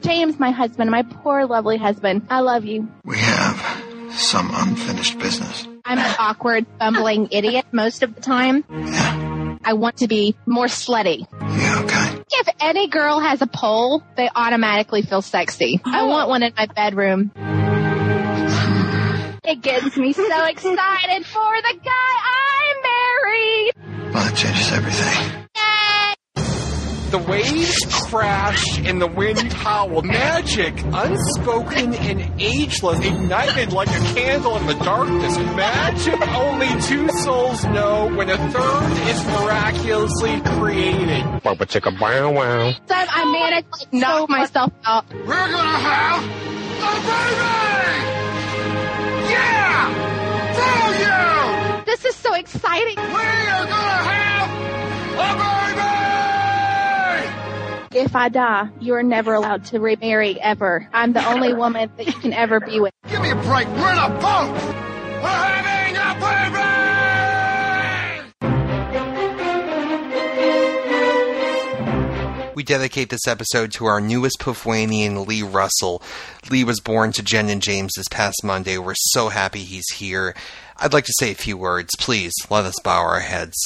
James, my husband, my poor lovely husband, I love you. We have some unfinished business. I'm an awkward, bumbling idiot most of the time. Yeah. I want to be more slutty. Yeah, okay. If any girl has a pole, they automatically feel sexy. I oh. want one in my bedroom. It gets me so excited for the guy I'm married. Well, that changes everything. The waves crash and the wind howl. Magic, unspoken and ageless, ignited like a candle in the darkness. Magic only two souls know when a third is miraculously created. Wow, wow. So I managed to knock myself out. We're gonna have a baby! Yeah! For you! This is so exciting. We are gonna have a baby! If I die, you are never allowed to remarry ever. I'm the only woman that you can ever be with. Give me a break. We're in a boat! We're having a baby! We dedicate this episode to our newest Pufwanian, Lee Russell. Lee was born to Jen and James this past Monday. We're so happy he's here. I'd like to say a few words. Please, let us bow our heads.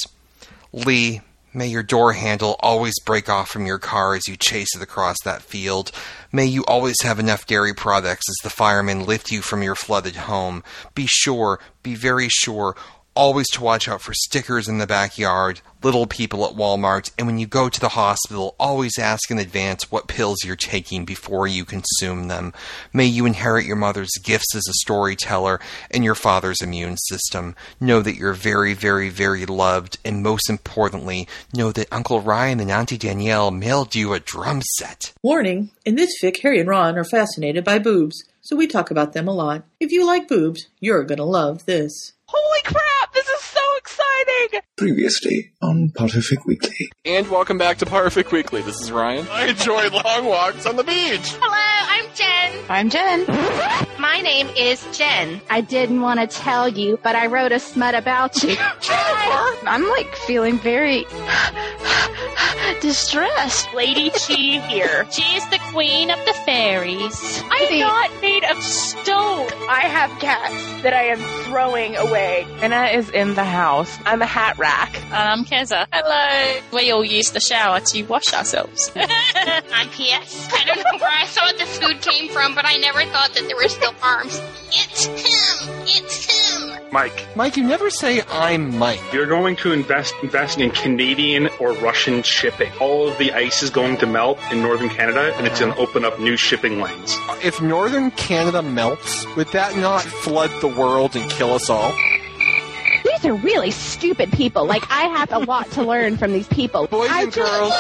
Lee, may your door handle always break off from your car as you chase it across that field. May you always have enough dairy products as the firemen lift you from your flooded home. Be sure, be very sure, always to watch out for stickers in the backyard, little people at Walmart, and when you go to the hospital, always ask in advance what pills you're taking before you consume them. May you inherit your mother's gifts as a storyteller and your father's immune system. Know that you're very, very, very loved, and most importantly, know that Uncle Ryan and Auntie Danielle mailed you a drum set. Warning, in this fic, Harry and Ron are fascinated by boobs, so we talk about them a lot. If you like boobs, you're gonna love this. Holy crap! This is so exciting! Previously on Potterfic Weekly. And welcome back to Potterfic Weekly. This is Ryan. I enjoy long walks on the beach. Hello, I'm Jen. I'm Jen. My name is Jen. I didn't want to tell you, but I wrote a smut about you. I'm like feeling very distressed. Lady Chi here. She is the queen of the fairies. I'm not made of stone. I have cats that I am throwing away. Anna is in the house. I'm a hat rack. And I'm Keza. Hello. We all use the shower to wash ourselves. I'm PS. I don't know where I thought the food came from, but I never thought that there were still farms. It's him. It's him. Mike, Mike, you never say I'm Mike. you're going to invest invest in Canadian or Russian shipping. All of the ice is going to melt in northern Canada, and it's going to open up new shipping lanes. If northern Canada melts, would that not flood the world and kill us all? These are really stupid people. Like, I have a lot to learn from these people. Boys I and girls,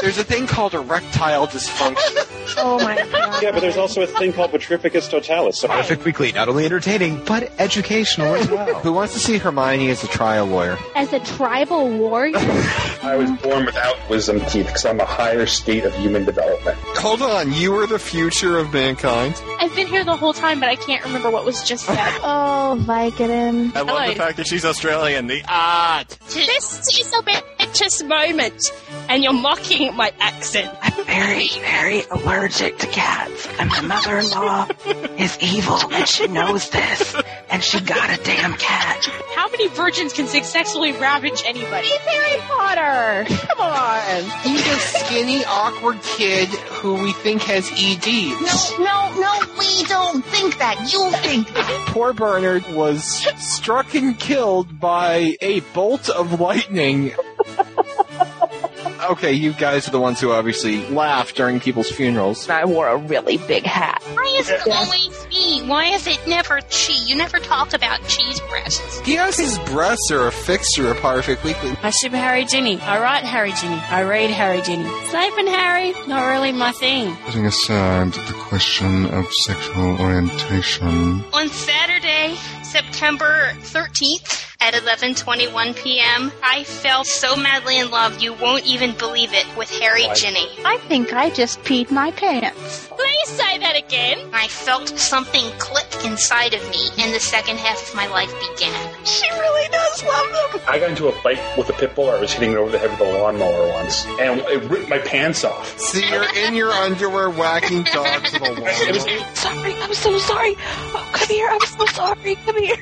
there's a thing called erectile dysfunction. Oh my god. Yeah, but there's also a thing called Petrificus totalus. So Potterfic Weekly, not only entertaining, but educational as well. Who wants to see Hermione as a trial lawyer? As a tribal warrior, I was born without wisdom teeth because I'm a higher state of human development. Hold on, you are the future of mankind. I've been here the whole time, but I can't remember what was just said. oh Vicodin. I love Hello. the fact that she's Australian. The art. this is a bitch's moment, and you're mocking my accent. I'm very, very allergic to cats. And my mother-in-law is evil and she knows this. And she got a damn cat. How many virgins can successfully ravage anybody? Harry Potter. Come on. He's a skinny, awkward kid who we think has ED. no, no, no we don't think that. You think that. Poor Bernard was struck and killed by a bolt of lightning. Okay, you guys are the ones who obviously laugh during people's funerals. I wore a really big hat. Why is it always me? Why is it never Chi? You never talked about Chi's breasts. He has his breasts are a fixture of Potterfic Weekly. I ship Harry Ginny. I write Harry Ginny. I read Harry Ginny. Sniping Harry, not really my thing. Putting aside uh, the question of sexual orientation, On Saturday, September 13th, at 11:21 p.m. I fell so madly in love you won't even believe it with Harry Ginny. I think I just peed my pants. Please say that again. I felt something click inside of me, and the second half of my life began. She really does love them. I got into a fight with a pit bull. I was hitting it over the head with a lawnmower once, and it ripped my pants off. See, you're in your underwear whacking dogs with a lawnmower. Sorry, I'm so sorry. Oh, come here. I'm so sorry. Come here.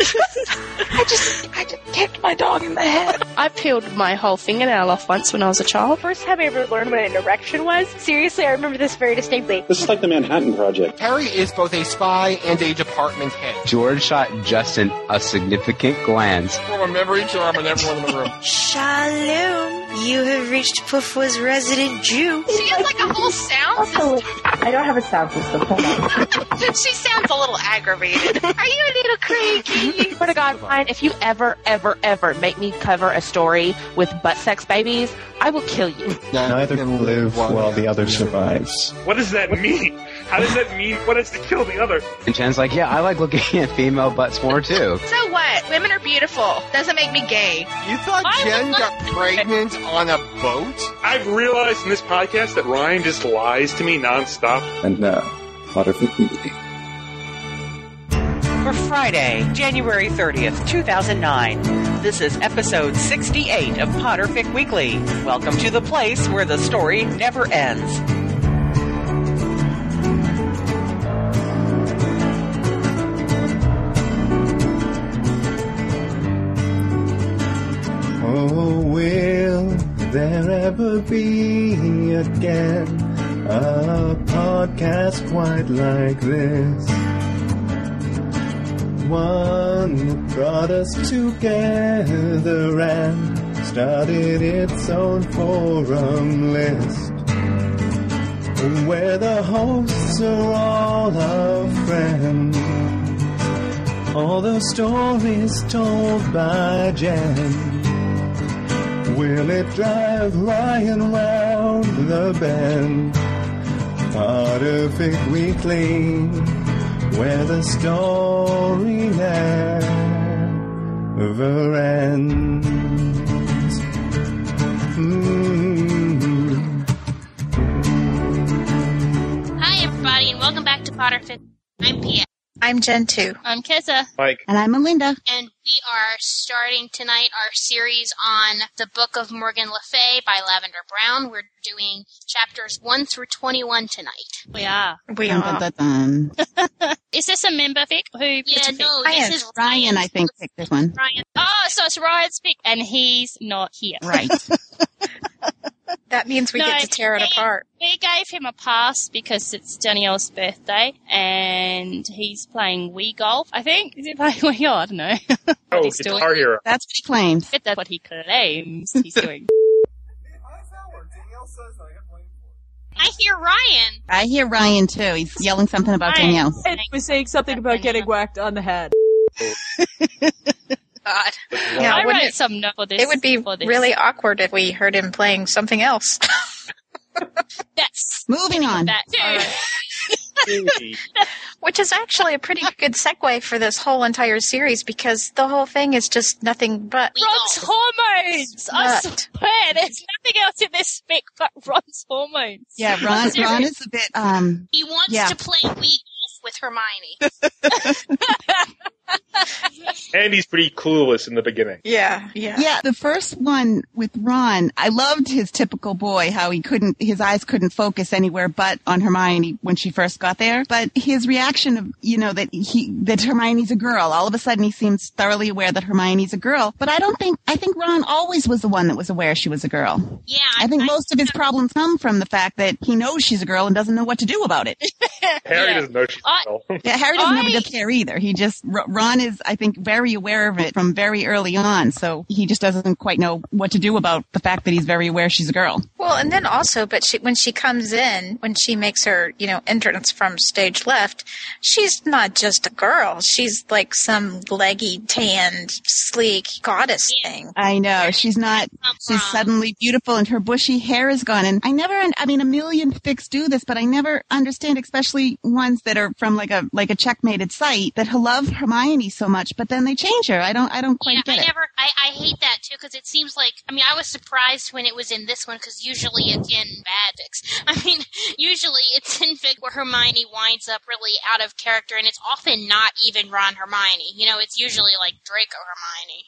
I just, I just kicked my dog in the head. I peeled my whole fingernail off once when I was a child. First time I ever learned what an erection was. Seriously, I remember this very distinctly. This is like the Manhattan Project. Harry is both a spy and a department head. George shot Justin a significant glance. From a memory charm and everyone in the room. Shalom. You have reached Puffwa's resident Jew. She has like a whole sound system. I don't have a sound system. She sounds a little aggravated. Are you a little cranky? Swear to God, Ryan, if you ever, ever, ever make me cover a story with butt sex babies, I will kill you. Neither can live while the other survives. What does that mean? How does that mean? What is to kill the other? And Jen's like, yeah, I like looking at female butts more too. So what? Women are beautiful. Doesn't make me gay. You thought Jen got pregnant on a boat? I've realized in this podcast that Ryan just lies to me nonstop. And uh, now, Potterfic Weekly. For Friday, January 30th, 2009. This is episode 68 of Potterfic Weekly. Welcome to the place where the story never ends. Oh, will there ever be again a podcast quite like this? One that brought us together and started its own forum list. Where the hosts are all our friends. All those stories told by Jen. Will it drive Ryan round the bend? Potterfic Weekly, where the story never ends. Mm. Hi, everybody, and welcome back to Potterfic. I'm Pia. I'm Jen too. I'm Kessa. Mike. And I'm Melinda. And we are starting tonight our series on the Book of Morgan Le Fay by Lavender Brown. We're doing chapters 1 through 21 tonight. We are. We are. dun, dun, dun. Is this a member pick? Who? Yeah, no, Ryan. this is Ryan, I think, picked this one. Ryan. Oh, so it's Ryan's pick, and he's not here. Right. That means we No, get to tear it they- apart. We gave him a pass because it's Danielle's birthday, and he's playing Wii golf. I think is he playing Wii? Oh, I don't know. Oh, he's doing. Hero. That's what he claims. That's what he claims he's doing. I hear Ryan. I hear Ryan too. He's yelling something about Ryan. Danielle. And he was saying something about getting whacked on the head. God. I wouldn't wrote it, some note for this. it would be this. really awkward if we heard him playing something else. Yes. Moving on. That too. Which is actually a pretty good segue for this whole entire series because the whole thing is just nothing but Ron's hormones. I swear, there's nothing else in this spec but Ron's hormones. Yeah, Ron. Ron is a bit. Um. He wants Yeah. to play Wii golf with Hermione. And he's pretty clueless in the beginning. yeah, yeah. Yeah, the first one with Ron, I loved his typical boy, how he couldn't, his eyes couldn't focus anywhere but on Hermione when she first got there. But his reaction of, you know, that he, that Hermione's a girl, all of a sudden he seems thoroughly aware that Hermione's a girl. But I don't think, I think Ron always was the one that was aware she was a girl. Yeah, I think most of his problems come from the fact that he knows she's a girl and doesn't know what to do about it. Harry Yeah. doesn't know she's I- a girl. Yeah, Harry doesn't I- ever care either. He just Ron is, I think, very aware of it from very early on. So he just doesn't quite know what to do about the fact that he's very aware she's a girl. Well, and then also, but she, when she comes in, when she makes her, you know, entrance from stage left, she's not just a girl. She's like some leggy, tanned, sleek goddess thing. I know she's not. She's suddenly beautiful, and her bushy hair is gone. And I never, I mean, a million fics do this, but I never understand, especially ones that are from like a like a checkmated site that love Hermione so much, but then they change her. I don't. I don't quite Yeah, get I it. never. I, I hate that too because it seems like. I mean, I was surprised when it was in this one because usually it's in bad fics. I mean, usually it's in fic where Hermione winds up really out of character, and it's often not even Ron Hermione. You know, it's usually like Draco Hermione.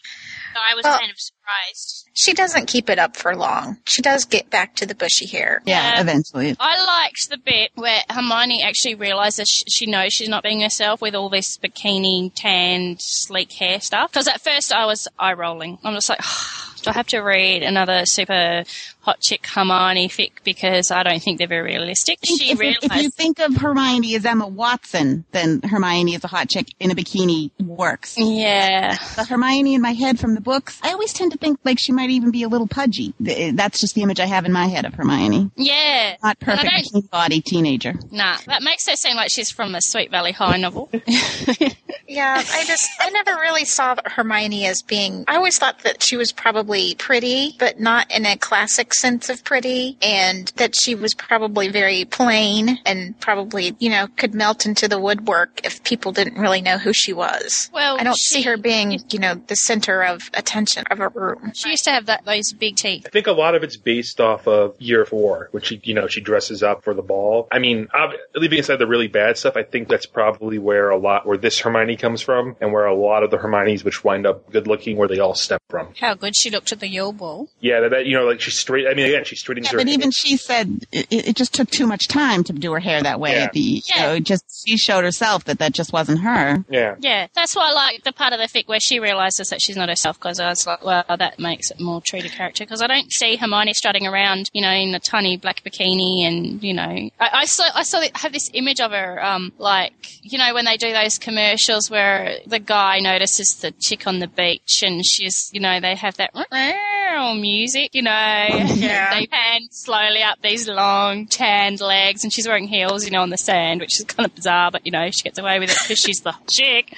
So I was Well- kind of surprised. She doesn't keep it up for long. She does get back to the bushy hair. Yeah, um, eventually. I liked the bit where Hermione actually realizes sh- she knows she's not being herself with all this bikini, tanned, sleek hair stuff. Because at first I was eye rolling. I'm just like, do I have to read another super hot chick Hermione fic because I don't think they're very realistic? She if, if- if you think of Hermione as Emma Watson, then Hermione as a hot chick in a bikini works. Yeah. The Hermione in my head from the books, I always tend to think like she might even be a little pudgy. Eh, that's just the image I have in my head of Hermione. Yeah. Not perfect don't- bikini body teenager. Nah, that makes her seem like she's from a Sweet Valley High novel. Yeah, I just I never really saw Hermione as being. I always thought that she was probably pretty, but not in a classic sense of pretty, and that she was probably very plain and probably you know could melt into the woodwork if people didn't really know who she was. Well, I don't she- see her being you know the center of attention of a room. She used to have that those big teeth. I think a lot of it's based off of Year Four, which she, you know, she dresses up for the ball. I mean, ob- leaving aside the really bad stuff, I think that's probably where a lot, where this Hermione comes from, and where a lot of the Hermiones, which wind up good looking, where they all stem from. How good she looked at the Yule Ball. Yeah, that, that you know, like she's straight. I mean, again, she's straightening Yeah, her. but even she said it, it just took too much time to do her hair that way. Yeah. The, you know, just she showed herself that that just wasn't her. Yeah. Yeah, that's why I like the part of the fic where she realizes that she's not herself because I was like, well, that makes it more true to character because I don't see Hermione strutting around, you know, in a tiny black bikini and, you know, I, I saw, I saw, I have this image of her, um, like, you know, when they do those commercials where the guy notices the chick on the beach and she's, you know, they have that music, you know, Yeah. they pan slowly up these long tanned legs and she's wearing heels, you know, on the sand, which is kind of bizarre, but, you know, she gets away with it because she's the chick.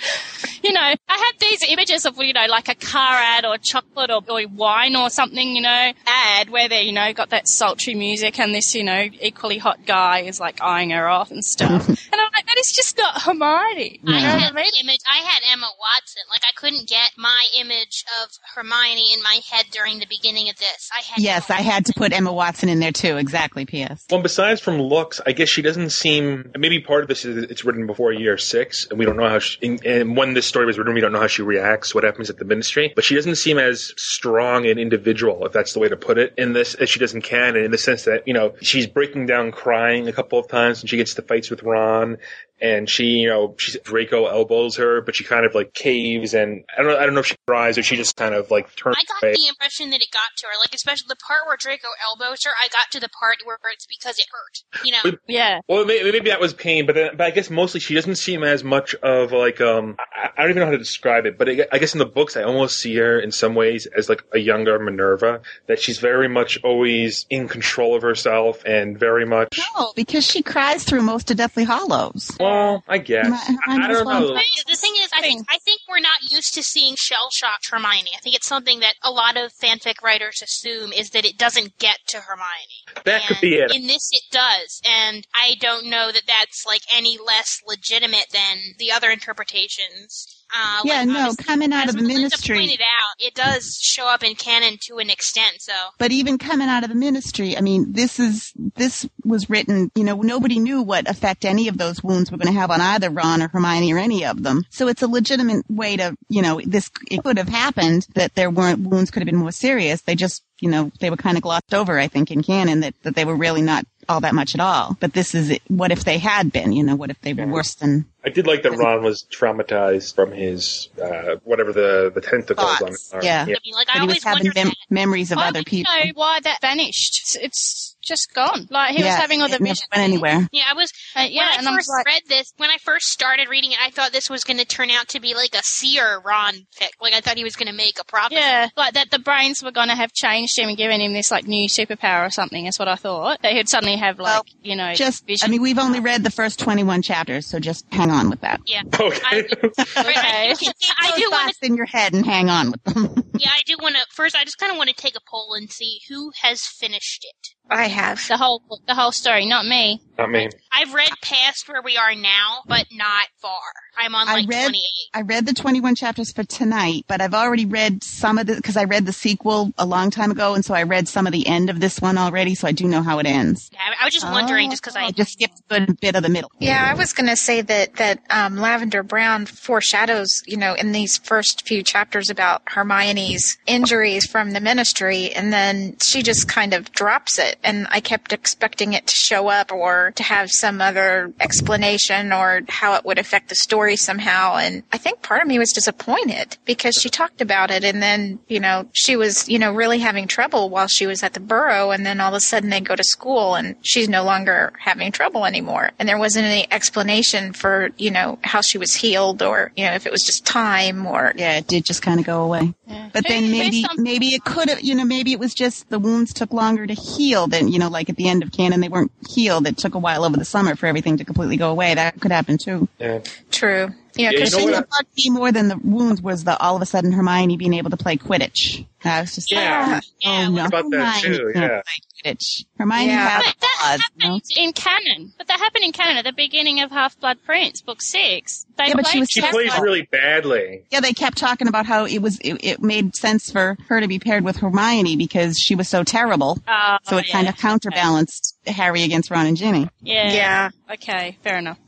You know, I had these images of, you know, like a car ad or chocolate or, or wine or something, you know, ad where they, you know, got that sultry music and this, you know, equally hot guy is like eyeing her off and stuff. and I'm like, that is just not Hermione. I had what the image. I had Emma Watson. Like I couldn't get my image of Hermione in my head during the beginning of this. I had Yes, I had to put Emma Watson in there too. Exactly. P.S. Well, besides from looks, I guess she doesn't seem. Maybe part of this is it's written before year six, and we don't know how. She, and- when this story was written, we don't know how she reacts, what happens at the ministry. But she doesn't seem as strong and individual, if that's the way to put it, in this as she does in canon. In the sense that you know she's breaking down, crying a couple of times, and she gets to fights with Ron, and she, you know, she Draco elbows her, but she kind of like caves, and I don't know. I don't know if she cries or she just kind of like turns I got away. the impression that it got to her, like especially the part where Draco elbows her. I got to the part where it's because it hurt. You know, Yeah. Well, maybe, maybe that was pain, but then, but I guess mostly she doesn't seem as much of like um I, I don't even know how to describe it, but I, I guess in the books I almost see her in some ways as like a younger Minerva that she's very much always in control of herself and very much. No, because she cries through most of Deathly Hallows. Well, I guess I, I don't know. The thing is, I think I think we're not used to seeing shell shocked Hermione. I think it's something that a lot of fanfic writers assume is that it doesn't get to Hermione. That could be it. In this, it does, and I don't know that that's like any less legitimate than the other interpretations. Uh, Yeah, like, no, coming out of the Melinda ministry. pointed out, it does show up in canon to an extent. So But even coming out of the ministry, I mean, this is this was written. You know, nobody knew what effect any of those wounds were going to have on either Ron or Hermione or any of them. So it's a legitimate way to, you know, this it could have happened that their weren't wounds could have been more serious. They just, you know, they were kind of glossed over. I think in canon that that they were really not all that much at all. But this is what if they had been? You know, what if they were worse than I did like that Ron was traumatized from his uh, whatever the the tentacles on his arm. yeah. like But I he was always having wondered mem- memories of I other people. know why that vanished. It's, it's just gone. Like he was having all the it visions. went anywhere. Yeah, I was. Uh, yeah, when and I I'm first like- read this, when I first started reading it, I thought this was going to turn out to be like a seer Ron fic. Like I thought he was going to make a prophecy. Yeah, like that the brains were going to have changed him and given him this like new superpower or something. That's what I thought. That he'd suddenly have like you know Just, vision. I mean, we've only read the first 21 chapters, so just hang on with that. Yeah. Okay. I, do- I do want Thoughts in your head and hang on with them. Yeah, I do want to. First, I just kind of want to take a poll and see who has finished it. I have the whole the whole story, not me. Not me. I've read past where we are now, but not far. I'm on like I read 28. I read the 21 chapters for tonight, but I've already read some of the because I read the sequel a long time ago, and so I read some of the end of this one already, so I do know how it ends. Yeah, I- I was just wondering, just because I I just skipped a good bit of the middle. Yeah, I was going to say that that um, Lavender Brown foreshadows, you know, in these first few chapters about Hermione's injuries from the Ministry, and then she just kind of drops it, and I kept expecting it to show up or to have some other explanation or how it would affect the story somehow, and I think part of me was disappointed because she talked about it, and then you know she was you know really having trouble while she was at the Burrow, and then all of a sudden they go to school and she's no longer having trouble anymore, and there wasn't any explanation for you know how she was healed or you know if it was just time or Yeah, it did just kind of go away. But then maybe maybe it could have, you know, maybe it was just the wounds took longer to heal than, you know, like at the end of canon they weren't healed. It took a while over the summer for everything to completely go away. That could happen too. Yeah. True. Yeah, Yeah, you because know she what bugged me more than the wounds was the all of a sudden Hermione being able to play Quidditch. I was just Yeah. like, oh, oh no, about that Hermione too, can't yeah. play Quidditch. Hermione Yeah. has But that flaws, you know? happened in canon. But that happened in canon at the beginning of Half Blood Prince, book six. They Yeah, but she played was She plays Blood- really badly. Yeah, they kept talking about how it was it, it made sense for her to be paired with Hermione because she was so terrible. Oh, so it kind of counterbalanced Harry against Ron and Ginny. Yeah. Yeah. Okay, fair enough.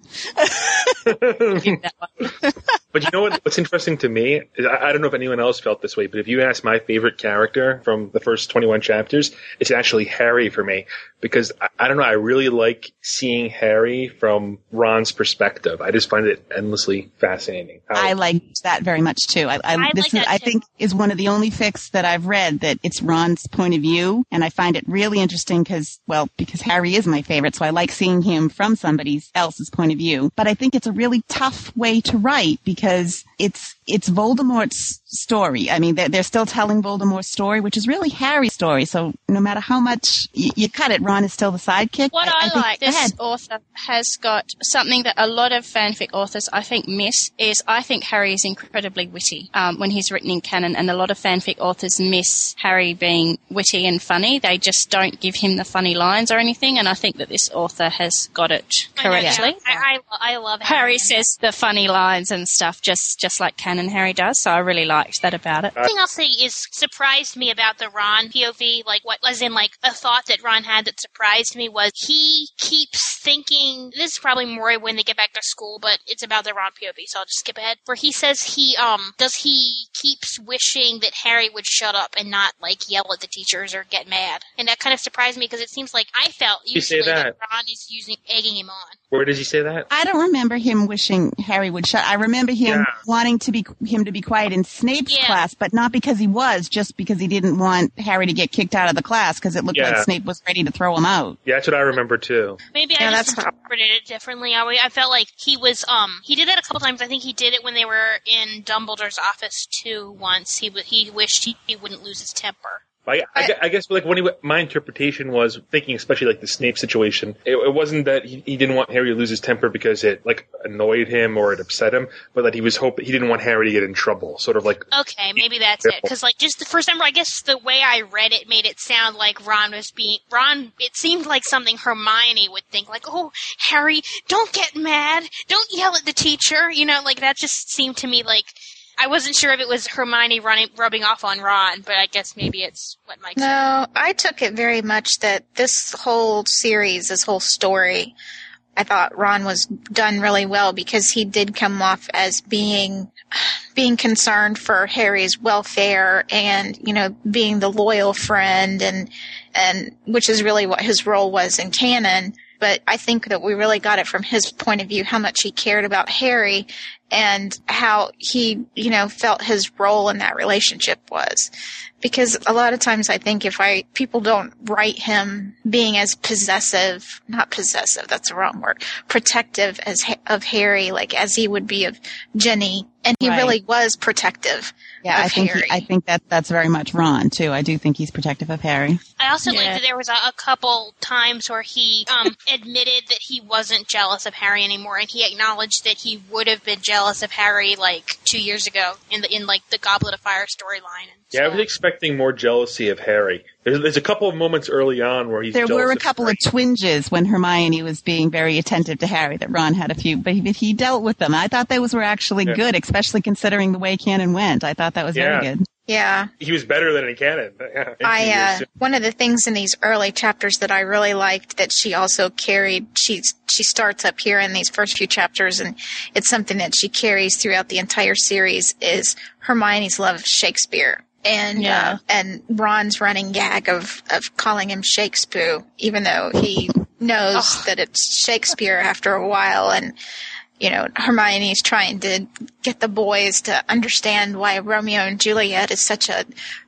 But you know what? What's interesting to me is I, I don't know if anyone else felt this way, but if you ask my favorite character from the first 21 chapters, it's actually Harry for me because I, I don't know. I really like seeing Harry from Ron's perspective. I just find it endlessly fascinating. How- I liked that very much too. I, I, I this like is, I too. think is one of the only fics that I've read that it's Ron's point of view, and I find it really interesting because, well, because Harry is my favorite, so I like seeing him from somebody else's point of view. View but I think it's a really tough way to write because it's it's Voldemort's story. I mean, they're, they're still telling Voldemort's story, which is really Harry's story. So no matter how much you, you cut it, Ron is still the sidekick. What I, think- like, go this ahead. author has got something that a lot of fanfic authors, I think, miss. Is I think Harry is incredibly witty um, when he's written in canon, and a lot of fanfic authors miss Harry being witty and funny. They just don't give him the funny lines or anything, and I think that this author has got it I know, correctly. yeah. I, I, I love Harry and- says the funny lines and stuff, just just like canon Harry does. So I really liked that about it. The thing I'll say is surprised me about the Ron POV, like what was in like a thought that Ron had that surprised me was he keeps thinking this is probably more when they get back to school, but it's about the Ron POV, so I'll just skip ahead. Where he says he um does he keeps wishing that Harry would shut up and not like yell at the teachers or get mad. And that kind of surprised me because it seems like I felt You say usually that. Ron is using egging him on. Where did he say that? I don't remember him wishing Harry would shut. I remember him Yeah. wanting to be him to be quiet in Snape's Yeah. class, but not because he was, just because he didn't want Harry to get kicked out of the class because it looked Yeah. like Snape was ready to throw him out. Yeah, that's what I remember too. Maybe Yeah, I just interpreted it differently. I, I felt like he was um he did that a couple times. I think he did it when they were in Dumbledore's office too. Once he w- he wished he, he wouldn't lose his temper. I, I, I guess like when he, my interpretation was thinking, especially like the Snape situation, it, it wasn't that he, he didn't want Harry to lose his temper because it like annoyed him or it upset him, but that he was hoping he didn't want Harry to get in trouble. Sort of like Okay, maybe that's it. Because like just the first time, I guess the way I read it made it sound like Ron was being Ron. It seemed like something Hermione would think, like, "Oh, Harry, don't get mad, don't yell at the teacher." You know, like that just seemed to me like. I wasn't sure if it was Hermione running, rubbing off on Ron, but I guess maybe it's what Mike said. No, I took it very much that this whole series, this whole story, I thought Ron was done really well because he did come off as being being concerned for Harry's welfare and you know being the loyal friend and and which is really what his role was in canon but I think that we really got it from his point of view how much he cared about Harry and how he you know felt his role in that relationship was. Because a lot of times I think if I people don't write him being as possessive, not possessive, that's the wrong word, protective as of Harry, like as he would be of Ginny, and he Right. really was protective. Yeah, of I think he, I think that that's very much Ron too. I do think he's protective of Harry. I also Yeah. like that there was a, a couple times where he um, admitted that he wasn't jealous of Harry anymore, and he acknowledged that he would have been jealous jealous of Harry like two years ago in the in like the Goblet of Fire storyline. Yeah, I was expecting more jealousy of Harry. There's, there's a couple of moments early on where he's There jealous were a of couple of twinges when Hermione was being very attentive to Harry that Ron had a few, but he, he dealt with them. I thought those were actually Yeah. good, especially considering the way Canon went. I thought that was Yeah. very good. Yeah. He was better than in canon. Yeah. I uh, one of the things in these early chapters that I really liked that she also carried. She's she starts up here in these first few chapters, and it's something that she carries throughout the entire series. Is Hermione's love of Shakespeare. And uh, and Ron's running gag of, of calling him Shakespeare, even though he knows that it's Shakespeare after a while, and you know, Hermione's trying to get the boys to understand why Romeo and Juliet is such a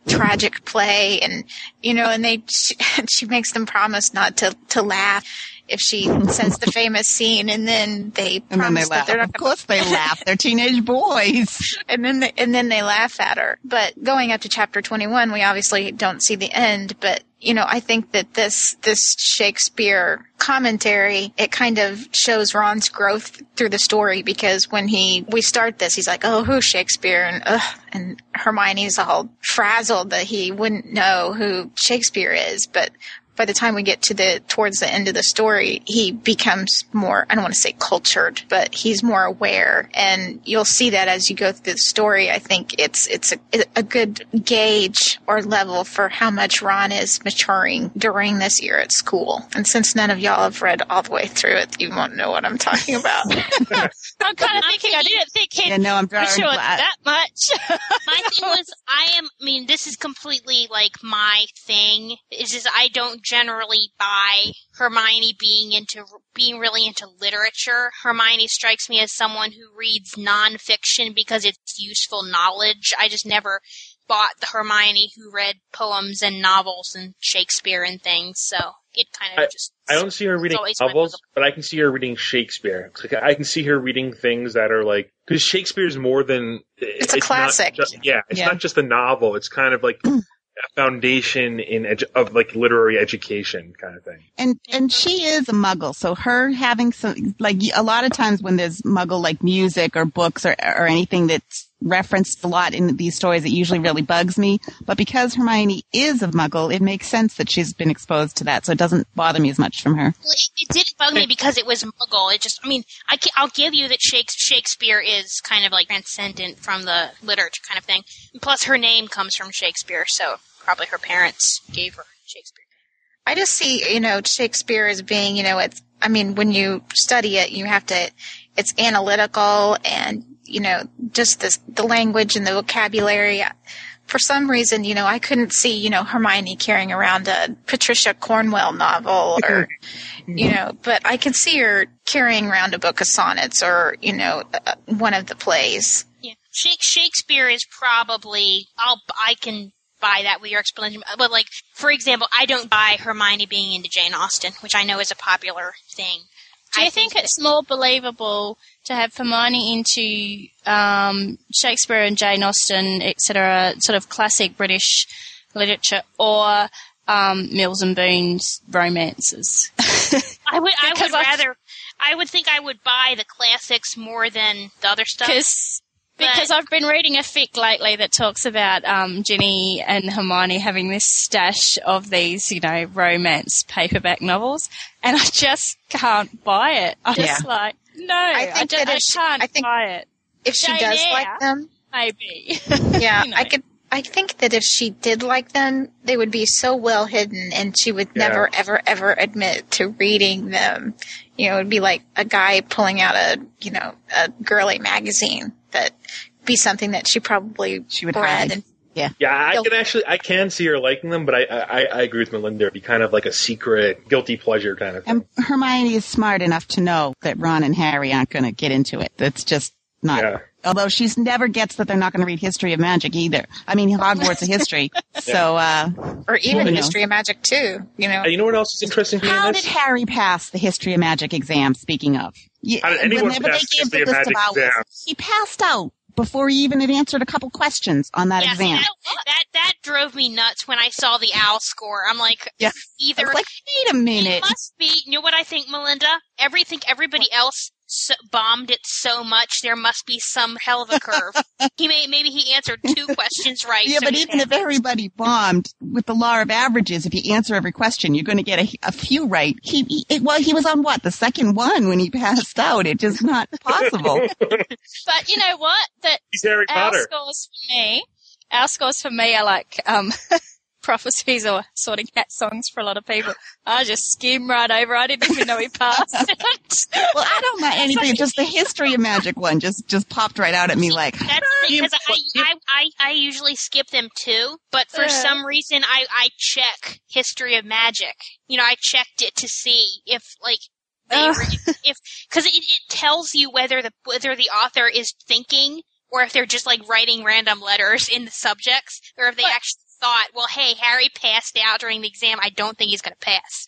tragic play. And, you know, and they, she, she makes them promise not to, to laugh if she says the famous scene and then they And then they promise that they're not Of course they laugh. They're teenage boys. and then they, and then they laugh at her. But going up to chapter 21, we obviously don't see the end, but you know, I think that this this Shakespeare commentary, it kind of shows Ron's growth through the story because when he we start this, he's like, "Oh, who's Shakespeare?" and ugh, and Hermione's all frazzled that he wouldn't know who Shakespeare is, but by the time we get to the towards the end of the story, he becomes more I don't want to say cultured, but he's more aware and you'll see that as you go through the story. I think it's it's a, a good gauge or level for how much Ron is maturing during this year at school. And since none of y'all have read all the way through it, you won't know what I'm talking about. I'm kind of thinking I didn't think he'd Yeah, no, I'm very mature that much. my thing was I am I mean this is completely like my thing is just I don't generally by Hermione being into being really into literature. Hermione strikes me as someone who reads nonfiction because it's useful knowledge. I just never bought the Hermione who read poems and novels and Shakespeare and things. So it kind of I, just I don't see her reading always my novels, but I can see her reading Shakespeare. Like I can see her reading things that are like because Shakespeare's more than it's, a classic. just- yeah, it's Yeah. not just a novel. It's kind of like a foundation in edu- of like literary education kind of thing. And and she is a muggle, so her having some like a lot of times when there's muggle like music or books or or anything that's referenced a lot in these stories, it usually really bugs me. But because Hermione is a muggle, it makes sense that she's been exposed to that, so it doesn't bother me as much from her. Well, it, it did bug me because it was Muggle. It just, I mean, I can, I'll give you that Shakespeare is kind of like transcendent from the literature kind of thing. Plus, her name comes from Shakespeare, so probably her parents gave her Shakespeare. I just see, you know, Shakespeare as being, you know, it's, I mean, when you study it, you have to, it's analytical and, you know, just this, the language and the vocabulary. For some reason, you know, I couldn't see, you know, Hermione carrying around a Patricia Cornwell novel or, you know, but I can see her carrying around a book of sonnets or, you know, uh, one of the plays. Yeah, Shakespeare is probably, I'll, I can buy that with your explanation. But like, for example, I don't buy Hermione being into Jane Austen, which I know is a popular thing. Do you think it's more believable to have Hermione into um, Shakespeare and Jane Austen, etc., sort of classic British literature, or um, Mills and Boon's romances? I would, I would I- rather, I would think I would buy the classics more than the other stuff. Because because I've been reading a fic lately that talks about um, Ginny and Hermione having this stash of these, you know, romance paperback novels, and I just can't buy it. I'm just like, no, I, think just, that I if she- can't I think buy it. If she Jane does Eyre, like them, maybe. yeah, You know. I could. I think that if she did like them, they would be so well hidden, and she would Yeah. never, ever, ever admit to reading them. You know, it'd be like a guy pulling out a, you know, a girly magazine that be something that she probably she would read. hide. And, Yeah. Yeah, I Guilt- can actually I can see her liking them, but I I, I agree with Melinda. It'd be kind of like a secret guilty pleasure kind of thing. And Hermione is smart enough to know that Ron and Harry aren't going to get into it. That's just not. Yeah. Although she's never gets that they're not going to read History of Magic either. I mean, Hogwarts of History. So, uh, or even you know. History of Magic too. You know, Uh, you know what else is interesting to me in How did Harry pass the History of Magic exam? Speaking of, Yeah, How did anyone whenever pass they gave History the of list Magic hours, exam? he passed out before he even had answered a couple questions on that see, exam. that, that that drove me nuts when I saw the owl score. I'm like, either like, wait a minute. It must be. You know what I think, Melinda? Everything, everybody else so, bombed it so much, there must be some hell of a curve. he may maybe he answered two questions right. Yeah, so but he even if everybody bombed with the law of averages, if you answer every question, you're going to get a, a few right. He, he it, well, he was on what the second one when he passed out. It's just not possible. But you know what? That He's Harry our Potter. scores for me, our scores for me are like um, prophecies or sorting hat songs for a lot of people. I just skimmed right over. I didn't even know he passed. well, I don't mind anything. Just the history of magic one just just popped right out at me like. That's because I, I, I, I usually skip them too, but for Yeah. some reason I, I check history of magic. You know, I checked it to see if like they uh. if because it, it tells you whether the whether the author is thinking or if they're just like writing random letters in the subjects or if they actually thought, well, hey, Harry passed out during the exam. I don't think he's going to pass.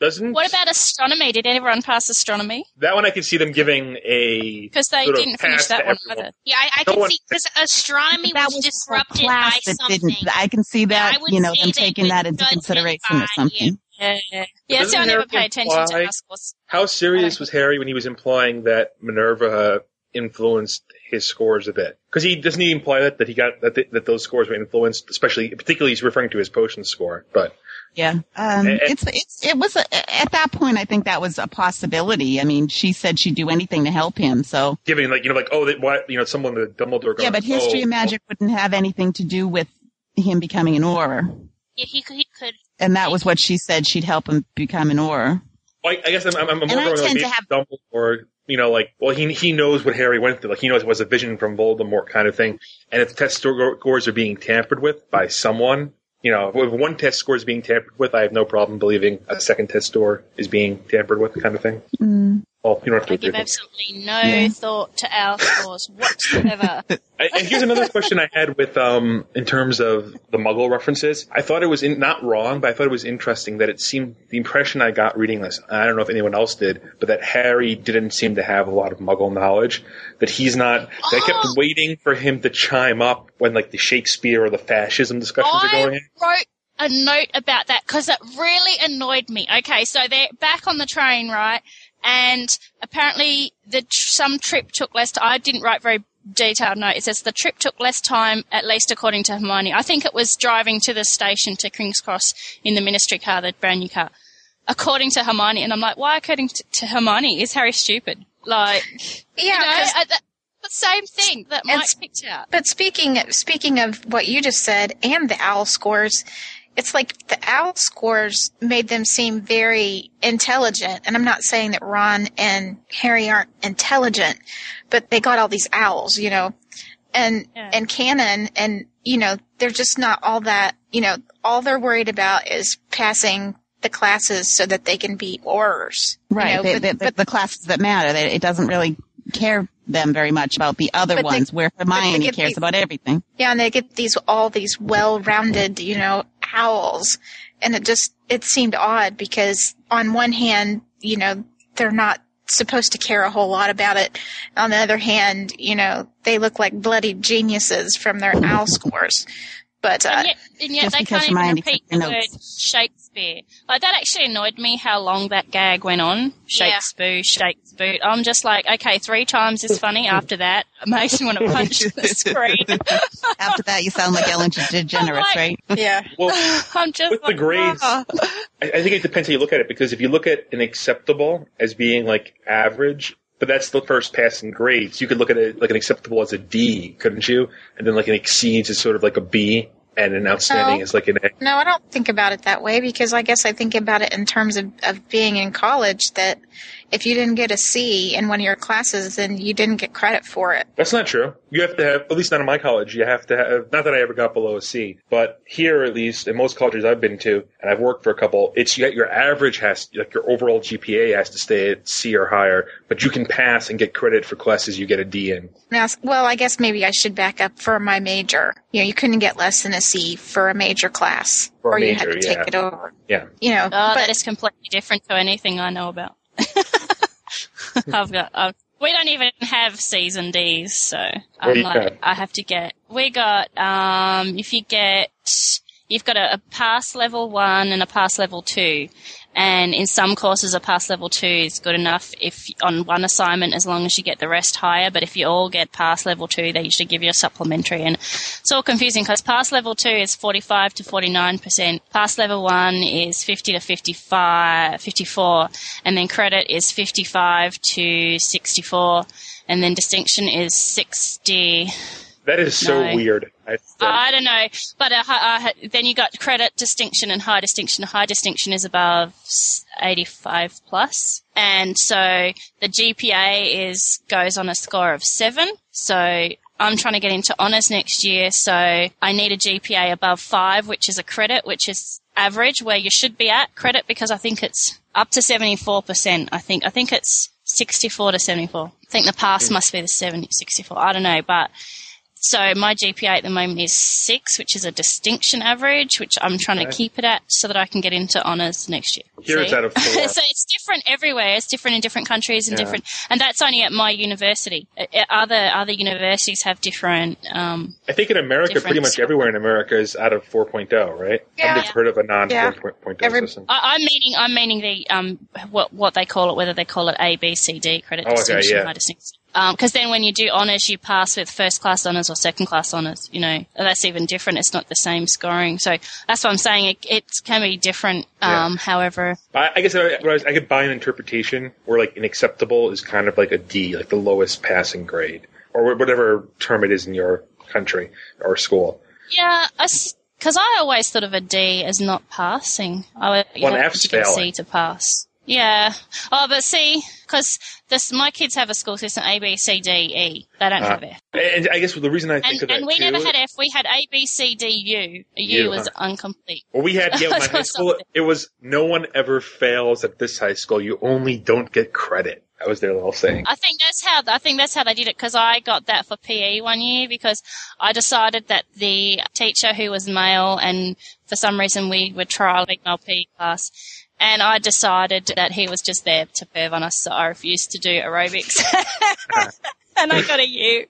Doesn't what about astronomy? Did everyone pass astronomy? that one I could see them giving a Because they sort of didn't finish pass that to one everyone. either. Yeah, I, I No can one- see because astronomy That was, was disrupted by class that something. didn't. I can see that. I would you know, say them they taking that into judge it consideration or by- something. Yeah, yeah. yeah Doesn't so I never Harry pay attention to imply- our scores. How serious was Harry when he was implying that Minerva influenced his scores a bit? Because he doesn't he imply that that he got that th- that those scores were influenced, especially particularly he's referring to his potion score. But Yeah. Um, Eh, eh. it's, it's, it was, a, at that point, I think that was a possibility. I mean, she said she'd do anything to help him, so. giving like you know like oh that what you know someone the Dumbledore. Yeah, but history oh, of magic wouldn't have anything to do with him becoming an auror. Yeah, he could. He could. And that was what she said she'd help him become an auror. Well, I I guess I'm, I'm, I'm more I going like to have- Dumbledore. You know, like well, he he knows what Harry went through. Like he knows it was a vision from Voldemort kind of thing. And if test scores are being tampered with by someone, you know, if one test score is being tampered with, I have no problem believing a second test score is being tampered with, kind of thing. Mm. Well, you don't have to I give with absolutely no Yeah. thought to our scores whatsoever. And here's another question I had with um in terms of the Muggle references. I thought it was in, not wrong, but I thought it was interesting that it seemed the impression I got reading this. I don't know if anyone else did, but that Harry didn't seem to have a lot of Muggle knowledge. That he's not. That I kept waiting for him to chime up when like the Shakespeare or the fascism discussions are going. I wrote a note about that because it really annoyed me. Okay, so they're back on the train, right? And apparently, the some trip took less. T- I didn't write very detailed note. It says the trip took less time, at least according to Hermione. I think it was driving to the station to King's Cross in the Ministry car, the brand new car. According to Hermione, and I'm like, why according to, to Hermione? Is Harry stupid? Like, Yeah, you know, I- uh, that, the same thing that Mike picked out. But speaking speaking of what you just said and the owl scores, it's like the owl scores made them seem very intelligent. And I'm not saying that Ron and Harry aren't intelligent, but they got all these owls, you know, and and canon, and you know they're just not all that. You know, all they're worried about is passing the classes so that they can be aurors. you Right. know, the, but- the, the, the classes that matter. That it doesn't really care them very much about the other But they- ones where but they Hermione cares these- about everything. Yeah, and they get these all these well-rounded, you know, owls, and it just it seemed odd because on one hand, you know, they're not supposed to care a whole lot about it. On the other hand, you know, they look like bloody geniuses from their owl scores. But uh, and yet, and yet Just they because can't even Hermione repeat the the word Shakespeare. Like that actually annoyed me how long that gag went on. Shakespeare, Shakespeare. I'm just like, okay, three times is funny. After that, it makes me want to punch the screen. After that, you sound like Ellen DeGeneres, right? Yeah. Well, I'm just with the grades. I, I think it depends how you look at it because if you look at an acceptable as being like average, but that's the first passing grades, you could look at it like an acceptable as a D, couldn't you? And then like an exceeds is sort of like a B, and an outstanding No. is like an A. no, I don't think about it that way because I guess I think about it in terms of, of being in college that if you didn't get a C in one of your classes, then you didn't get credit for it. That's not true. You have to have, at least not in my college, you have to have, not that I ever got below a C, but here at least, in most colleges I've been to, and I've worked for a couple, it's you your average has, like your overall GPA has to stay at C or higher, but you can pass and get credit for classes you get a D in. Now, well, I guess maybe I should back up for my major. You know, you couldn't get less than a C for a major class, For a or you had major, to take yeah. it over. Yeah. You know, Oh, but that is completely different to anything I know about. I've got. Uh, we don't even have C's and D's, so I'm like? I have to get. We got. Um, if you get, you've got a, a pass level one and a pass level two. And in some courses, a pass level two is good enough if on one assignment, as long as you get the rest higher. But if you all get pass level two, they usually give you a supplementary. And it's all confusing because pass level two is 45 to 49%. Pass level one is 50 to 55, 54. And then credit is 55 to 64. And then distinction is 60. That is so No. weird. I, I don't know, but uh, uh, then you got credit distinction and high distinction. High distinction is above 85 plus, and so the GPA is goes on a score of seven. So I'm trying to get into honors next year, so I need a GPA above five, which is a credit, which is average where you should be at credit because I think it's up to 74%. I think I think it's 64 to 74. I think the pass hmm. must be the 70, 64. I don't know, but so my GPA at the moment is six, which is a distinction average, which I'm trying to keep it at so that I can get into honors next year. Here it's See? out of four. so it's different everywhere. It's different in different countries and Yeah. different, and that's only at my university. Uh, uh, Other other universities have different. Um, I think in America, pretty much everywhere in America is out of 4.0, right? Yeah. I've never heard of a non Yeah. 4.0 system. I, I'm meaning I'm meaning the um what what they call it, whether they call it A, B, C, D credit Oh, okay, distinction, yeah. high distinction. Because then when you do honors, you pass with first class honors or second class honors. You know, that's even different. It's not the same scoring. So that's what I'm saying. It, it can be different. Um, However, I, I guess I, I could buy an interpretation where like an acceptable is kind of like a D, like the lowest passing grade, or whatever term it is in your country or school. yeah, because I always thought of a D as not passing. I would, you Well, an have F's a C to pass. Yeah. Oh, but see, because this my kids have a school system A, B, C, D, E. They don't Uh, have F. and I guess the reason I think And, of that and we too, never had F. We had A, B, C, D, U. A U was huh? incomplete. Well, we had yeah, my high school. It was no one ever fails at this high school. You only don't get credit. That was their little saying. I think that's how I think that's how they did it because I got that for PE one year because I decided that the teacher who was male and for some reason we were trial female PE class and I decided that he was just there to perv on us so I refused to do aerobics and I got a U.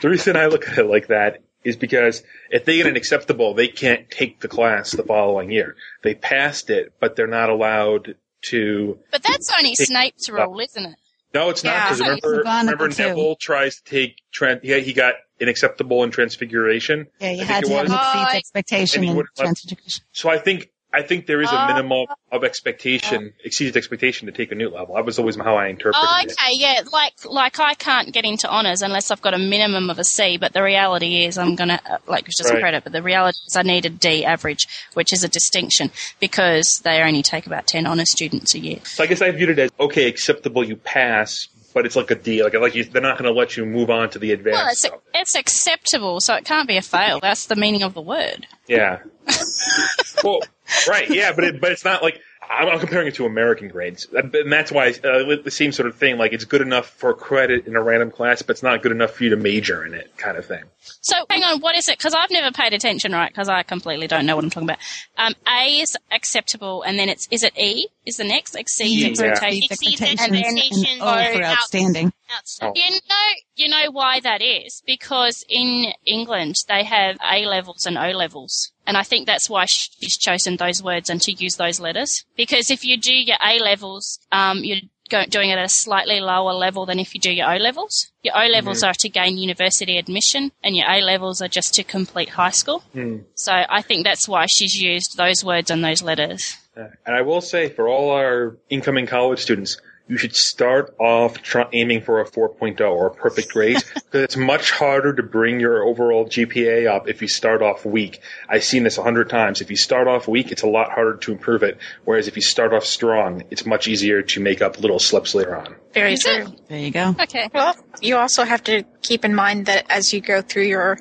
The reason I look at it like that is because if they get an acceptable, they can't take the class the following year. They passed it, but they're not allowed to. But that's only Snape's rule, isn't it? No, it's not because remember, McGonagall, remember too. Neville tries to take. Tran- yeah, he got an acceptable in Transfiguration. Yeah, you I had to it have Oh, exceeds expectation And he and wouldn't let- transeducation. So I think I think there is a Oh. minimum of expectation, exceeded expectation to take a new level. That was always how I interpreted Oh, it. okay, yeah. Like, like I can't get into honors unless I've got a minimum of a C. But the reality is, I'm gonna uh, like it's just Right. a credit. But the reality is, I need a D average, which is a distinction because they only take about ten honor students a year. So I guess I viewed it as okay, acceptable, you pass, but it's like a D. Like like you, they're not going to let you move on to the advanced. Well, it's it's acceptable, so it can't be a fail. That's the meaning of the word. Yeah. well, right, yeah, but it, but it's not like I'm, I'm comparing it to American grades, and that's why uh, the same sort of thing. Like it's good enough for credit in a random class, but it's not good enough for you to major in it, kind of thing. So hang on, what is it? Because I've never paid attention, right? Because I completely don't know what I'm talking about. Um, a is acceptable, and then it's is it E? Is the next exceeds Yeah. expectation, Exceeds and then and O for outstanding. Oh. You know, you know why that is because in England they have A levels and O levels, and I think that's why she's chosen those words and to use those letters. Because if you do your A levels, um, you're go, doing it at a slightly lower level than if you do your O levels. Your O levels Mhm. are to gain university admission, and your A levels are just to complete high school. Hmm. So I think that's why she's used those words and those letters. And I will say, for all our incoming college students, you should start off try- aiming for a 4.0 or a perfect grade because it's much harder to bring your overall GPA up if you start off weak. I've seen this a hundred times. If you start off weak, it's a lot harder to improve it. Whereas if you start off strong, it's much easier to make up little slips later on. Very true. There you go. Okay. Well, you also have to keep in mind that as you go through your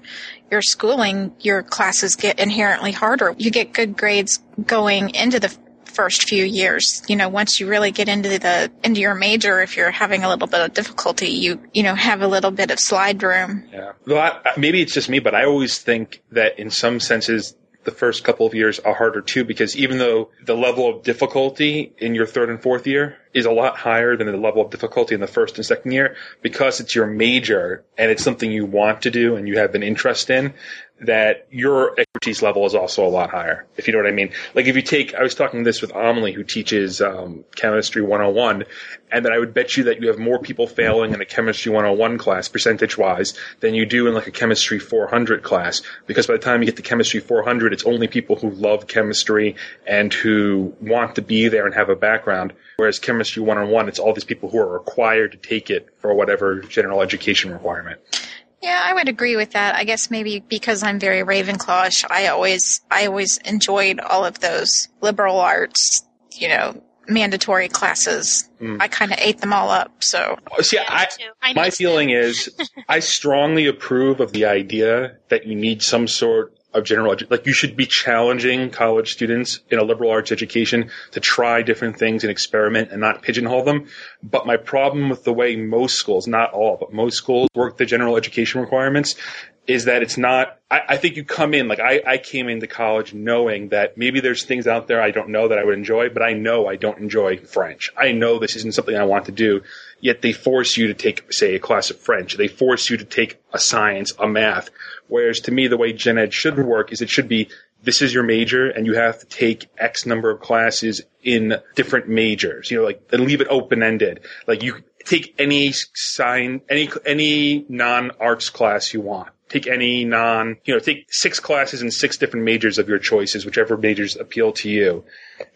your schooling, your classes get inherently harder. You get good grades going into the first few years. You know, once you really get into the into your major, if you're having a little bit of difficulty, you you know have a little bit of slide room. Yeah. Well, I, maybe it's just me, but I always think that in some senses, the first couple of years are harder too because even though the level of difficulty in your third and fourth year is a lot higher than the level of difficulty in the first and second year, because it's your major and it's something you want to do and you have an interest in, that your expertise level is also a lot higher, if you know what I mean. Like if you take, I was talking this with Amelie, who teaches um, Chemistry 101, and that I would bet you that you have more people failing in a Chemistry 101 class, percentage wise, than you do in like a Chemistry 400 class. Because by the time you get to Chemistry 400, it's only people who love chemistry and who want to be there and have a background. Whereas Chemistry 101, it's all these people who are required to take it for whatever general education requirement. Yeah, I would agree with that. I guess maybe because I'm very Ravenclawish, I always I always enjoyed all of those liberal arts, you know, mandatory classes. Mm. I kind of ate them all up. So See, I, my feeling is I strongly approve of the idea that you need some sort of general like you should be challenging college students in a liberal arts education to try different things and experiment and not pigeonhole them. But my problem with the way most schools, not all, but most schools work the general education requirements is that it's not I, I think you come in like I, I came into college knowing that maybe there's things out there I don't know that I would enjoy, but I know I don't enjoy French. I know this isn't something I want to do. Yet they force you to take, say, a class of French. They force you to take a science, a math. Whereas to me, the way gen ed should work is it should be this is your major and you have to take X number of classes in different majors. You know, like and leave it open ended. Like you take any sign, any any non arts class you want. Take any non, you know, take six classes in six different majors of your choices, whichever majors appeal to you,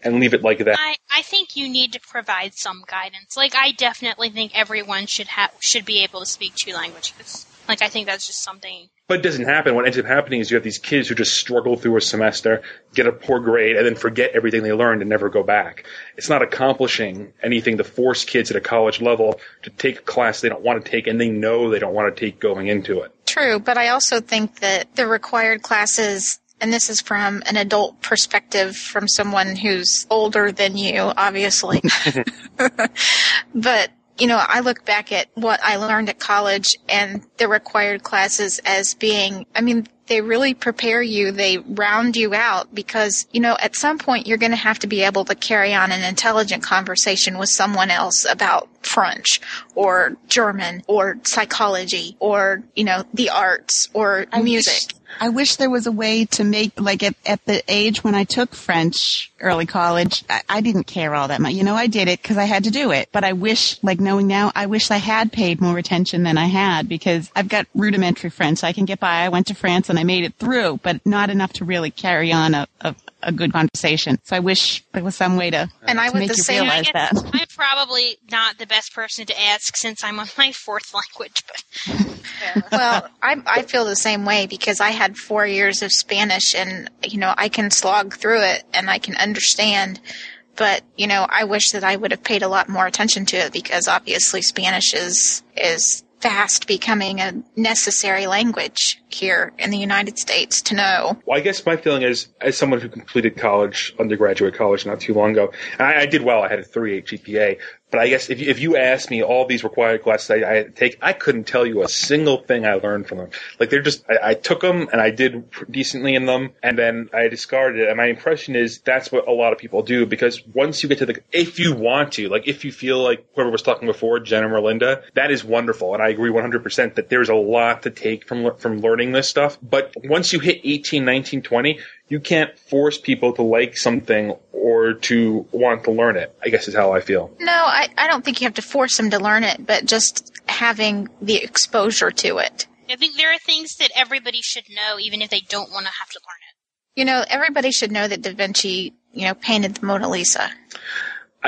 and leave it like that. I, I think you need to provide some guidance. Like I definitely think everyone should have should be able to speak two languages. Like I think that's just something But it doesn't happen. What ends up happening is you have these kids who just struggle through a semester, get a poor grade, and then forget everything they learned and never go back. It's not accomplishing anything to force kids at a college level to take a class they don't want to take and they know they don't want to take going into it. True, but I also think that the required classes, and this is from an adult perspective from someone who's older than you, obviously. but, you know, I look back at what I learned at college and the required classes as being, I mean, they really prepare you, they round you out because, you know, at some point you're going to have to be able to carry on an intelligent conversation with someone else about French or German or psychology or, you know, the arts or music. I wish there was a way to make, like at, at the age when I took French early college, I, I didn't care all that much. You know, I did it because I had to do it. But I wish, like knowing now, I wish I had paid more attention than I had because I've got rudimentary French. I can get by. I went to France and I made it through, but not enough to really carry on a, a, a good conversation. So I wish there was some way to, And I would make the you same- realize I that. guess I'm probably not the best person to ask since I'm on my fourth language, but well, I I feel the same way because I had four years of Spanish, and you know I can slog through it and I can understand. But you know, I wish that I would have paid a lot more attention to it because obviously Spanish is is fast becoming a necessary language here in the United States to know. Well, I guess my feeling is, as someone who completed college, undergraduate college not too long ago, I, I did well. I had a 3.8 GPA. But I guess if you, if you asked me all these required classes I, I take, I couldn't tell you a single thing I learned from them. Like they're just, I, I took them and I did decently in them, and then I discarded it. And my impression is that's what a lot of people do because once you get to the, if you want to, like if you feel like whoever was talking before, Jen or Melinda, that is wonderful, and I agree 100% that there's a lot to take from from learning this stuff. But once you hit 18, 19, 20, you can't force people to like something or to want to learn it. I guess is how I feel. No, I, I don't think you have to force them to learn it, but just having the exposure to it. I think there are things that everybody should know, even if they don't want to have to learn it. You know, everybody should know that Da Vinci, you know, painted the Mona Lisa.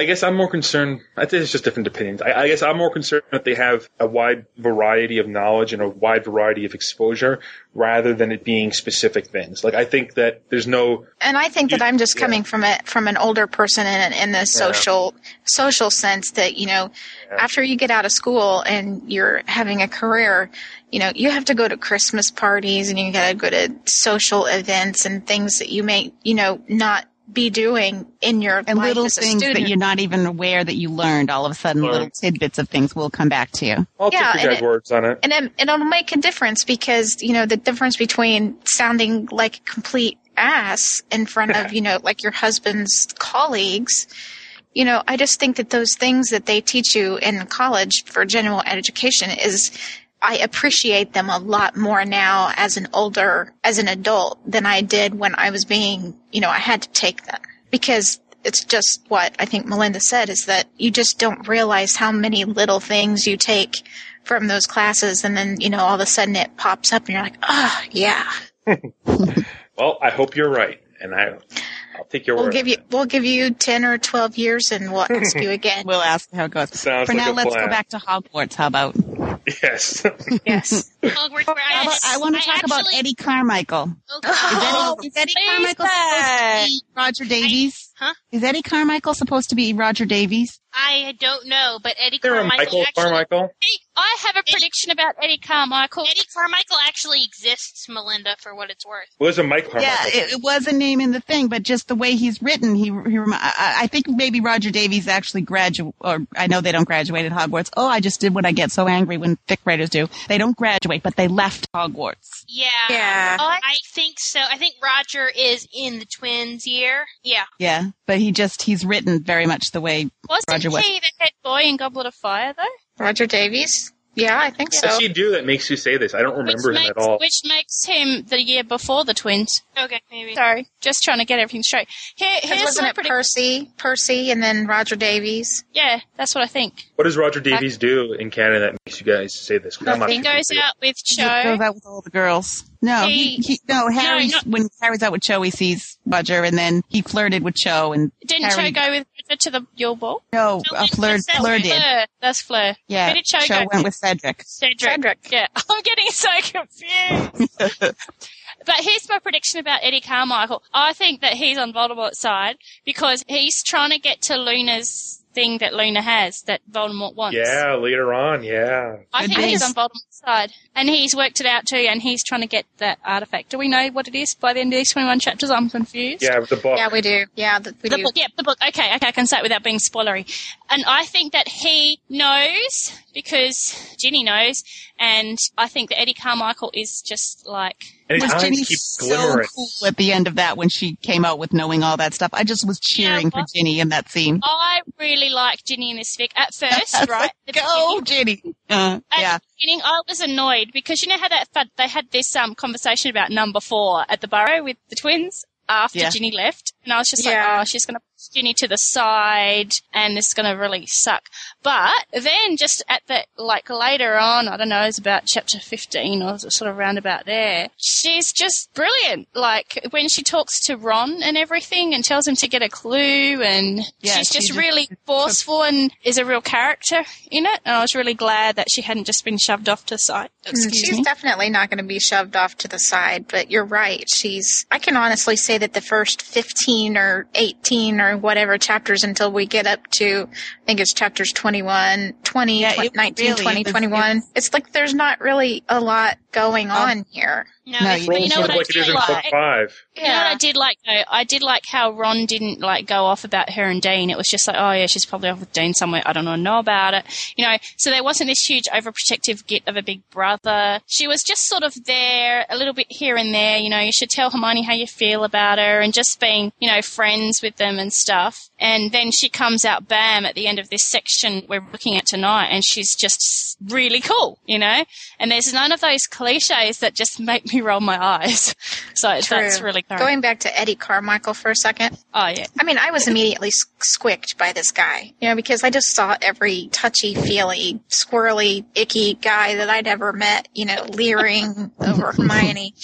I guess I'm more concerned. I think it's just different opinions. I, I guess I'm more concerned that they have a wide variety of knowledge and a wide variety of exposure, rather than it being specific things. Like I think that there's no. And I think that I'm just coming from it from an older person in in the social social sense that you know, after you get out of school and you're having a career, you know, you have to go to Christmas parties and you got to go to social events and things that you may you know not be doing in your And life little as a things student. that you're not even aware that you learned, all of a sudden Learn. little tidbits of things will come back to you. I'll Yeah, take your and guys' it- words on it. and it, it'll make a difference because you know the difference between sounding like a complete ass in front of, you know, like your husband's colleagues. You know, I just think that those things that they teach you in college for general education is I appreciate them a lot more now as an older, as an adult than I did when I was being, you know, I had to take them because it's just what I think Melinda said is that you just don't realize how many little things you take from those classes and then, you know, all of a sudden it pops up and you're like, oh, yeah. Well, I hope you're right, and I, I'll take your We'll word. give you, we'll give you 10 or 12 years and we'll ask you again. We'll ask how it goes. Sounds For like now, a let's plan. go back to Hogwarts. How about? Yes. yes. Hogwarts, where How about I want to talk about Eddie Carmichael. Oh, Is Eddie, oh, is Eddie please Carmichael supposed to be Roger Davies? Huh? Is Eddie Carmichael supposed to be Roger Davies? I don't know, but Eddie There Carmichael Michael actually. Carmichael. I have a prediction about Eddie Carmichael. Eddie Carmichael actually exists, Melinda, for what it's worth. Well, there's a Mike Carmichael. Yeah, it, it was a name in the thing, but just the way he's written, he, he I, I think maybe Roger Davies actually graduate, or I know they don't graduate at Hogwarts. Oh, I just did what I get so angry when fic writers do. They don't graduate, but they left Hogwarts. Yeah. Yeah. I think so. I think Roger is in the twins year. Yeah. Yeah, but he just, he's written very much the way Wasn't Roger was. he the head boy in Goblet of Fire, though? Roger Davies? Yeah, I think What so. What does he do that makes you say this? I don't remember which him makes, at all. Which makes him the year before the twins. Okay, maybe. Sorry, just trying to get everything straight. Here, here's wasn't my it prediction. Percy, Percy, and then Roger Davies? Yeah, that's what I think. What does Roger Davies do in canon that makes you guys say this? I'm not He goes out with He goes out with all the girls. No, he, He- he no Harry. not- when Harry's out with Cho, he sees Roger, and then he flirted with Cho, and Didn't Harry, Cho go with Roger to the Yule Ball? No, No, uh, Fleur, that's Fleur did. Fleur. That's Fleur. Yeah, Who did Cho, Cho go went with Cedric. Cedric. Cedric. Yeah, I'm getting so confused. but here's my prediction about Eddie Carmichael. I think that he's on Voldemort's side because he's trying to get to Luna's thing that Luna has that Voldemort wants. Yeah, later on, yeah. I Good think he's on Voldemort's side. And he's worked it out too, and he's trying to get that artifact. Do we know what it is by the end of these 21 chapters? I'm confused. Yeah, with the book. Yeah, we do. Yeah, the, we The do. book, yeah, the book. Okay, okay, I can say it without being spoilery. And I think that he knows because Ginny knows, and I think that Eddie Carmichael is just like And was eyes Ginny so glimmering. cool at the end of that when she came out with knowing all that stuff? I just was cheering Yeah, for Ginny in that scene. I really like Ginny in this fic at first, right? The Go. Ginny! Uh, At yeah, the beginning, I was annoyed because you know how that they had this um conversation about number four at the burrow with the twins after Yeah. Ginny left, and I was just Yeah. like, oh, she's going to push Ginny to the side, and this is going to really suck. But then, just at the like later on, I don't know, it's about chapter fifteen or sort of round about there. She's just brilliant. Like when she talks to Ron and everything, and tells him to get a clue, and Yeah, she's she just just- really forceful and is a real character in it. And I was really glad that she hadn't just been shoved off to the side. Mm, Excuse She's me. definitely not going to be shoved off to the side, but you're right. She's, I can honestly say that the first 15 or 18 or whatever chapters until we get up to, I think it's chapters 21, 20, Yeah, 20 it 19, really- 20, 21. it was- it's like there's not really a lot going um, on here. No, No, you- But you know what of I like it is did in like? five. You know what I did like though? I did like how Ron didn't like go off about her and Dean. It was just like, oh yeah, she's probably off with Dean somewhere. I don't know, know about it. You know, so there wasn't this huge overprotective git of a big brother. She was just sort of there, a little bit here and there. You know, you should tell Hermione how you feel about her, and just being, you know, friends with them and stuff. And then she comes out, bam, at the end of this section we're looking at tonight, and she's just really cool, you know. And there's none of those cliches that just make me roll my eyes. So that's True. really Going back to Eddie Carmichael for a second. Oh yeah. I mean, I was immediately squicked by this guy, you know, because I just saw every touchy feely, squirrely, icky guy that I'd ever met, you know, leering over Hermione.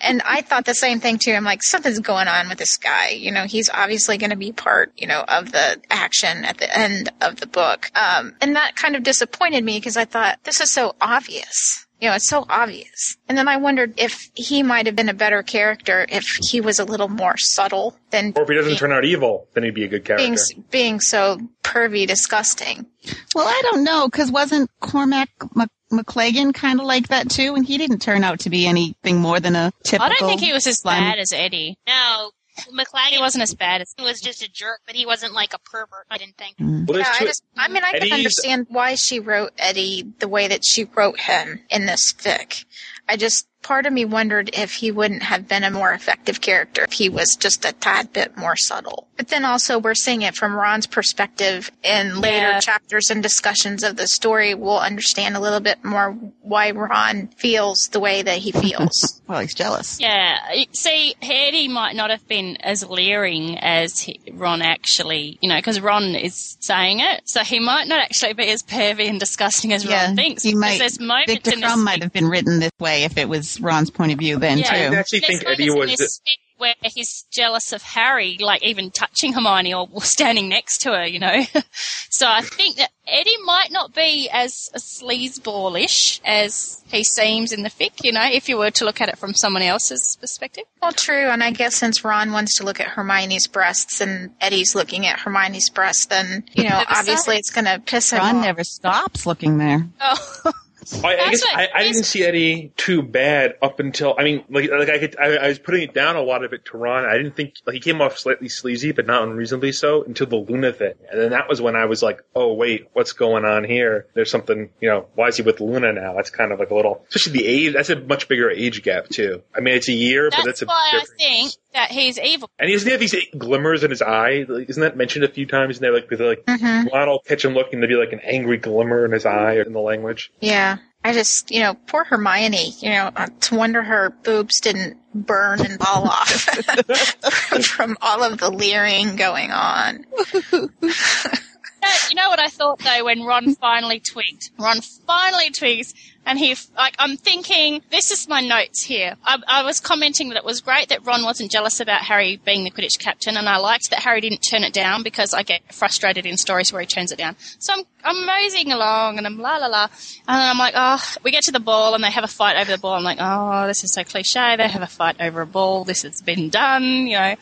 And I thought the same thing too. I'm like, something's going on with this guy. You know, he's obviously going to be part, you know, of the action at the end of the book. Um, and that kind of disappointed me because I thought this is so obvious. You know, it's so obvious. And then I wondered if he might have been a better character if he was a little more subtle than Or if he doesn't turn out evil, then he'd be a good character. being being so pervy, disgusting. Well, I don't know because wasn't Cormac Mc- McLaggen kind of like that too, and he didn't turn out to be anything more than a typical. I don't think he was as slimy- bad as Eddie. No, McLaggen He wasn't as bad as. was just a jerk, but he wasn't like a pervert. I didn't think. Mm. Well, yeah, I just, I mean, I can understand why she wrote Eddie the way that she wrote him in this fic. I just, part of me wondered if he wouldn't have been a more effective character if he was just a tad bit more subtle. But then also we're seeing it from Ron's perspective in later Yeah. chapters and discussions of the story. We'll understand a little bit more why Ron feels the way that he feels. well, he's jealous. Yeah, see, Eddie might not have been as leering as he, Ron actually, you know, because Ron is saying it, so he might not actually be as pervy and disgusting as Yeah, Ron thinks. he might. there's moments Viktor in Krum might have been written this way if it was Ron's point of view then Yeah. too. I actually think Eddie was where he's jealous of Harry, like even touching Hermione or standing next to her, you know. so I think that Eddie might not be as sleazeballish as he seems in the fic, you know, if you were to look at it from someone else's perspective. Well, true, and I guess since Ron wants to look at Hermione's breasts and Eddie's looking at Hermione's breasts, then you know Besides- obviously it's going to piss him off. Ron off. never stops looking there. Oh. I, I guess I, I didn't see any too bad up until I mean like like I could I, I was putting it down a lot of it to Ron. I didn't think like he came off slightly sleazy, but not unreasonably so until the Luna thing, and then that was when I was like, oh wait, what's going on here? There's something you know. Why is he with Luna now? That's kind of like a little, especially the age. That's a much bigger age gap too. I mean, it's a year, but That's that's a why I think that he's evil. And he doesn't have these glimmers in his eye? Like, isn't that mentioned a few times? And they're like, they're like Mhm. Ron will catch him looking, there'll be like an angry glimmer in his eye in the language. Yeah. I just, you know, poor Hermione, you know, uh, to wonder her boobs didn't burn and fall off from all of the leering going on. You know what I thought though when Ron finally twigged? Ron finally twigs, and he like I'm thinking this is my notes here. I, I was commenting that it was great that Ron wasn't jealous about Harry being the Quidditch captain, and I liked that Harry didn't turn it down because I get frustrated in stories where he turns it down. So I'm I'm moseying along and I'm la la la, and then I'm like, oh, we get to the ball and they have a fight over the ball. I'm like, oh, this is so cliche. They have a fight over a ball. This has been done, you know.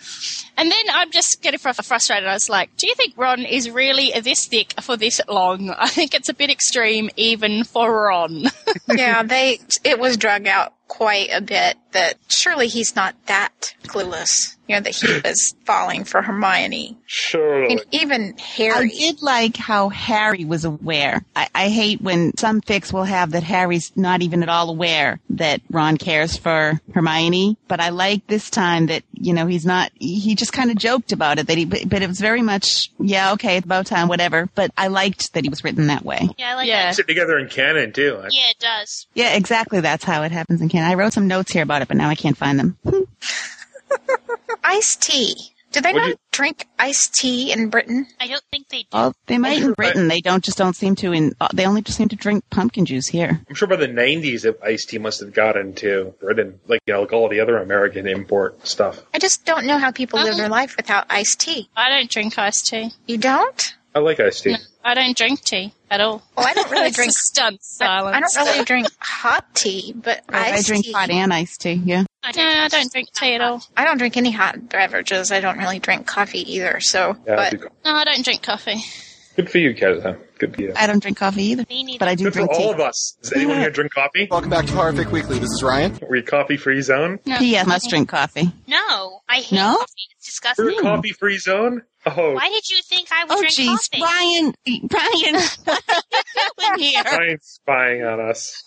And then I'm just getting frustrated. I was like, do you think Ron is really this thick for this long? I think it's a bit extreme even for Ron. yeah, they, it was drug out quite a bit that surely he's not that clueless, you know, that he was falling for Hermione. Sure. And even Harry. I did like how Harry was aware. I, I hate when some fics will have that Harry's not even at all aware that Ron cares for Hermione. But I like this time that, you know, he's not, he just kind of joked about it that he, but, but it was very much, yeah, okay, it's about time, whatever. But I liked that he was written that way. Yeah, I like Yeah. that. Sit together in canon too. Yeah, it does. Yeah, exactly. That's how it happens in canon. I wrote some notes here about it, but now I can't find them. Iced tea. Do they What not you- drink iced tea in Britain? I don't think they do. Well, they might in Britain. They don't just don't seem to in, uh, they only just seem to drink pumpkin juice here. I'm sure by the 90s, iced tea must have gotten to Britain, like you know, like all the other American import stuff. I just don't know how people live their life without iced tea. I don't drink iced tea. You don't? I like iced tea. I don't drink tea at all. Well, I don't really drink. a stunned silence. I don't really drink hot tea, but I iced drink tea. hot and iced tea, yeah. I don't, I don't drink tea at all. I don't drink any hot beverages. I don't really drink coffee either. So, Yeah, but that'd be cool. No, I don't drink coffee. good for you, Kaz. Good for you. I don't drink coffee either. Me neither. But I do Good for drink all tea. of us. Does anyone here drink coffee? Welcome back to Potterfic Weekly. This is Ryan. Were you coffee free zone? No. P.S. must drink coffee. No, I hate No? coffee. It's disgusting. We're a coffee free zone? Oh, Why did you think I would Oh, drink jeez. coffee? Ryan, Ryan, what are you doing here? Ryan's spying on us.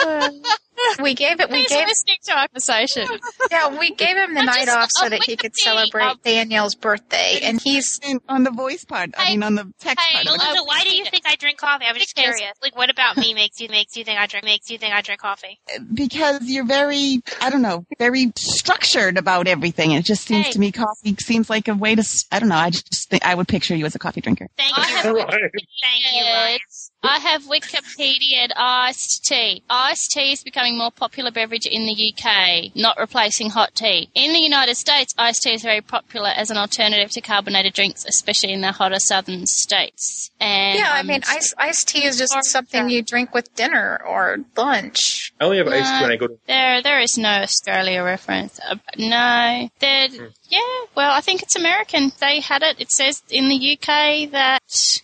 we gave it. We He's gave. listening to our conversation. Yeah, we gave him the I'm night just- off so oh, that he could a celebrate Um, Danielle's birthday, and he's. On the voice part, I Hey, mean on the text Hey, part of it. Melinda, why do you think I drink coffee? I'm just Because- curious. Like, what about me makes you makes you think I drink makes you think I drink coffee? because you're very, I don't know, very structured about everything. It just seems Hey. to me coffee seems like a way to, I don't know, I just think I would picture you as a coffee drinker. Thank you, thank you, Ryan. I have Wikipedia iced tea. Iced tea is becoming more popular beverage in the UK, not replacing hot tea. In the United States, iced tea is very popular as an alternative to carbonated drinks, especially in the hotter southern states. And Yeah, I um, mean, ice, iced tea is just something you drink with dinner or lunch. I only have iced tea when I go to. There, there is no Australia reference. Uh, no, there. Yeah, well, I think it's American. They had it. It says in the UK that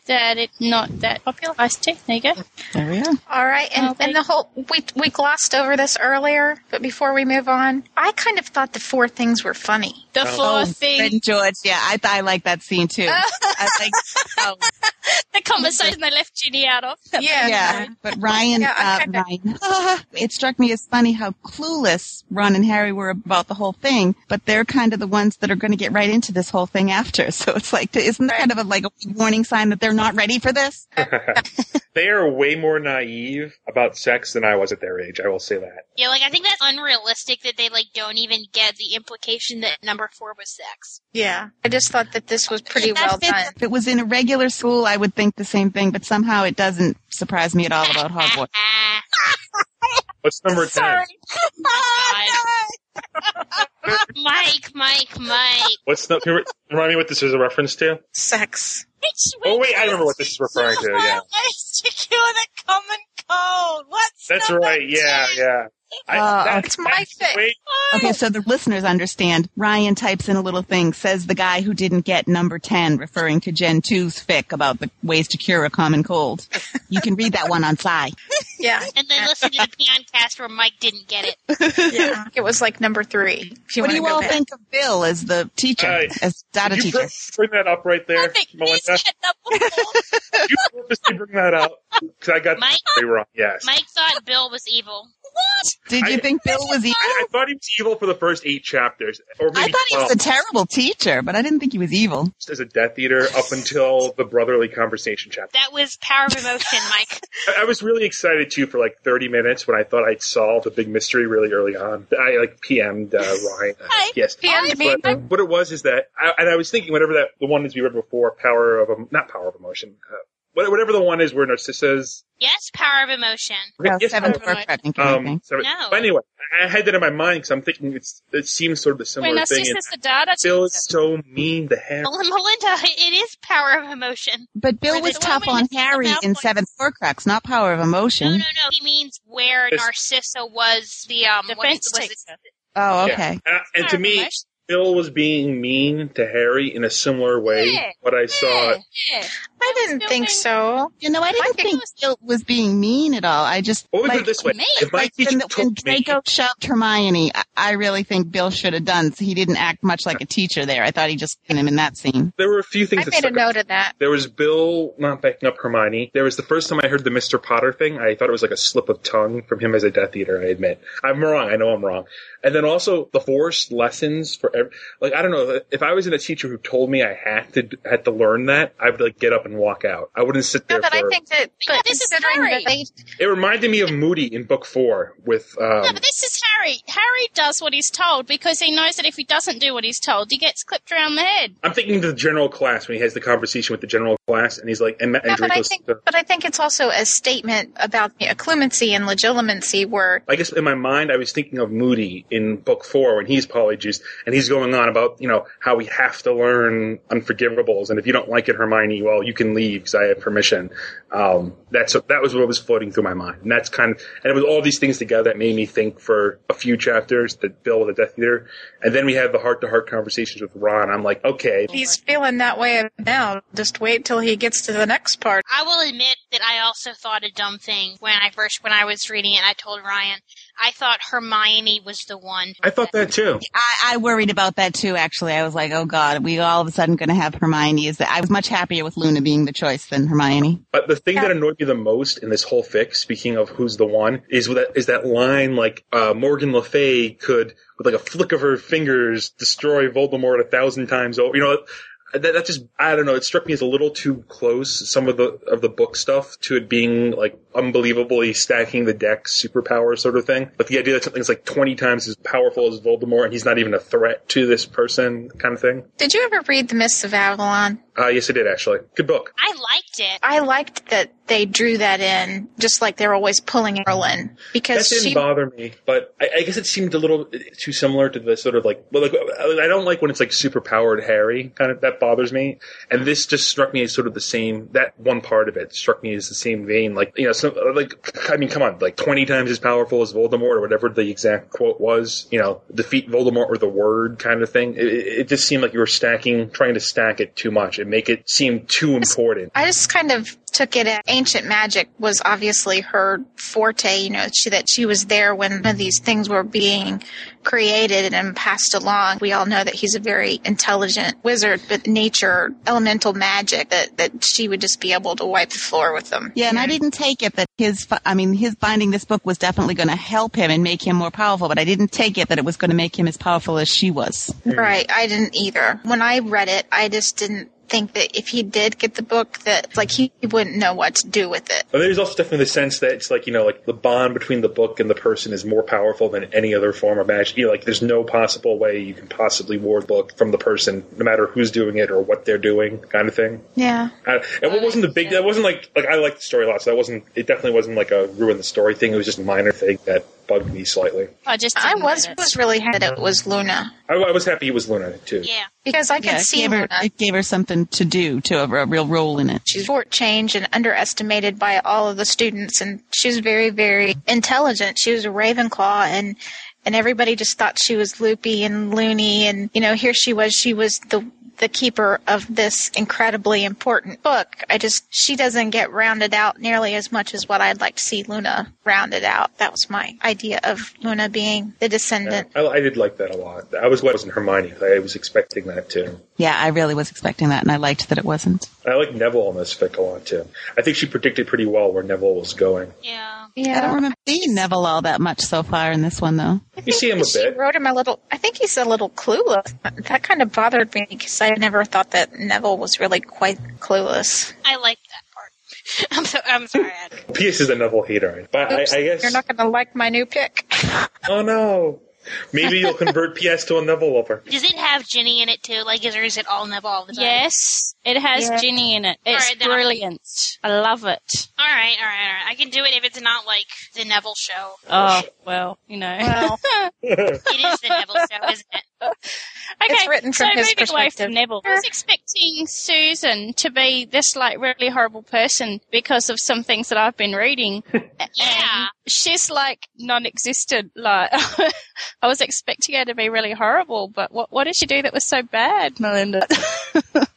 that it's not that popular. Iced tea. There you go. There we are. All right, and, Oh, and the whole we we glossed over this earlier, but before we move on, I kind of thought the four things were funny. The Oh. four Oh, things. Fred George, yeah, I, I like that scene too. I like how the conversation they left Ginny out of. Yeah. Yeah, but Ryan, Yeah, uh, Ryan, it struck me as funny how clueless Ron and Harry were about the whole thing, but they're kind of the ones that are going to get right into this whole thing after. So it's like, isn't that kind of a, like a warning sign that they're not ready for this? they are way more naive about sex than I was at their age. I will say that. Yeah, like I think that's unrealistic that they like don't even get the implication that number four was sex. Yeah. I just thought that this was pretty well fits- done. If it was in a regular school, I would think the same thing, but somehow it doesn't surprise me at all about Hogwarts. What's number ten? Mike, Mike, Mike. What's the, can you remind me what this is a reference to? Sex. Oh wait, I remember what this is referring to. Yeah, Ways to cure the common cold. What's that's number right. Yeah, yeah. I, Uh, that's, It's my that's thing. Okay, so the listeners understand. Ryan types in a little thing, says the guy who didn't get number 10, referring to Gen 2's fic about the ways to cure a common cold. You can read that one on Fly. Yeah. And then listen to the Peon cast where Mike didn't get it. Yeah. It was like number three. What do you all back. think of Bill as the teacher, Uh, as DADA Did you teacher? bring, bring that up right there, I think he's Melinda? getting number four. Did you purposely bring that up? Because I got Mike? very wrong. Yes. Mike thought Bill was evil. Did you I- think Bill was evil? I, I thought he was evil for the first eight chapters, or maybe I thought he was a terrible teacher, but I didn't think he was evil. Just as a Death Eater up until the brotherly conversation chapter. That was power of emotion, Mike. I, I was really excited too for like 30 minutes when I thought I'd solved the big mystery really early on. I like PM'd uh, Ryan. Uh, Hey, yes. PM'd me. But what it was is that, I, and I was thinking whatever that the one is we read before, power of Em- not power of emotion, uh, what- whatever the one is where Narcissa's Yes, power of emotion. No, yes, seventh power- book, I think. Um, think. sorry. No. But anyway, I had that in my mind because I'm thinking it's it seems sort of the Wait, similar thing. And Narcissa's the DADA Bill is so mean to Harry. Mel- Melinda, it is power of emotion. But Bill was tough on Harry in Malfoy. Seventh Horcrux, not Power of Emotion. no, no. No. He means where Yes. Narcissa was the um what Defense was it? Oh, Yeah. okay. And, and to me. Bill was being mean to Harry in a similar way. Yeah. What I saw. Yeah, yeah. I didn't Bill think being- so. You know, I didn't think it was- Bill was being mean at all. I just Well, we put like, it this way: me. if my like teacher when, when told me, Draco shoved Hermione, I, I really think Bill should have done. So he didn't act much like a teacher there. I thought he just him in that scene. there were a few things I that made a stuck out. note of that. There was Bill not backing up Hermione. There was the first time I heard the Mr. Potter thing. I thought it was like a slip of tongue from him as a Death Eater. I admit I'm wrong. I know I'm wrong. And then also the forced lessons for ev- like I don't know if I was in a teacher who told me I had to had to learn that I would like get up and walk out. I wouldn't sit there No, but for. I think that, Yeah, this is Harry. that they, it reminded me of Moody in book four with No, um, but this is Harry. Harry does what he's told because he knows that if he doesn't do what he's told, he gets clipped around the head. I'm thinking of the general class when he has the conversation with the general class and he's like and, and no, but I Draco's- think, but I think it's also a statement about a clemency and legitimacy where I guess in my mind, I was thinking of Moody in book four when he's polyjuiced and he's going on about, you know, how we have to learn unforgivables. And if you don't like it, Hermione, well, you can leave because I have permission. Um, that's, that was what was floating through my mind. And that's kind of, and it was all these things together that made me think for a few chapters that Bill of the Death Eater. And then we had the heart to heart conversations with Ron. I'm like, okay, he's feeling that way now. Just wait till he gets to the next part. I will admit that I also thought a dumb thing when I first when I was reading it. I told Ryan I thought Hermione was the one. I thought that too. I, I worried about that too. Actually, I was like, "Oh God, we all of a sudden going to have Hermione." Is that I was much happier with Luna being the choice than Hermione. But the thing that annoyed me the most in this whole fix, speaking of who's the one, is that is that line like uh, Morgan Le Fay could, with like a flick of her fingers, destroy Voldemort a thousand times over. You know, that, that just I don't know. It struck me as a little too close. Some of the of the book stuff to it being like unbelievably stacking the deck, superpower sort of thing. But the idea that something's like twenty times as powerful as Voldemort and he's not even a threat to this person, kind of thing. Did you ever read The Mists of Avalon? Uh, yes, I did actually. Good book. I liked it. I liked that they drew that in, just like they're always pulling Erlyn That because didn't she. bother me, but I, I guess it seemed a little too similar to the sort of like, well, like I don't like when it's like super powered Harry kind of that bothers me, and this just struck me as sort of the same. That one part of it struck me as the same vein, like you know, some, like I mean, come on, like twenty times as powerful as Voldemort or whatever the exact quote was, you know, defeat Voldemort with a word kind of thing. It, it it just seemed like you were stacking, trying to stack it too much and make it seem too important. I just kind of took it as ancient magic was obviously her forte, you know, she, that she was there when these things were being created and passed along. We all know that he's a very intelligent wizard, but nature, elemental magic, that, that she would just be able to wipe the floor with them. Yeah, and I didn't take it that his, I mean, his binding this book was definitely going to help him and make him more powerful, but I didn't take it that it was going to make him as powerful as she was. Right, I didn't either. When I read it, I just didn't think that if he did get the book that like he wouldn't know what to do with it. But there's also definitely the sense that it's like you know, like the bond between the book and the person is more powerful than any other form of magic. You know, like there's no possible way you can possibly ward the book from the person, no matter who's doing it or what they're doing, kind of thing. Yeah. And what wasn't the big? That wasn't like like I liked the story a lot, so that wasn't. It definitely wasn't like a ruin the story thing. It was just a minor thing that bugged me slightly. I just I was was really happy that it was Luna I, I was happy it was Luna too. Yeah. because I could Yeah, it see gave her, Luna. it gave her something to do, to a, a real role in it. She's shortchanged and underestimated by all of the students, and she was very, very intelligent. She was a Ravenclaw, and and everybody just thought she was loopy and loony. And you know, here she was. She was the the keeper of this incredibly important book. I just she doesn't get rounded out nearly as much as what I'd like to see Luna rounded out. That was my idea of Luna being the Yeah, descendant. I, I did like that a lot. I was glad it wasn't Hermione. I was expecting that too. Yeah, I really was expecting that, and I liked that it wasn't. I like Neville in this fic a lot too. I think she predicted pretty well where Neville was going. Yeah. Yeah. I don't remember seeing Neville all that much so far in this one, though. You see him a She bit. wrote him a little. I think he's a little clueless. That kind of bothered me because I never thought that Neville was really quite clueless. I like that part. I'm so I'm sorry. Ed. P.S. is a Neville hater, but I, I guess. you're not going to like my new pick. oh no! Maybe you'll convert P.S. to a Neville lover. Does it have Ginny in it too? Like, is or is it all Neville all the time? Yes, it has Yeah. Ginny in it. It's Alright, then I'll- brilliant. I love it. All right, all right, all right. I can do it if it's not like the Neville show. Oh well, you know. Well, It is the Neville show, isn't it? Okay, It's written from so his moving away from Neville. I was expecting Susan to be this like really horrible person because of some things that I've been reading. Yeah. She's like non-existent. Like I was expecting her to be really horrible, but what what did she do that was so bad, Melinda?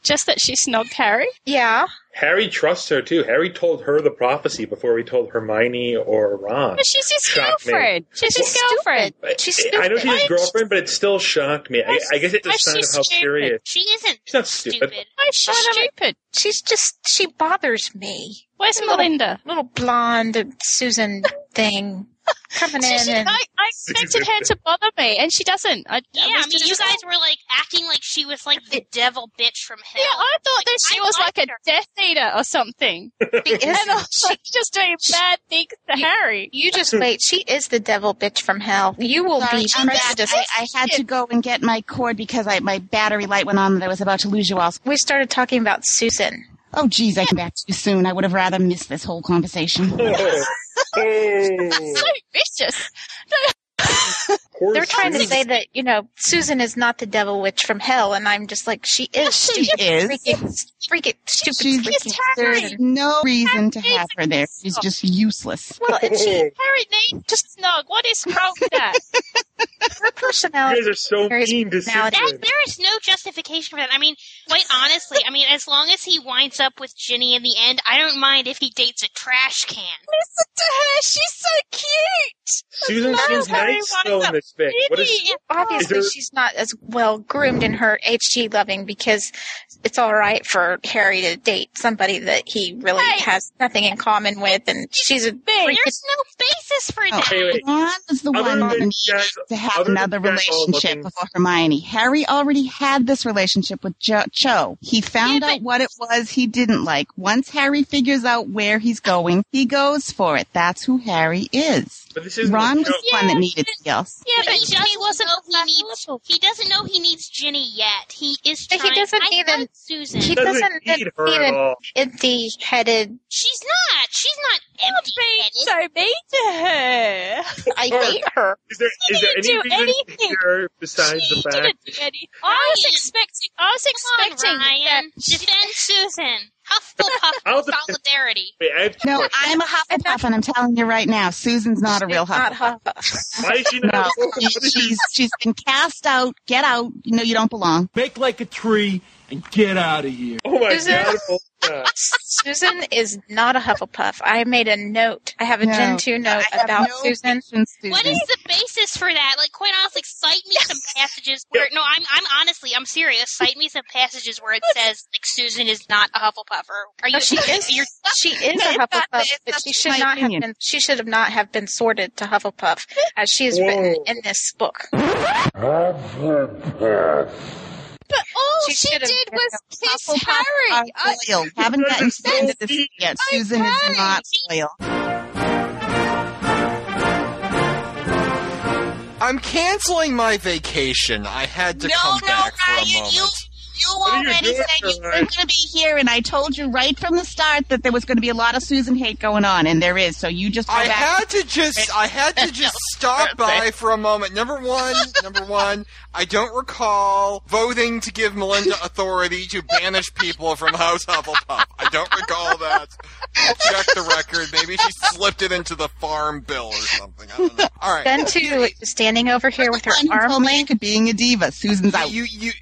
Just that she snogged Harry. yeah. Harry trusts her too. Harry told her the prophecy before he told Hermione or Ron. But she's his Shocked me. girlfriend. She's his She's girlfriend. She's stupid. I know she's his girlfriend, but it still shocked me. I, I guess it's a Why sign of how stupid? serious. She isn't She's not stupid. stupid. Oh, she's stupid. She's just she bothers me. Where's Little- Melinda? Little blonde Susan thing coming She- in she- and I, I expected her to bother me, and she doesn't. I, Yeah, I mean, you guys were like acting like she was like the devil bitch from hell. Yeah, I thought Like, that she I was like liked a. Death Eater or something. she And is, I was like, just doing bad things to Harry. you just wait. She is the devil bitch from hell. You will Sorry, be I'm back. prejudiced. I, I had to go and get my cord because I, my battery light went on and I was about to lose you all. we started talking about Susan. Oh, geez, I came back too soon. I would have rather missed this whole conversation. So vicious. Poor They're trying to Susan. say that you know Susan is not the devil witch from hell, and I'm just like she is. she stupid, is. Freaking, freaking stupid. She's freaking Harry. no reason to have her there. She's just useless. Well, and she, Harry needs eh? to snog. What is wrong with that? her personality. You personality. guys are so mean to personality. That, Susan. there is no justification for that. I mean, quite honestly, I mean, as long as he winds up with Ginny in the end, I don't mind if he dates a trash can. Listen to her. She's so cute. Susan seems nice though in up this fic. What is? Obviously, Is there- she's not as well groomed in her HG loving because it's all right for Harry to date somebody that he really Hey. has nothing in common with, and she's a freaking There's no basis for Oh, that. Wait, wait. Ron was the Other one than that you guys- to have another you guys all relationship looking- before Hermione. Harry already had this relationship with jo- Cho. He found Yeah, but- out what it was he didn't like. Once Harry figures out where he's going, he goes for it. That's who Harry is. But this isn't Ron was joke. the one that needed somebody else. Yeah, But but he Ginny doesn't wasn't know he needs. He doesn't know he needs Ginny yet. He is But he doesn't I even- like Susan. he doesn't doesn't need her need at all. empty-headed. She's not. She's not empty-headed. so mean to her. I hate her. Is there She is there didn't any do reason anything. here besides She the fact? didn't do anything. I was expecting. I was Come on, expecting Ryan. that. Defend Susan. Hufflepuff solidarity. Wait, I No, questions. I'm a Hufflepuff, and I'm telling you right now, Susan's not a real Not Hufflepuff. Hufflepuff. Why is she not? No, she's she's been cast out. Get out. You know you don't belong. Make like a tree and get out of here. Oh my Susan? god. Susan is not a Hufflepuff. I made a note. I have a No, Gen 2 note about no Susan. patience, What Susan. is the basis for that? Like, quite honestly, cite me some passages where. No, I'm. I'm honestly. I'm serious. Cite me some passages where it says like Susan is not a Hufflepuffer. Are you? No, she is. You're, She is No, a it's not- Hufflepuff, but not she should not opinion. have been. She should have not have been sorted to Hufflepuff, as she is written in this book. but all She she, did was a kiss Hufflepuff Harry. are I- loyal. Haven't gotten to the end of this Deep. yet. I'm Susan is not loyal. I'm canceling my vacation. I had to no, come no, back for a Ryan, moment. You you What are you already said you weren't going to be here, and I told you right from the start that there was going to be a lot of Susan hate going on, and there is. So you just I back. had to just I had to just stop by for a moment. Number one, number one, I don't recall voting to give Melinda authority to banish people from House Hufflepuff. I don't recall that. I'll check the record. Maybe she slipped it into the farm bill or something. I don't know. All right. Gen 2 standing over here with her arm told me length. being a diva. Susan's out. You you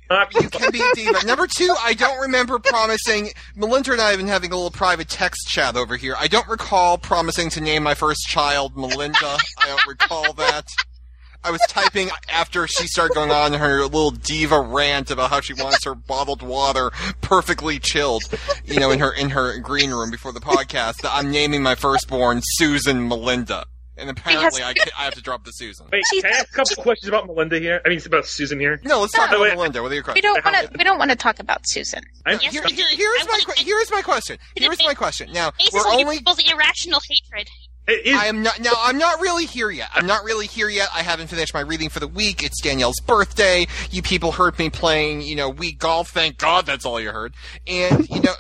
you can be a diva. Number two, I don't remember promising. Melinda and I have been having a little private text chat over here. I don't recall promising to name my first child Melinda. I don't recall that. I was typing after she started going on her little diva rant about how she wants her bottled water perfectly chilled, you know, in her in her green room before the podcast. That I'm naming my firstborn Susan Melinda, and apparently I, ca- I have to drop the Susan. Wait, can I ask a couple questions about Melinda here? I mean, it's about Susan here. No, let's talk No, about. Melinda. What are your We questions? don't want to. We don't want to talk about Susan. I'm, Yes, Here, here, here's my wanna- que- here's my question. Here's my question. Now Basis we're on only. people's irrational hatred. it is, I am not now. I'm not really here yet. I'm not really here yet. I haven't finished my reading for the week. It's Danielle's birthday. You people heard me playing, you know, Wii golf. Thank God that's all you heard. And you know,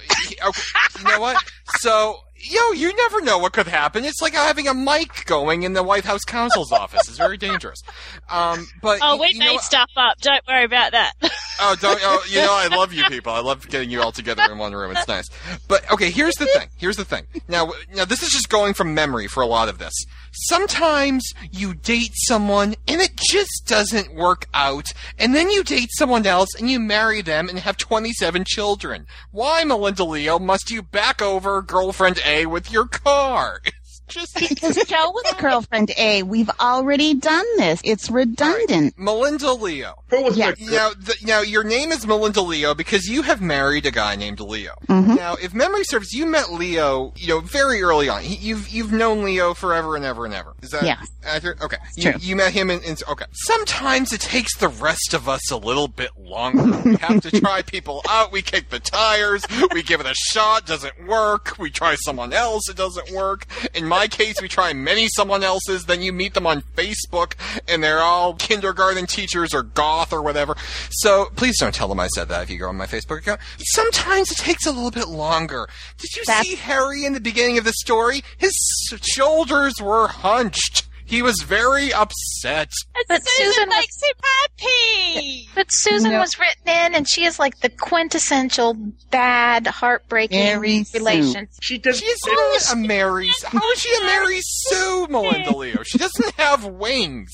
okay, you know what? So. Yo, you never know what could happen. It's like having a mic going in the White House counsel's office. It's very dangerous. Um, but Oh, we you know made stuff up. Don't worry about that. Oh, don't oh, you know? I love you people. I love getting you all together in one room. It's nice. But okay, here's the thing. Here's the thing. Now, now this is just going from memory for a lot of this. Sometimes you date someone and it just doesn't work out, and then you date someone else and you marry them and have 27 children. Why, Melinda Leo, must you back over girlfriend A with your car? It's just because Joe was girlfriend A. We've already done this. It's redundant. Melinda Leo. who was Yeah. my Now, the, now your name is Melinda Leo because you have married a guy named Leo. Mhm. Now, if memory serves, you met Leo, you know, very early on. He, you've you've known Leo forever and ever and ever. Is that Yeah. accurate? Okay, It's you, true. you met him in, in okay. Sometimes it takes the rest of us a little bit longer. we have to try people out. We kick the tires. We give it a shot. Doesn't work. We try someone else. It doesn't work. In my case, we try many someone else's. Then you meet them on Facebook, and they're all kindergarten teachers or goth or whatever. So please don't tell them I said that if you go on my Facebook account. Sometimes it takes a little bit longer. Did you That's- see Harry in the beginning of the story? His shoulders were hunched. He was very upset. But Susan was- makes him happy. But Susan No. was written in, and she is like the quintessential bad, heartbreaking Mary Sue. She does. She's not a Mary. How is she a Mary Sue, Melinda Leo? She doesn't have wings.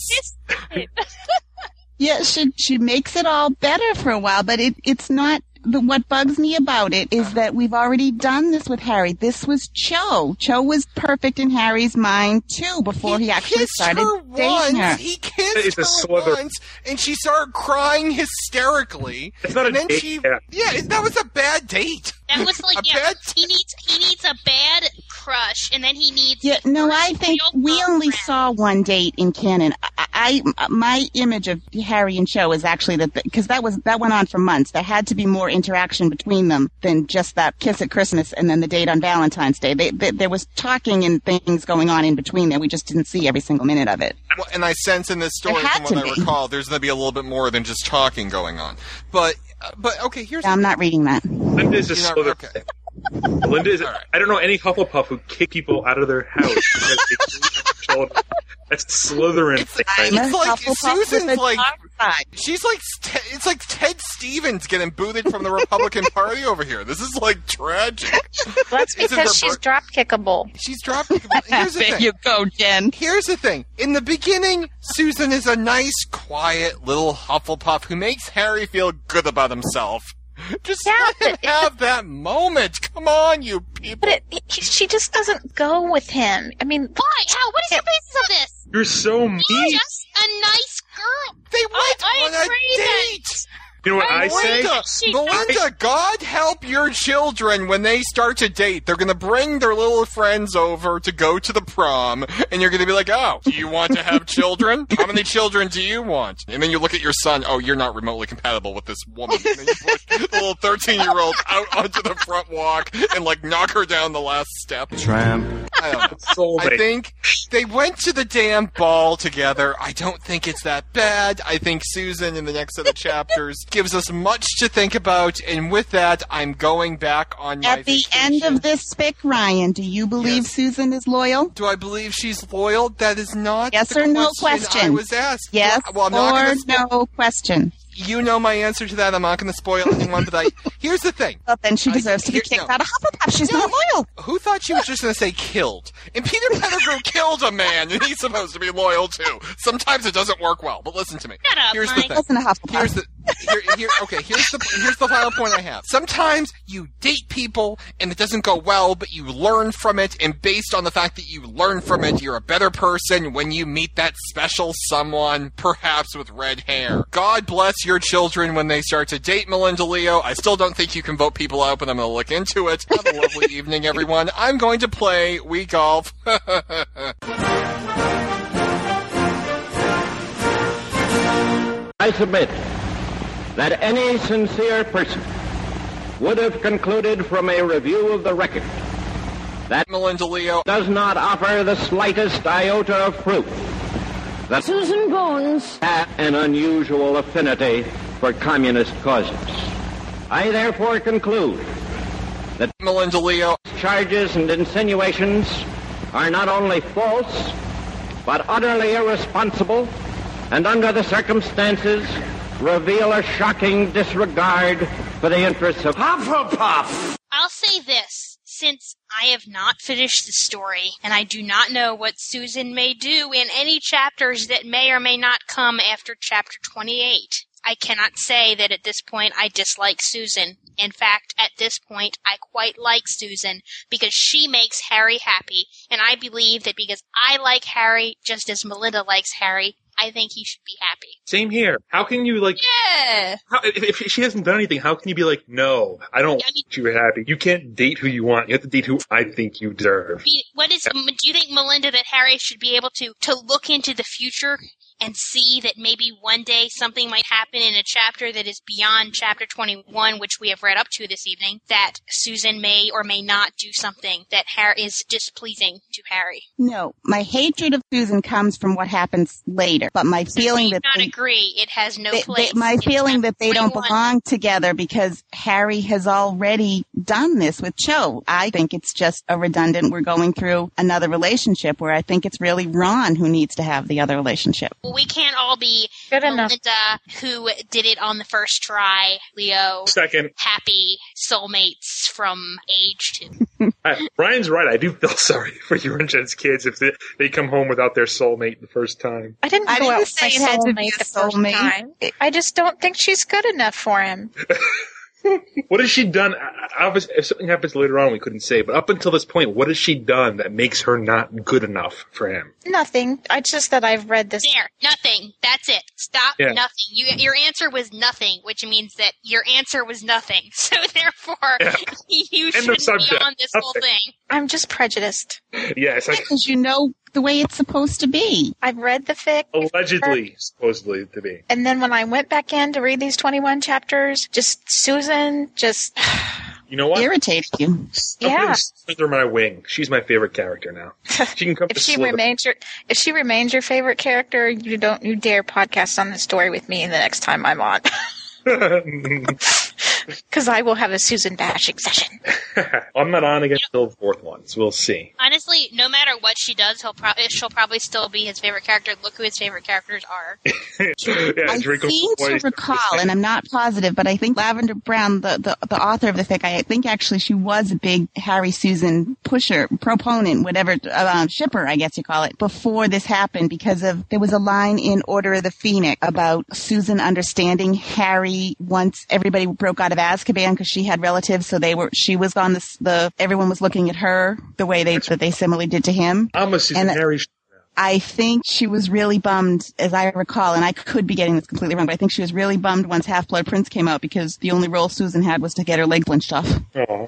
Yeah, she she makes it all better for a while, but it it's not. The, what bugs me about it is uh-huh. that we've already done this with Harry. This was Cho. Cho was perfect in Harry's mind too before he, actually kissed started her dating once. her. He kissed her slither. once, and she started crying hysterically. It's not a then date, she, yeah. that was a bad date. That was like A yeah. bad- He needs he needs a bad crush, and then he needs. Yeah, no, I think we only girlfriend. saw one date in canon. I, I my image of Harry and Cho is actually that because that was that went on for months. There had to be more interaction between them than just that kiss at Christmas and then the date on Valentine's Day. They, they, there was talking and things going on in between there. We just didn't see every single minute of it. Well, and I sense in this story, from what to I be. recall, there's going to be a little bit more than just talking going on. But, uh, but okay, here's I'm not reading that. Linda is a You're not- okay. Linda is. All right. I don't know any Hufflepuff who kick people out of their house because they children. That's Slytherin. It's, thing. It's like Hufflepuff Susan's like she's like it's like Ted Stevens getting booted from the Republican Party over here. This is like tragic. Well, that's because her she's drop kickable. She's dropping. Here's the There thing. you go, Jen. Here's the thing. In the beginning, Susan is a nice, quiet little Hufflepuff who makes Harry feel good about himself. Just let him have that moment. Come on, you people. But it, it- she just doesn't go with him. I mean, Why? How? What is the basis of this? You're so mean. She's just a nice girl. They went I on a agree that- date. You know what I say? Melinda, She- Melinda, God help your children when they start to date. They're going to bring their little friends over to go to the prom, and you're going to be like, oh, do you want to have children? How many children do you want? And then you look at your son, oh, you're not remotely compatible with this woman. And then you push the little 13 year old out onto the front walk and, like, knock her down the last step. Tramp. I don't know. I think they went to the damn ball together. I don't think it's that bad. I think Susan in the next set of chapters gives us much to think about. And with that, I'm going back on my. At the end of this fic, Ryan, do you believe Susan is loyal? Do I believe she's loyal? That is not Yes the or no question question. I was asked. Yes Well, I'm or gonna spo- no question. You know my answer to that. I'm not going to spoil anyone, but I. Here's the thing. Well, then she I- deserves to be here- kicked no. out of Hufflepuff. She's not loyal. Who thought she was just going to say killed? And Peter Pettigrew killed a man, and he's supposed to be loyal too. Sometimes it doesn't work well, but listen to me. Shut up, Here's Mike. the thing. Wasn't a Hufflepuff. Here's the here, here, okay. Here's the here's the final point I have. Sometimes you date people and it doesn't go well, but you learn from it, and based on the fact that you learn from it, you're a better person when you meet that special someone, perhaps with red hair. God bless your children when they start to date Melinda Leo. I still don't think you can vote people out, but I'm going to look into it. Have a lovely evening, everyone. I'm going to play Wii Golf. I submit that any sincere person would have concluded from a review of the record that Melinda Leo does not offer the slightest iota of proof that Susan Bones had an unusual affinity for communist causes. I therefore conclude that Melinda Leo charges and insinuations are not only false, but utterly irresponsible, and under the circumstances reveal a shocking disregard for the interests of Hufflepuff. I'll say this. Since I have not finished the story, and I do not know what Susan may do in any chapters that may or may not come after chapter 28, I cannot say that at this point I dislike Susan. In fact, at this point, I quite like Susan because she makes Harry happy, and I believe that because I like Harry just as Melinda likes Harry, I think he should be happy. Same here. How can you like? Yeah. How, if, if she hasn't done anything, how can you be like, no, I don't want you happy? You can't date who you want. You have to date who I think you deserve. I mean, what is? Do you think Melinda that Harry should be able to to look into the future and see that maybe one day something might happen in a chapter that is beyond chapter 21, which we have read up to this evening, that Susan may or may not do something that Harry is displeasing to Harry. No, my hatred of Susan comes from what happens later. But my feeling that not they, agree. It has no they- they- place. my feeling that they don't belong together because Harry has already done this with Cho. I think it's just a redundant. We're going through another relationship where I think it's really Ron who needs to have the other relationship. Well, we can't all be Good enough. Melinda, who did it on the first try. Leo, Second, happy soulmates from age two. I, uh, Brian's right. I do feel sorry for your Eurongen's kids if they, they come home without their soulmate the first time. I didn't I didn't out say my it had to be soulmate the first time. I just don't think she's good enough for him. What has she done? Obviously, if something happens later on, we couldn't say. But up until this point, what has she done that makes her not good enough for him? Nothing. I just that I've read this. There, nothing. That's it. Stop. Yeah. Nothing. You, your answer was nothing, which means that your answer was nothing. So therefore, Yeah. you of shouldn't be on this whole thing. I'm just prejudiced. Yes, I, Because you know the way it's supposed to be. I've read the fic. allegedly, supposedly to be. And then when I went back in to read these 21 chapters, just Susan, just, You know what? Irritated you. I'm yeah. putting Slither my wing. She's my favorite character now. She can come If to she remains your, if she remains your favorite character, you don't, you dare podcast on the story with me the next time I'm on. Because I will have a Susan bashing session. I'm not on against the fourth one, so we'll see. Honestly, no matter what she does, he'll pro- she'll probably still be his favorite character. Look who his favorite characters are. yeah, I Draco seem to recall, and I'm not positive, but I think Lavender Brown, the, the, the author of the fic, I think actually she was a big Harry Susan pusher, proponent, whatever, uh, shipper, I guess you call it, before this happened because of, there was a line in Order of the Phoenix about Susan understanding Harry Harry once everybody broke out of Azkaban because she had relatives, so they were she was on this the everyone was looking at her the way they that they similarly did to him. I'm a Susan And- Harry. I think she was really bummed, as I recall, and I could be getting this completely wrong, but I think she was really bummed once Half Blood Prince came out because the only role Susan had was to get her leg splinched off. Oh,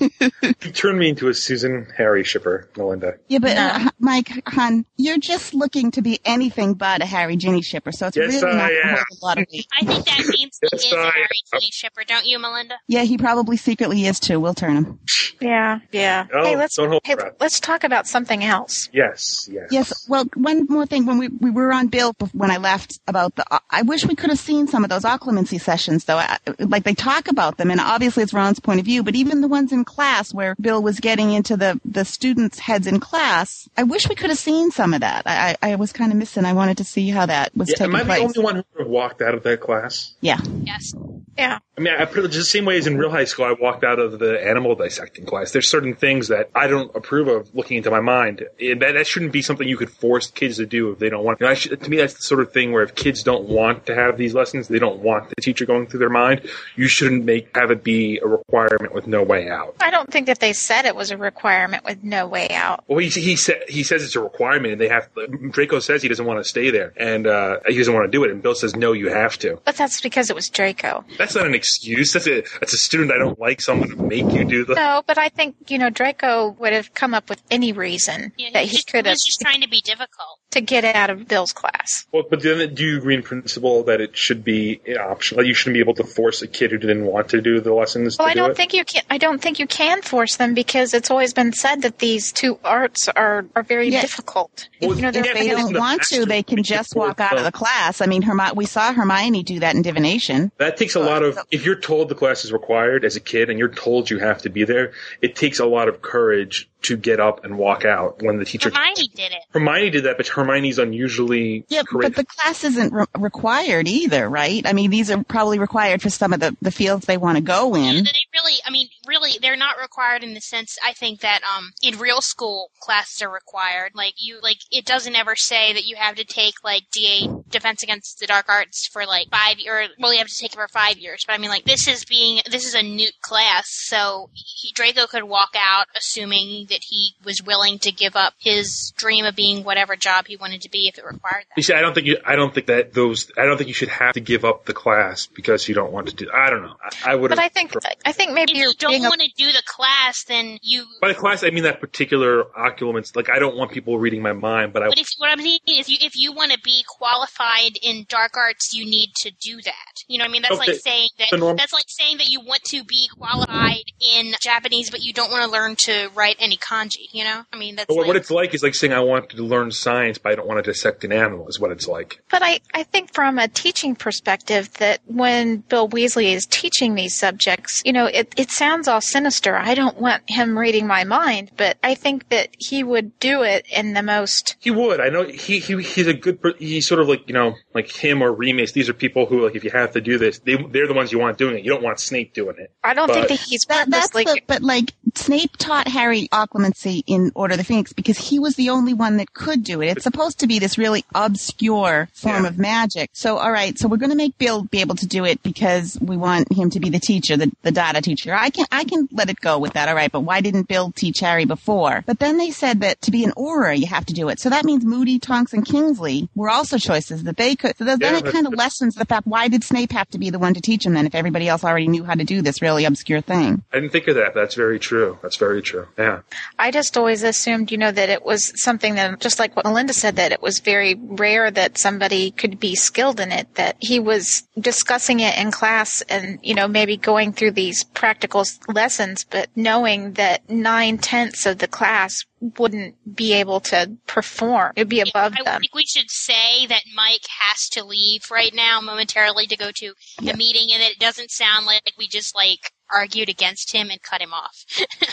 you turned me into a Susan Harry shipper, Melinda. Yeah, but uh, Mike, hon, you're just looking to be anything but a Harry Ginny shipper, so it's Yes, really not I gonna am. a lot of weight. I think that means he Yes, is a I- Harry Ginny shipper, don't you, Melinda? Yeah, he probably secretly is too. We'll turn him. Yeah, yeah. Oh, hey, let's don't hold hey, let's talk about something else. Yes, yes. Yes. Well, one more thing. When we, we were on Bill when I left about the, I wish we could have seen some of those occlumency sessions though. I, like they talk about them and obviously it's Ron's point of view, but even the ones in class where Bill was getting into the, the students' heads in class, I wish we could have seen some of that. I, I, I was kind of missing. I wanted to see how that was Yeah, taking am I place. the only one who would have walked out of that class? yeah. Yes. Yeah. I mean, I put it just the same way as in real high school. I walked out of the animal dissecting class. There's certain things that I don't approve of looking into my mind. And that, that shouldn't be something you could force kids to do if they don't want. You know, I should, to me, that's the sort of thing where if kids don't want to have these lessons, they don't want the teacher going through their mind. You shouldn't make have it be a requirement with no way out. I don't think that they said it was a requirement with no way out. Well, he, he said he says it's a requirement, and they have. Draco says he doesn't want to stay there, and uh, he doesn't want to do it. And Bill says no, you have to. But that's because it was Draco. That's not an excuse. That's a that's a student I don't like. Someone to make you do the. No, but I think, you know, Draco would have come up with any reason Yeah, that he, he could have was just trying to be difficult. to get out of Bill's class. Well, but then do you agree in principle that it should be optional? Like you shouldn't be able to force a kid who didn't want to do the lessons Well, to I do don't it? think you can. I don't think you can force them because it's always been said that these two arts are are very Yeah. difficult. Well, you know, they're If they don't the want to, they can just walk out of the class. I mean, Hermi- we saw Hermione do that in divination. That takes a lot of. If you're told the class is required as a kid, and you're told you have to be there, it takes a lot of courage to get up and walk out when the teacher. Hermione did it. Hermione did that, but Hermione's unusually Yeah, courageous. but the class isn't re- required either, right? I mean, these are probably required for some of the, the fields they want to go in. They really, I mean, really, they're not required in the sense. I think that um, in real school classes are required. Like you, like it doesn't ever say that you have to take like DA Defense Against the Dark Arts for like five or well, you have to take it for five years. But I mean, like this is being this is a new class, so he, Draco could walk out assuming that he was willing to give up his dream of being whatever job he wanted to be if it required that. You see, I don't think you. I don't think that those. I don't think you should have to give up the class because you don't want to do. I don't know. I, I would. But I think I think maybe If you're you don't want to do the class, then you by the class, I mean that particular occlument. Like, I don't want people reading my mind, but I. But if what I'm saying is, you, if you want to be qualified in dark arts, you need to do that. You know what I mean? That's Okay. like saying that. Norm- that's like saying that you want to be qualified in Japanese, but you don't want to learn to write any kanji. You know? I mean, that's But what, like, what it's like is like saying I want to learn science, but I don't want to dissect an animal. Is what it's like. But I, I think from a teaching perspective that when Bill Weasley is teaching these subjects, you know, it, it sounds all sinister. I don't want him reading my mind, but I think that he would do it in the most He would. I know he, he he's a good. per- He's sort of like you know like him or Remus. These are people who like if you have to do this, they they're the ones you want doing it. You don't want Snape doing it. I don't think that he's That, that's purposely the, but like Snape taught Harry occlumency in Order of the Phoenix because he was the only one that could do it. It's supposed to be this really obscure form of magic. So, all right, so we're going to make Bill be able to do it because we want him to be the teacher, the, the DADA teacher. I can I can let it go with that. All right, but why didn't Bill teach Harry before? But then they said that to be an Auror, you have to do it. So that means Moody, Tonks, and Kingsley were also choices that they could. So then Yeah, it kind of lessens the fact why did Snape have to be the one to teach him then if everybody else already knew how to do this really obscure thing? I didn't think of that. That's very true. That's very true. Yeah. I just always assumed, you know, that it was something that, just like what Melinda said, that it was very rare that somebody could be skilled in it, that he was discussing it in class and, you know, maybe going through these practical lessons, but knowing that nine tenths of the class wouldn't be able to perform. It'd be above I them. think we should say that Mike has to leave right now momentarily to go to a meeting, and that it doesn't sound like we just like argued against him and cut him off.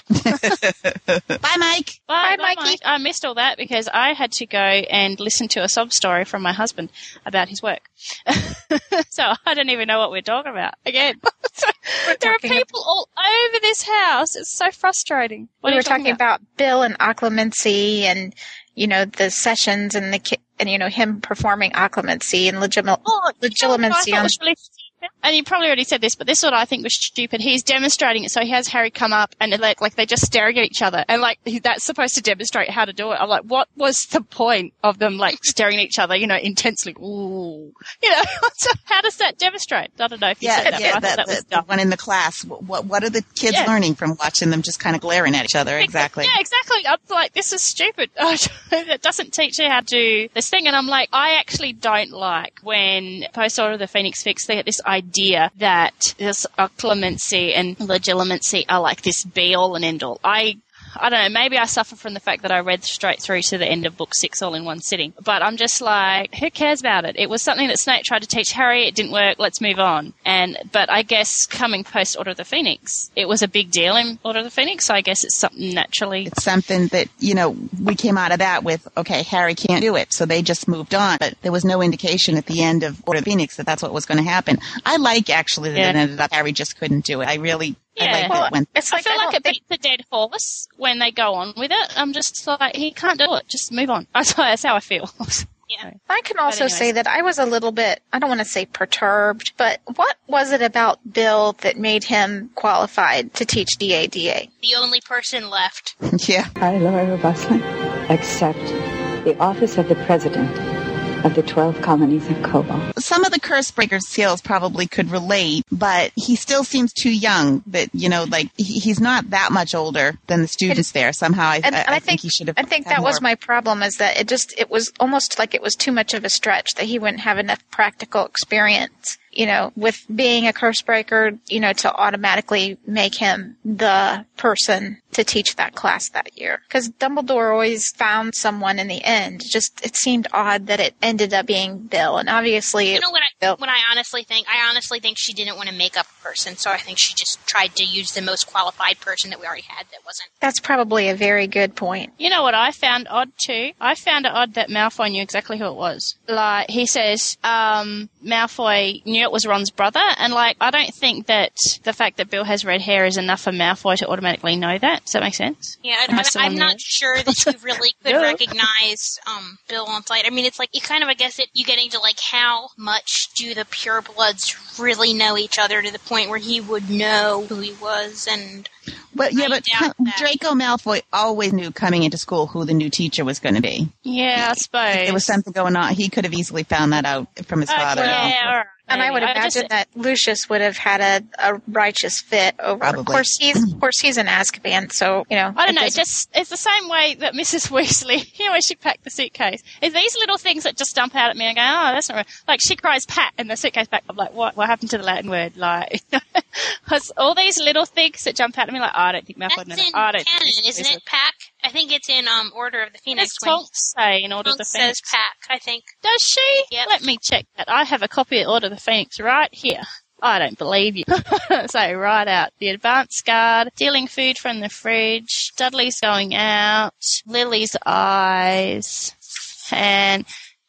Bye, Mike. Bye, bye, Mike. I missed all that because I had to go and listen to a sob story from my husband about his work. so I don't even know what we're talking about again. So there are talking people all over this house. It's so frustrating. What we are were you talking about Bill and occlumency and, you know, the sessions and the, ki- and, you know, him performing occlumency and legim- Oh, legilimency I thought on was really, and you probably already said this, but this is what I think was stupid. He's demonstrating it, so he has Harry come up and like, like they're just staring at each other, and like that's supposed to demonstrate how to do it. I'm like, what was the point of them like staring at each other, you know, intensely? Ooh, you know, so how does that demonstrate? I don't know if you Yeah, said that, yeah, but I that, that was the one in the class. What what are the kids Yeah. learning from watching them just kind of glaring at each other? Exactly. Yeah, exactly. I'm like, this is stupid. it doesn't teach you how to do this thing. And I'm like, I actually don't like when post Order of the Phoenix fics, they get this idea that this uh, occlumency and legilimency are like this be all and end all. I I don't know, maybe I suffer from the fact that I read straight through to the end of book six all in one sitting. But I'm just like, who cares about it? It was something that Snape tried to teach Harry, it didn't work, let's move on. And but I guess coming post Order of the Phoenix, it was a big deal in Order of the Phoenix, so I guess it's something naturally It's something that, you know, we came out of that with, okay, Harry can't do it. So they just moved on. But there was no indication at the end of Order of the Phoenix that that's what was going to happen. I like actually that it ended up Harry just couldn't do it. I really, Yeah. like Well, that when It's I feel like don't it beats the dead horse when they go on with it. I'm just like, he can't do it. Just move on. That's how, that's how I feel. Yeah. I can also say that I was a little bit, I don't want to say perturbed, but what was it about Bill that made him qualified to teach DADA? The only person left. yeah. I, Laura Roslin, accept the office of the President of the 12 colonies of Kobol. some of the curse breaker skills probably could relate, but he still seems too young that, you know, like he, he's not that much older than the students there. Somehow I, And I, I I think he should have. I think had that was my problem is that it just, it was almost like it was too much of a stretch that he wouldn't have enough practical experience, you know, with being a curse breaker, you know, to automatically make him the person to teach that class that year. Because Dumbledore always found someone in the end. Just, it seemed odd that it ended up being Bill. And obviously, You know what I what I honestly think? I honestly think she didn't want to make up a person, so I think she just tried to use the most qualified person that we already had that wasn't. that's probably a very good point. You know what I found odd too? I found it odd that Malfoy knew exactly who it was. Like he says, um, Malfoy knew it was Ron's brother, and like I don't think that the fact that Bill has red hair is enough for Malfoy to automatically know that. Does that make sense? Yeah, I I, still I'm not the- sure that you really could No. recognize um, Bill on sight. I mean, it's like you kind of, I guess, it you get into like how much do the purebloods really know each other to the point where he would know who he was, and But yeah, but that. Draco Malfoy always knew coming into school who the new teacher was going to be. Yeah, I suppose. If there was something going on, he could have easily found that out from his Uh, father. yeah, all right, And I would maybe. imagine just- that Lucius would have had a, a righteous fit over. Probably. Of course, he's of course he's an Azkaban, so you know. I don't it know. It doesn't- just it's the same way that Mrs. Weasley, you know, when she packed the suitcase. It's these little things that just jump out at me and go, "Oh, that's not right." Like she cries "pat" and the suitcase back. I'm like, "What? What happened to the Latin word?" Like, because all these little things that jump out at me, like, oh, "I don't think Malfoy knows." that's in that. I don't. canon, think isn't Weasley- it? Pack. I think it's in um Order of the Phoenix. Does when Tonks say in Order of the Tonks Phoenix? says pack. I think. Does she? Yep. Let me check that. I have a copy of Order of the Phoenix right here. I don't believe you. so right out. The advance guard, stealing food from the fridge, Dudley's going out, Lily's eyes, and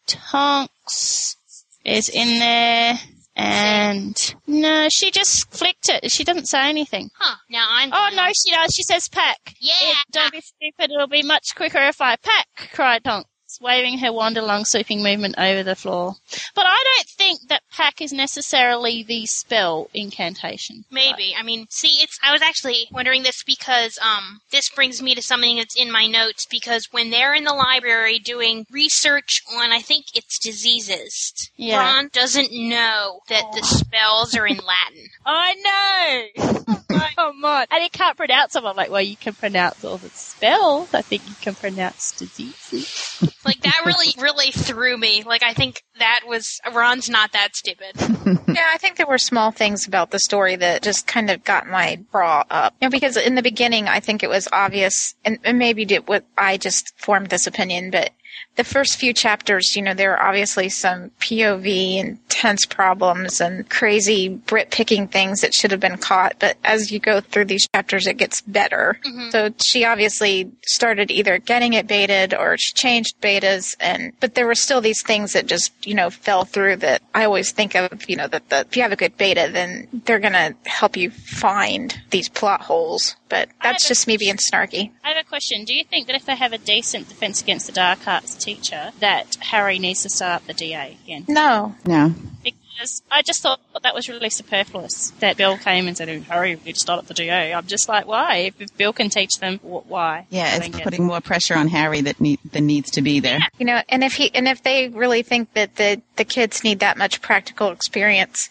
Tonks is in there. And no, she just flicked it. She doesn't say anything. Huh. Now I'm. Oh no, she does. She says pack. Yeah. It- don't be stupid. It'll be much quicker if I pack, cried Tonks, waving her wand along sweeping movement over the floor. But I don't think that pack is necessarily the spell incantation. Maybe. I mean, see, it's. I was actually wondering this because um, this brings me to something that's in my notes. Because when they're in the library doing research on, I think it's diseases, Yeah. Ron doesn't know that the spells are in Latin. I know. Come on. And he can't pronounce them. I'm like, well, you can pronounce all the spells. I think you can pronounce diseases. Like that really, really threw me. Like I think that was Ron's not that stupid. yeah, I think there were small things about the story that just kind of got my bra up. You know, because in the beginning, I think it was obvious, and, and maybe did what I just formed this opinion, but the first few chapters, you know, there are obviously some POV and tense problems and crazy Brit picking things that should have been caught. But as you go through these chapters, it gets better. Mm-hmm. So she obviously started either getting it beta'd or she changed betas and, but there were still these things that just, you know, fell through that I always think of, you know, that the, if you have a good beta, then they're going to help you find these plot holes. But that's just me being snarky. I have a question. Do you think that if they have a decent Defense Against the Dark Arts teacher, that Harry needs to start up the DA again? No. No. Because because I just thought that was really superfluous. That Bill came and said, oh, "Hurry, we need to start up the DA." I'm just like, why? If, if Bill can teach them, why? Yeah, it's don't it. putting more pressure on Harry that need, that needs to be there. You know, and if he and if they really think that the the kids need that much practical experience,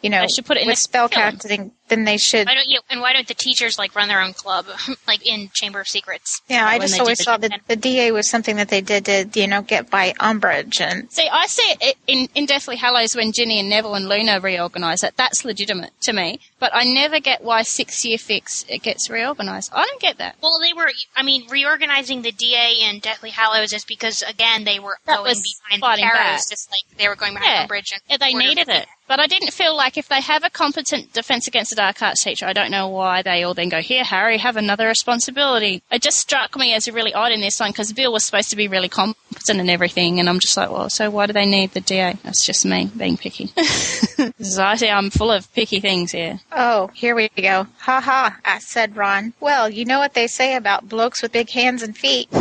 you know, They should put it in with spell film. spellcasting, then they should. Why don't you? And why don't the teachers like run their own club, like in Chamber of Secrets? Yeah, I just always do saw that the DA was something that they did to you know get by Umbridge and See, I see it in, in Deathly Hallows when Ginny and Neville and Luna reorganise it. That's legitimate to me. But I never get why Six Year fics it gets reorganised. I don't get that. Well, they were. I mean, reorganizing the DA in Deathly Hallows is because again they were That going behind fighting the back. Carrows, just like they were going behind Yeah. Umbridge. And Yeah, they Order. needed it. But I didn't feel like if they have a competent Defence Against Dark Arts teacher, I don't know why they all then go, here, Harry, have another responsibility. It just struck me as really odd in this one because Bill was supposed to be really competent and everything. And I'm just like, well, so why do they need the DA? That's just me being picky. so I say, I'm full of picky things here. oh, here we go. Ha ha! I said Ron. Well, you know what they say about blokes with big hands and feet.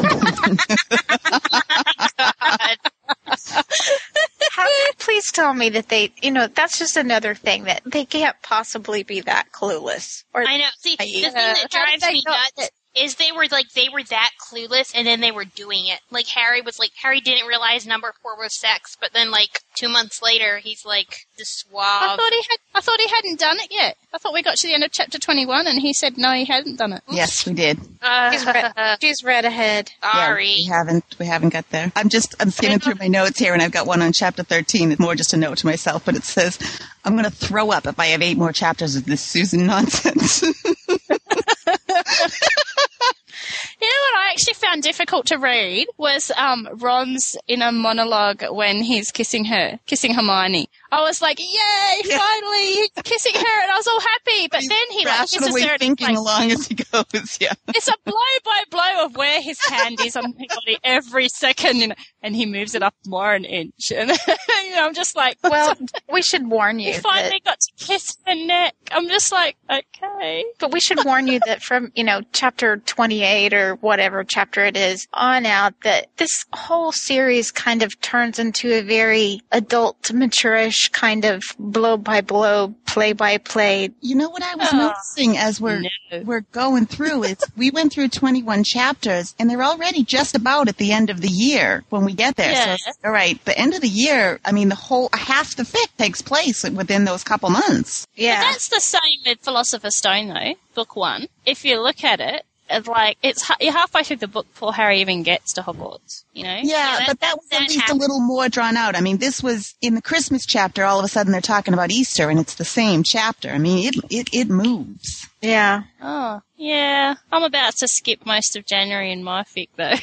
How, please tell me that they, you know, that's just another thing that they can't possibly be that clueless. Or I know. See, the thing that drives me nuts is they were like they were that clueless, and then they were doing it. Like Harry was like Harry didn't realize number four was sex, but then like two months later, he's like the suave. I thought he had. I thought he hadn't done it yet. I thought we got to the end of chapter 21 and he said no, he hadn't done it. Yes, we did. Uh, she's read, she's read ahead. Yeah, we haven't we haven't got there. I'm just I'm skimming through my notes here, and I've got one on chapter 13. It's more just a note to myself, but it says I'm going to throw up if I have eight more chapters of this Susan nonsense. You know what I actually found difficult to read was um, Ron's inner monologue when he's kissing her, kissing Hermione. I was like, "Yay! Finally, he's kissing her," and I was all happy. But then he like kisses her. and thinking like, along as he goes. Yeah. it's a blow by blow of where his hand is on her body every second, you know, and he moves it up more an inch, and you know, I'm just like, Well, we should warn you. he you. finally got to kiss her neck. I'm just like, okay. But we should warn you that from, you know, chapter 28 or whatever chapter it is on out, that this whole series kind of turns into a very adult, kind of blow by blow, play by play. You know what I was Oh, noticing as we're we're going through is we went through 21 chapters and they're already just about at the end of the year when we get there. So, Yeah. it's- all right, the end of the year. I mean, the whole half the fic takes place within those couple months. But that's the same with Philosopher's Stone, though. Book one. If you look at it, it's like it's ha- you're halfway through the book before Harry even gets to Hogwarts. You know? Yeah, but that was at least a little more drawn out. I mean, this was in the Christmas chapter. All of a sudden, they're talking about Easter, and it's the same chapter. I mean, it it, it moves. Yeah. Oh, yeah. I'm about to skip most of January in my fic, though.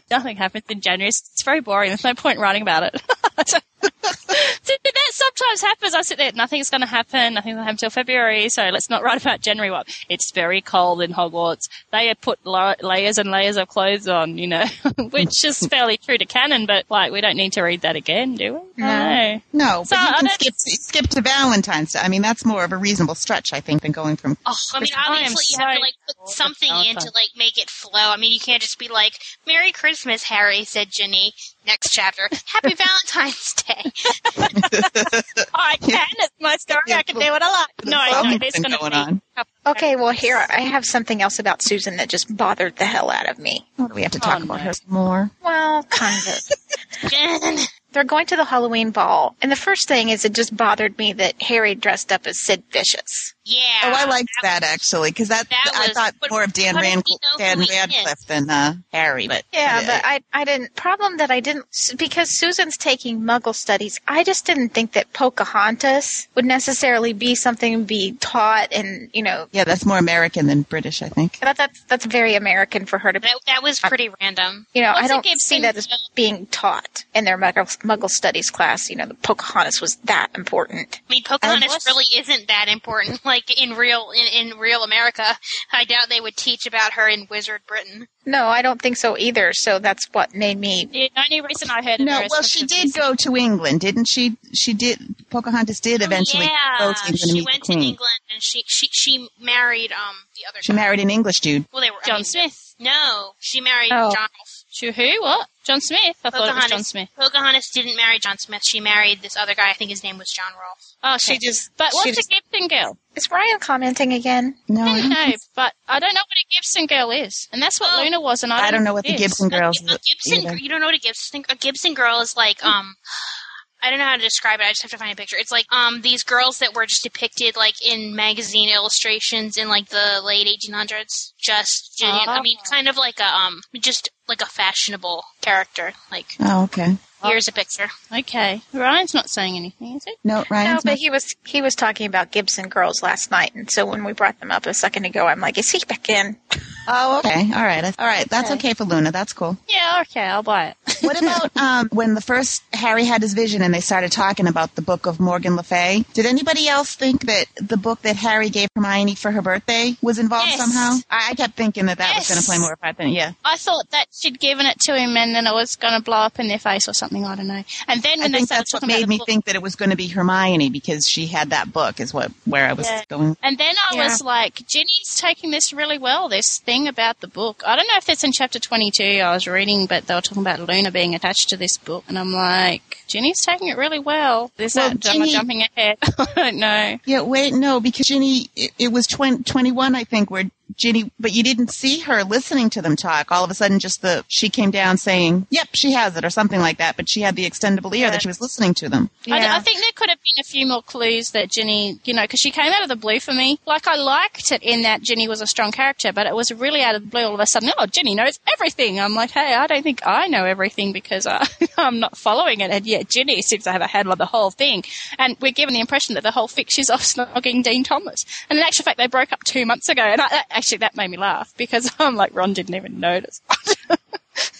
Nothing happens in January. It's, it's very boring. There's no point writing about it. See, that sometimes happens. I sit there, nothing's going to happen. Nothing's going to happen until February, so let's not write about January. What? It's very cold in Hogwarts. They have put la- layers and layers of clothes on, you know, which is fairly true to canon, but like, we don't need to read that again, do we? No. No, So, but you can don't- skip skip to Valentine's Day. I mean, that's more of a reasonable stretch, I think, than going from. Oh, I mean, I obviously you have to like put oh, something in to like make it flow. I mean, you can't just be like, "Merry Christmas, Harry," said Ginny. Next chapter, Happy Valentine's Day. Oh, I can. It's my story. I can do what I like. No, no, something there's going to on. Okay, well, here, I have something else about Susan that just bothered the hell out of me. What do we have to oh, talk Oh, about no. her some more? Well, kind of. Jen. They're going to the Halloween ball, and the first thing is it just bothered me that Harry dressed up as Sid Vicious. Yeah. Oh, I liked that actually because that, that I was- thought but more of Dan how Rand, Dan Radcliffe than uh, Harry. But Yeah, but I I didn't problem that I didn't because Susan's taking Muggle studies. I just didn't think that Pocahontas would necessarily be something to be taught, and you know yeah, that's more American than British, I think. that that's that's very American for her to. That, that was pretty random. You know, Plus I it don't gives see that as being taught in their Muggle, Muggle studies class. You know, the Pocahontas was that important. I mean, Pocahontas really isn't that important. Like in real in, in real America, I doubt they would teach about her in Wizard Britain. No, I don't think so either. So that's what made me. The only reason I heard of No, her well, she did go to England, didn't she? She did. Pocahontas did eventually Oh, yeah, go to England to she meet went the to England and she she she married um the other. She guy. married an English dude. Well, they were I John mean, Smith. No, she married Oh. John. She who? What? John Smith. I thought it was John Smith. Pocahontas didn't marry John Smith. She married this other guy. I think his name was John Rolfe. Oh, she just. But what's she a Gibson girl? Is Ryan commenting again? No, I don't know, but I don't know what a Gibson girl is, and that's what Oh. Luna was, and I, I don't know what the is. Gibson girls. A Gibson, either. you don't know what a Gibson a Gibson girl is like. Um, I don't know how to describe it. I just have to find a picture. It's like um these girls that were just depicted like in magazine illustrations in like the late 1800s. Just you know, I mean, kind of like a um just like a fashionable character. Like Oh, okay. Oh. here's a picture. Okay, Ryan's not saying anything, is it? No, No, but not. he was he was talking about Gibson girls last night, and so when we brought them up a second ago, I'm like, is he back in? Oh, okay. All right. All right. That's okay for Luna. That's cool. Yeah, okay, I'll buy it. What about um, when the first Harry had his vision and they started talking about the book of Morgan Le Fay? Did anybody else think that the book that Harry gave Hermione for her birthday was involved Yes. somehow? I, I kept thinking that that was going to play more of a part than yeah. I thought that she'd given it to him, and then it was going to blow up in their face or something. I don't know. And then I when they think started that's what talking made me book- think that it was going to be Hermione because she had that book. Is what where I was Yeah. going. And then I Yeah. was like, Ginny's taking this really well, this thing about the book. I don't know if that's in chapter 22 I was reading, but they were talking about Luna being attached to this book. And I'm like, Ginny's taking it really well. Is Well, that Ginny- jumping ahead? I don't know. Yeah, wait, no, because Ginny, it, it was 20, 21, I think, where Ginny, but you didn't see her listening to them talk. All of a sudden, just the, she came down saying, yep, she has it, or something like that, but she had the extendable ear that she was listening to them. I, I think there could have been a few more clues that Ginny, you know, because she came out of the blue for me. Like, I liked it in that Ginny was a strong character, but it was really out of the blue all of a sudden. Oh, Ginny knows everything. I'm like, hey, I don't think I know everything because I, uh, I'm not following it. And yet, Ginny seems to have a handle on the whole thing. And we're given the impression that the whole fix she's off snogging Dean Thomas. And in actual fact, they broke up two months ago. And I, that, actually, that made me laugh because I'm like, Ron didn't even notice.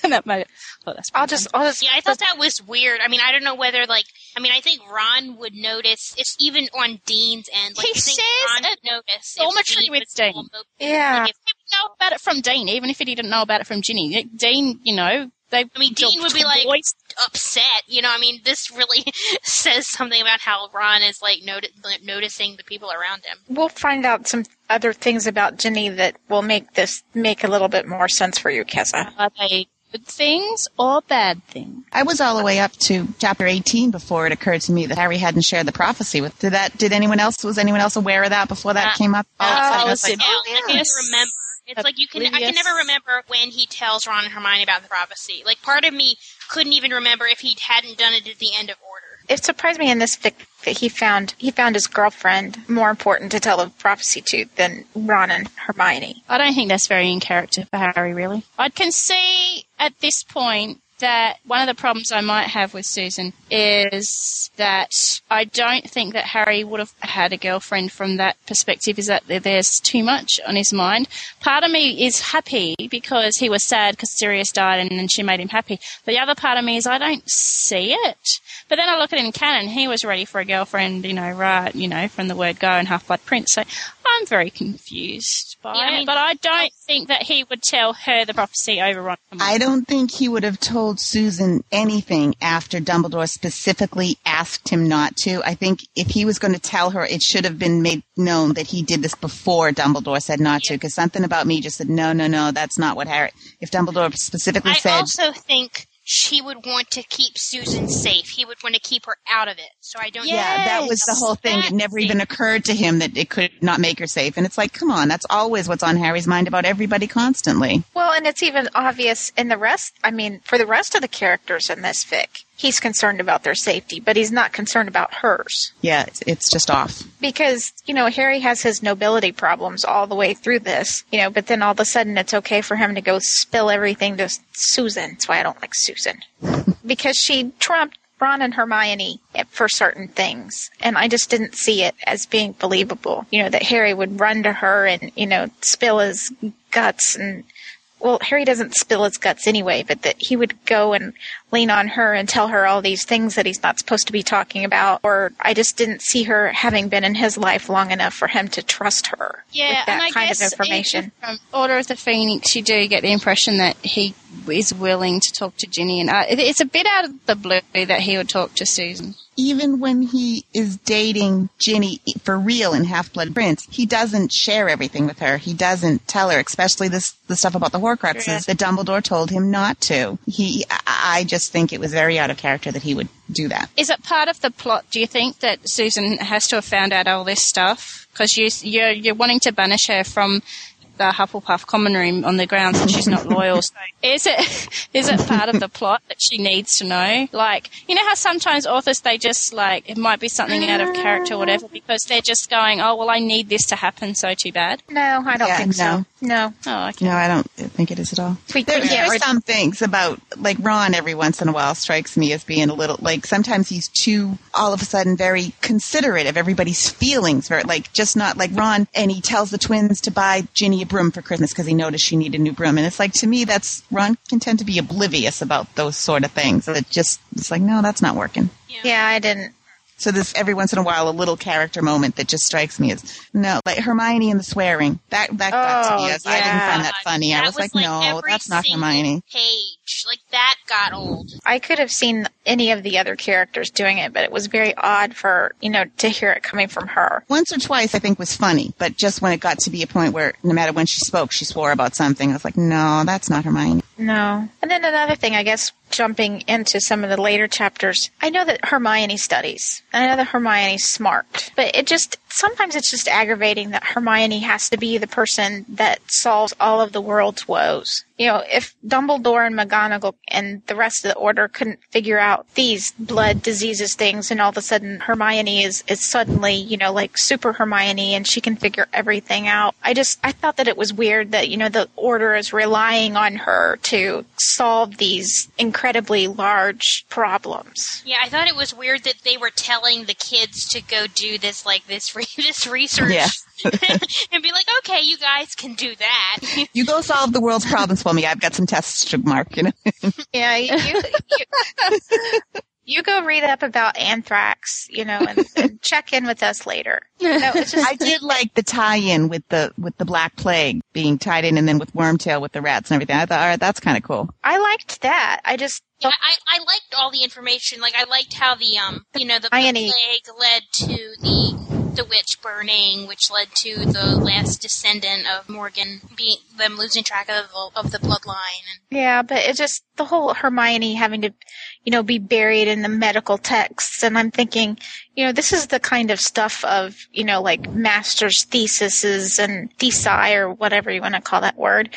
and that made it. Oh, that's I'll just, I'll just. Yeah, I thought that was weird. I mean, I don't know whether like I mean, I think Ron would notice. It's even on Dean's end. Like, He says Ron it would notice. if dormitory Dean with was Dean. almost- Yeah. like, if- He would know about it from Dean, even if he didn't know about it from Ginny. Dean, you know, they. I mean, Dean would be like boys- upset. You know, I mean, this really says something about how Ron is like noti- noticing the people around him. We'll find out some other things about Ginny that will make this make a little bit more sense for you, Kessa. Are they good things or bad things? I was all the way up to chapter 18 before it occurred to me that Harry hadn't shared the prophecy with. Did that? Did anyone else? Was anyone else aware of that before that Uh, came up? All of I was was like, it- Oh, I can't remember. It's like you can. I can never remember when he tells Ron and Hermione about the prophecy. Like part of me couldn't even remember if he hadn't done it at the end of Order. It surprised me in this fic that he found he found his girlfriend more important to tell the prophecy to than Ron and Hermione. I don't think that's very in character for Harry, really. I can see at this point that one of the problems I might have with Susan is that I don't think that Harry would have had a girlfriend from that perspective, is that there's too much on his mind. Part of me is happy because he was sad because Sirius died and then she made him happy. The other part of me is I don't see it. But then I look at it in canon, he was ready for a girlfriend, you know, right, you know, from the word go and Half Blood Prince. So I'm very confused by Yeah, I it. mean- but I don't think that he would tell her the prophecy over Ron. I don't think he would have told Susan anything after Dumbledore specifically asked him not to. I think if he was going to tell her, it should have been made known that he did this before Dumbledore said not to. Because something about me just said, no, no, no, that's not what Harry. If Dumbledore specifically I said, also think she would want to keep Susan safe. He would want to keep her out of it. So I don't. yeah, that was the whole thing. It never even occurred to him that it could not make her safe. And it's like, come on, that's always what's on Harry's mind about everybody constantly. Well, and it's even obvious in the rest. I mean, for the rest of the characters in this fic, he's concerned about their safety, but he's not concerned about hers. Yeah, it's, it's just off. Because, you know, Harry has his nobility problems all the way through this, you know, but then all of a sudden it's okay for him to go spill everything to Susan. That's why I don't like Susan. because she trumped Ron and Hermione for certain things. And I just didn't see it as being believable. You know, that Harry would run to her and, you know, spill his guts and well, Harry doesn't spill his guts anyway, but that he would go and lean on her and tell her all these things that he's not supposed to be talking about. Or I just didn't see her having been in his life long enough for him to trust her Yeah, with that and I kind guess of information. from Order of the Phoenix, you do get the impression that he is willing to talk to Ginny, and uh, it's a bit out of the blue that he would talk to Susan. Even when he is dating Ginny for real in Half Blood Prince, he doesn't share everything with her. He doesn't tell her, especially this the stuff about the Horcruxes Yeah. that Dumbledore told him not to. He, I, just think it was very out of character that he would do that. Is it part of the plot? Do you think that Susan has to have found out all this stuff because you you're you're wanting to banish her from the Hufflepuff common room on the grounds that she's not loyal? So is it is it part of the plot that she needs to know? Like you know how sometimes authors they just like it might be something out of character or whatever because they're just going oh well I need this to happen so too bad. No, I don't Yeah, think so. no. No. Oh, okay. No, I don't think it is at all. We There, couldn't there are some things about like Ron every once in a while strikes me as being a little like sometimes he's too all of a sudden very considerate of everybody's feelings very like just not like Ron and he tells the twins to buy Ginny a broom for Christmas because he noticed she needed a new broom and it's like to me that's Ron can tend to be oblivious about those sort of things it just it's like no that's not working Yeah, I didn't. So this every once in a while a little character moment that just strikes me as no like Hermione and the swearing. That that got to me Oh, as I didn't find that funny. I was, was like, like no that's not Hermione. Page like that got old. I could have seen any of the other characters doing it, but it was very odd for, you know, to hear it coming from her. once or twice I think was funny, but just when it got to be a point where no matter when she spoke, she swore about something, I was like, no, that's not Hermione. No. And then another thing, I guess, jumping into some of the later chapters, I know that Hermione studies. I know that Hermione's smart. But it just, sometimes it's just aggravating that Hermione has to be the person that solves all of the world's woes. You know, if Dumbledore and McGonagall and the rest of the order couldn't figure out these blood diseases things and all of a sudden Hermione is, is suddenly, you know, like super Hermione and she can figure everything out. I just, I thought that it was weird that, you know, the order is relying on her to solve these incredibly large problems. Yeah, I thought it was weird that they were telling the kids to go do this like this re- this research Yeah. and be like, okay, you guys can do that. You go solve the world's problems for me. I've got some tests to mark, you know. Yeah, you, you, you, you go read up about anthrax, you know, and, and check in with us later. No, just, I did like the tie-in with the with the Black Plague being tied in, and then with Wormtail with the rats and everything. I thought, all right, that's kind of cool. I liked that. I just Yeah, I, I liked all the information. Like I liked how the um you know the, the plague led to the the witch burning, which led to the last descendant of Morgan being them losing track of of the bloodline. Yeah, but it just the whole Hermione having to, you know, be buried in the medical texts, and I'm thinking, you know, this is the kind of stuff of, you know, like master's theses and thesi or whatever you want to call that word.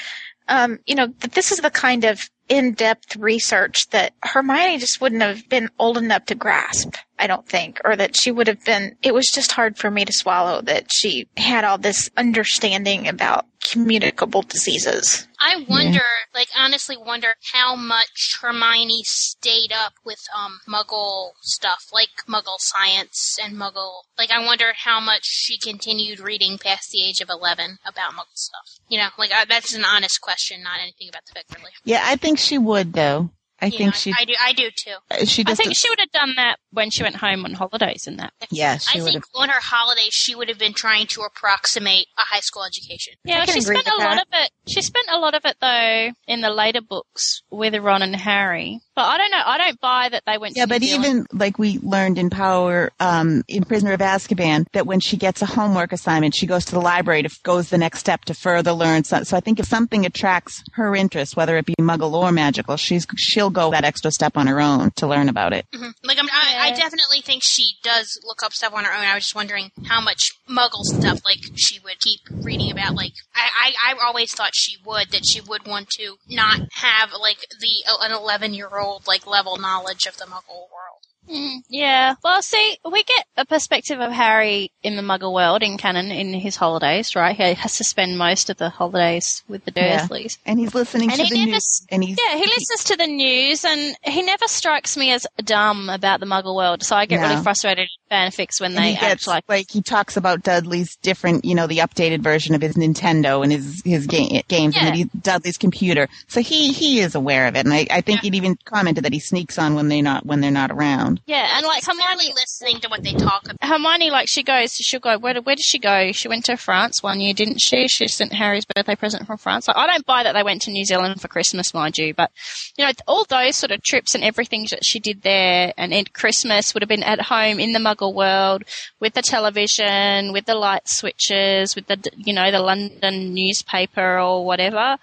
Um, you know, that this is the kind of in-depth research that Hermione just wouldn't have been old enough to grasp. I don't think, or that she would have been. It was just hard for me to swallow that she had all this understanding about communicable diseases. I wonder, like honestly, wonder how much Hermione stayed up with um Muggle stuff, like Muggle science and Muggle. Like I wonder how much she continued reading past the age of eleven about Muggle stuff. You know, like I, that's an honest question, not anything about the book, really. Yeah, I think she would though. I You think she. I do. I do too. uh, She I think she would have done that when she went home on holidays and that. yeah, I would think have. on her holidays she would have been trying to approximate a high school education. Yeah, she spent a with lot that. of it. She spent a lot of it though in the later books with Ron and Harry. But I don't know. I don't buy that they went. Yeah, to New but Zealand. even like we learned in Power, um, in Prisoner of Azkaban, that when she gets a homework assignment, she goes to the library to goes the next step to further learn. So, so I think if something attracts her interest, whether it be Muggle or magical, she's she'll go that extra step on her own to learn about it. hmm Like I'm, I, I definitely think she does look up stuff on her own. I was just wondering how much Muggle stuff like she would keep reading about. Like I, I, I always thought she would that she would want to not have like the an eleven year old like level knowledge of the Muggle world. Mm, yeah. Well, see, we get a perspective of Harry in the Muggle world in canon in his holidays, right? He has to spend most of the holidays with the Yeah. Dursleys. And he's listening And to he the never news. And he's Yeah, he listens to the news, and he never strikes me as dumb about the Muggle world. So I get No. really frustrated in fanfics when And they he act gets like like he talks about Dudley's different, you know, the updated version of his Nintendo and his his ga- games, and that he, Dudley's computer. So he he is aware of it, and I, I think he'd even commented that he sneaks on when they not when they're not around. Yeah, and like Hermione listening to what they talk about. Hermione, like she goes, she'll go. Where, where did she go? She went to France one year, didn't she? She sent Harry's birthday present from France. Like, I don't buy that they went to New Zealand for Christmas, mind you, but you know, all those sort of trips and everything that she did there, and at Christmas would have been at home in the Muggle world with the television, with the light switches, with the you know the London newspaper or whatever.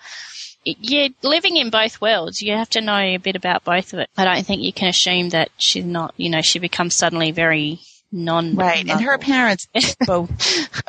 You're living in both worlds. You have to know a bit about both of it. I don't think you can assume that she's not, you know, she becomes suddenly very non Right, and her parents both.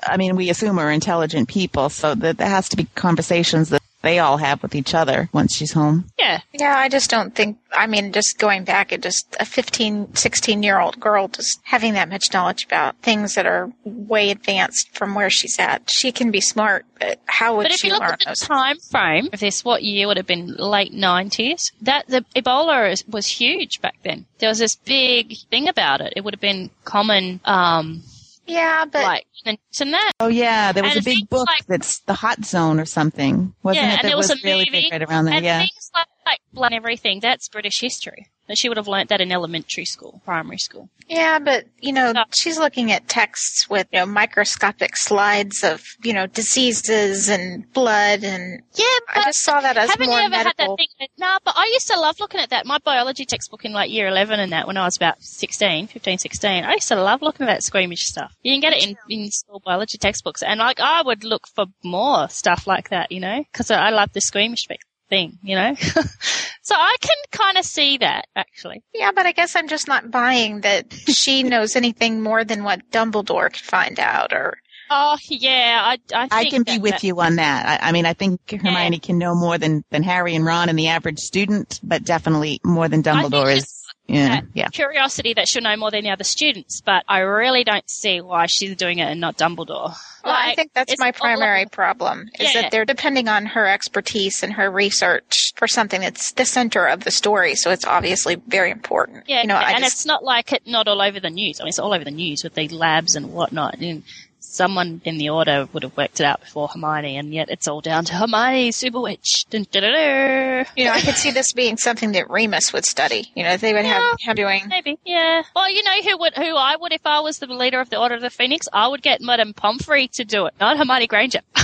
I mean, we assume are intelligent people, so that there has to be conversations that they all have with each other once she's home. Yeah. Yeah, I just don't think, I mean, just going back at just a 15, 16 year old girl just having that much knowledge about things that are way advanced from where she's at. She can be smart, but how would But if she you look learn at the those? time frame of this, what year would have been late nineties? That the Ebola is, was huge back then. There was this big thing about it. It would have been common, um, yeah, but like and that. Oh yeah, there was And a big book like- that's the Hot Zone or something, wasn't yeah, it? and That there was, was, a really movie big right around there. and Yeah. things like, like blood and everything. That's British history. That she would have learnt that in elementary school, primary school. Yeah, but you know, she's looking at texts with you know microscopic slides of you know diseases and blood, and yeah, I just saw that as Haven't more you ever had that thing? That, no, but I used to love looking at that. My biology textbook in like year 11 and that when I was about 16, 15, 16. I used to love looking at that squeamish stuff. You can get it in, in school biology textbooks. And like, I would look for more stuff like that, you know, because I love the squeamish bit- thing, you know. so I can kind of see that actually. Yeah, but I guess I'm just not buying that she knows anything more than what Dumbledore could find out, or Oh yeah, I I, I think can be that- with that- you on that. I, I mean, I think Hermione can know more than, than Harry and Ron and the average student, but definitely more than Dumbledore is. Yeah, yeah. curiosity that she'll know more than the other students, but I really don't see why she's doing it and not Dumbledore. Well, I think that's my all primary problem is Yeah. that they're depending on her expertise and her research for something that's the center of the story, so it's obviously very important. Yeah, you know, I and just, it's not like it not all over the news. I mean, it's all over the news with the labs and whatnot. And someone in the order would have worked it out before Hermione, and yet it's all down to Hermione, super witch. Dun, dun, dun, dun. you know, I could see this being something that Remus would study. You know, they would have him doing. Maybe, yeah. Well, you know who would, who I would if I was the leader of the Order of the Phoenix? I would get Madame Pomfrey to do it, not Hermione Granger.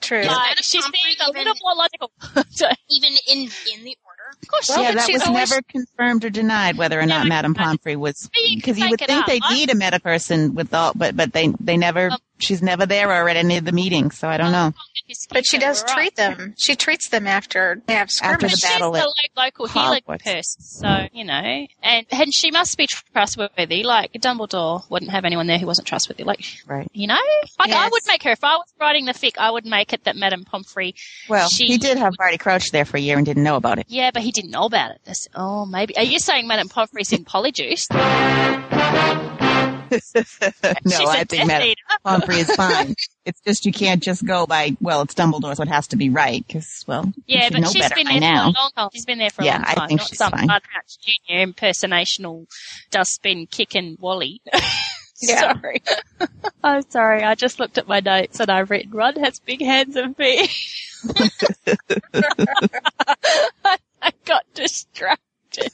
True. Like, she's being a little more logical. even in in the order. Of course, yeah, that was never confirmed or denied whether or not Madame Pomfrey was because you would think up. they'd need a meta person with all, but but they they never. She's never there or at any of the meetings, so I don't know. But she does treat them. She treats them after they have After the battle She's the lo- local healing Hogwarts. person, so you know, and and she must be trustworthy. Like Dumbledore wouldn't have anyone there who wasn't trustworthy. Like, right? You know, like I would make her if I was writing the fic. I would make it that Madame Pomfrey. Well, she, he did have Barty Crouch there for a year and didn't know about it. Yeah, but he didn't know about it. That's, oh, maybe. Are you saying Madame Pomfrey's in Polyjuice? no, I think Madame Pomfrey is fine. it's just you can't just go by well, it's Dumbledore, so it has to be right because well, Yeah, but she's been there now. for a long time. She's been there for a Yeah, long I time. think not she's some fine. Junior impersonational dustbin kicking Wally. Yeah. sorry. I'm sorry. I just looked at my notes and I've written Ron has big hands and feet. I got distracted.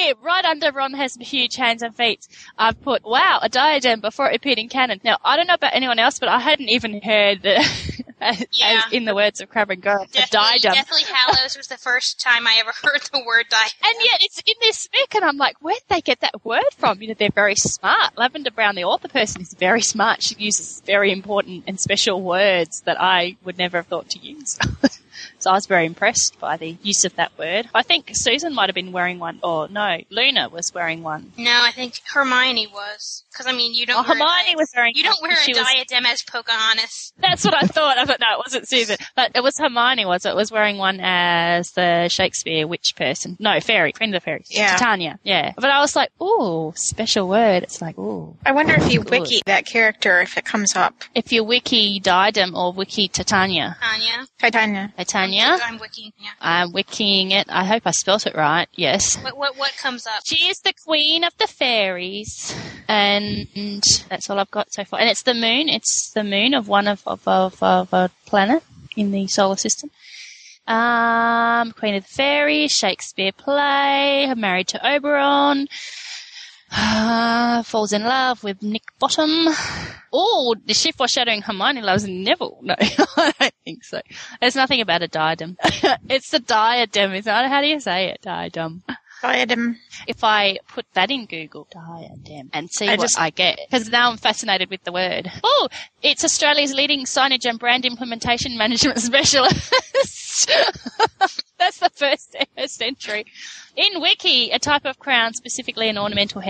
Here, right under Ron has huge hands and feet. I've put wow a diadem before it appeared in canon. Now I don't know about anyone else, but I hadn't even heard the, as, Yeah. as in the words of Crabbe and Goyle, a diadem. Deathly Hallows was the first time I ever heard the word diadem. And yet it's in this fic, and I'm like, where'd they get that word from? You know, they're very smart. Lavender Brown, the author person, is very smart. She uses very important and special words that I would never have thought to use. so I was very impressed by the use of that word. I think Susan might have been wearing one, or no, Luna was wearing one. No, I think Hermione was. Because, I mean, you don't Oh, wear a Hermione di- was wearing You don't wear a She was- diadem as Pocahontas. That's what I thought. I thought, no, it wasn't Susan. But it was Hermione, was it? Was wearing one as the Shakespeare witch person. No, fairy, friend of the fairies. Yeah. Titania. Yeah. But I was like, ooh, special word. It's like, ooh. I wonder if you Good. wiki that character if it comes up. If you wiki Diadem or wiki Titania. Tanya. Titania. Titania? I'm wiki. Yeah. I'm wikiing it. I hope I spelt it right. Yes. What, what, what comes up? She is the queen of the fairies, and that's all I've got so far. And it's the moon. It's the moon of one of of of, of a planet in the solar system. Um, Queen of the Fairies, Shakespeare play, Married to Oberon. Uh, falls in love with Nick Bottom. Oh, is she foreshadowing Hermione loves Neville? No, I don't think so. There's nothing about a diadem. it's the diadem. Is that how do you say it? Diadem. Diadem. If I put that in Google, diadem, and see I what just- I get, because now I'm fascinated with the word. Oh, it's Australia's leading signage and brand implementation management specialist. That's the first, first entry. In Wiki, a type of crown, specifically an ornamental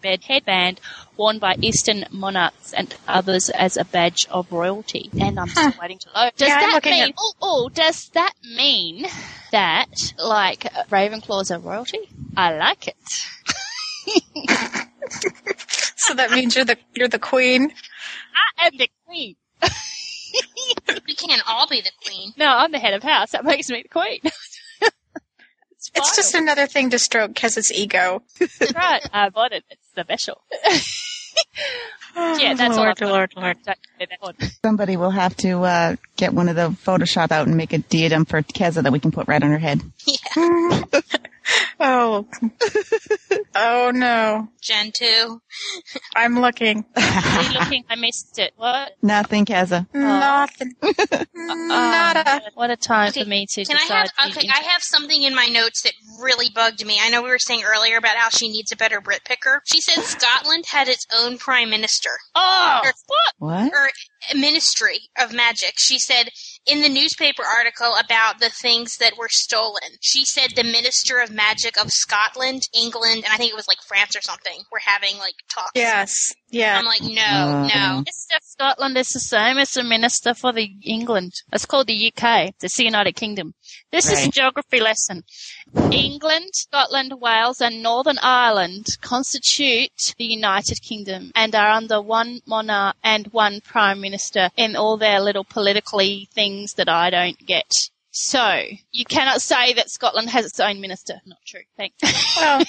bed headband worn by Eastern monarchs and others as a badge of royalty. And I'm still waiting to load. Does Yeah, that mean? at- Oh, oh, does that mean that like Ravenclaws are royalty? I like it. So that means you're the you're the queen. I am the queen. We can't all be the queen. No, I'm the head of house. That makes me the queen. It's just another thing to stroke Kez's ego. That's right. I bought it. It's special. yeah, that's all. Lord, I've. Lord, Lord. Don't say that one. Somebody will have to uh, get one of the Photoshop out and make a diadem for Keza that we can put right on her head. Oh. oh no. Gen 2. I'm looking. Are you looking? I missed it. What? Nothing, Keza. Nothing. Uh, Nada. What a time for me to Can I decide. have to okay? I have something in my notes that really bugged me. I know we were saying earlier about how she needs a better Brit picker. She said Scotland had its own prime minister. Oh, or, What? Or ministry of magic. She said in the newspaper article about the things that were stolen. She said the minister of magic of Scotland, England, and I think it was like France or something. Were having like talks. Yes. Yeah. I'm like, no, Uh, no. Minister of Scotland is the same as the Minister for the England. It's called the UK. It's the United Kingdom. This is a geography lesson. England, Scotland, Wales, and Northern Ireland constitute the United Kingdom and are under one monarch and one prime minister in all their little politically things that I don't get. So, you cannot say that Scotland has its own minister. Not true. Thanks. Well,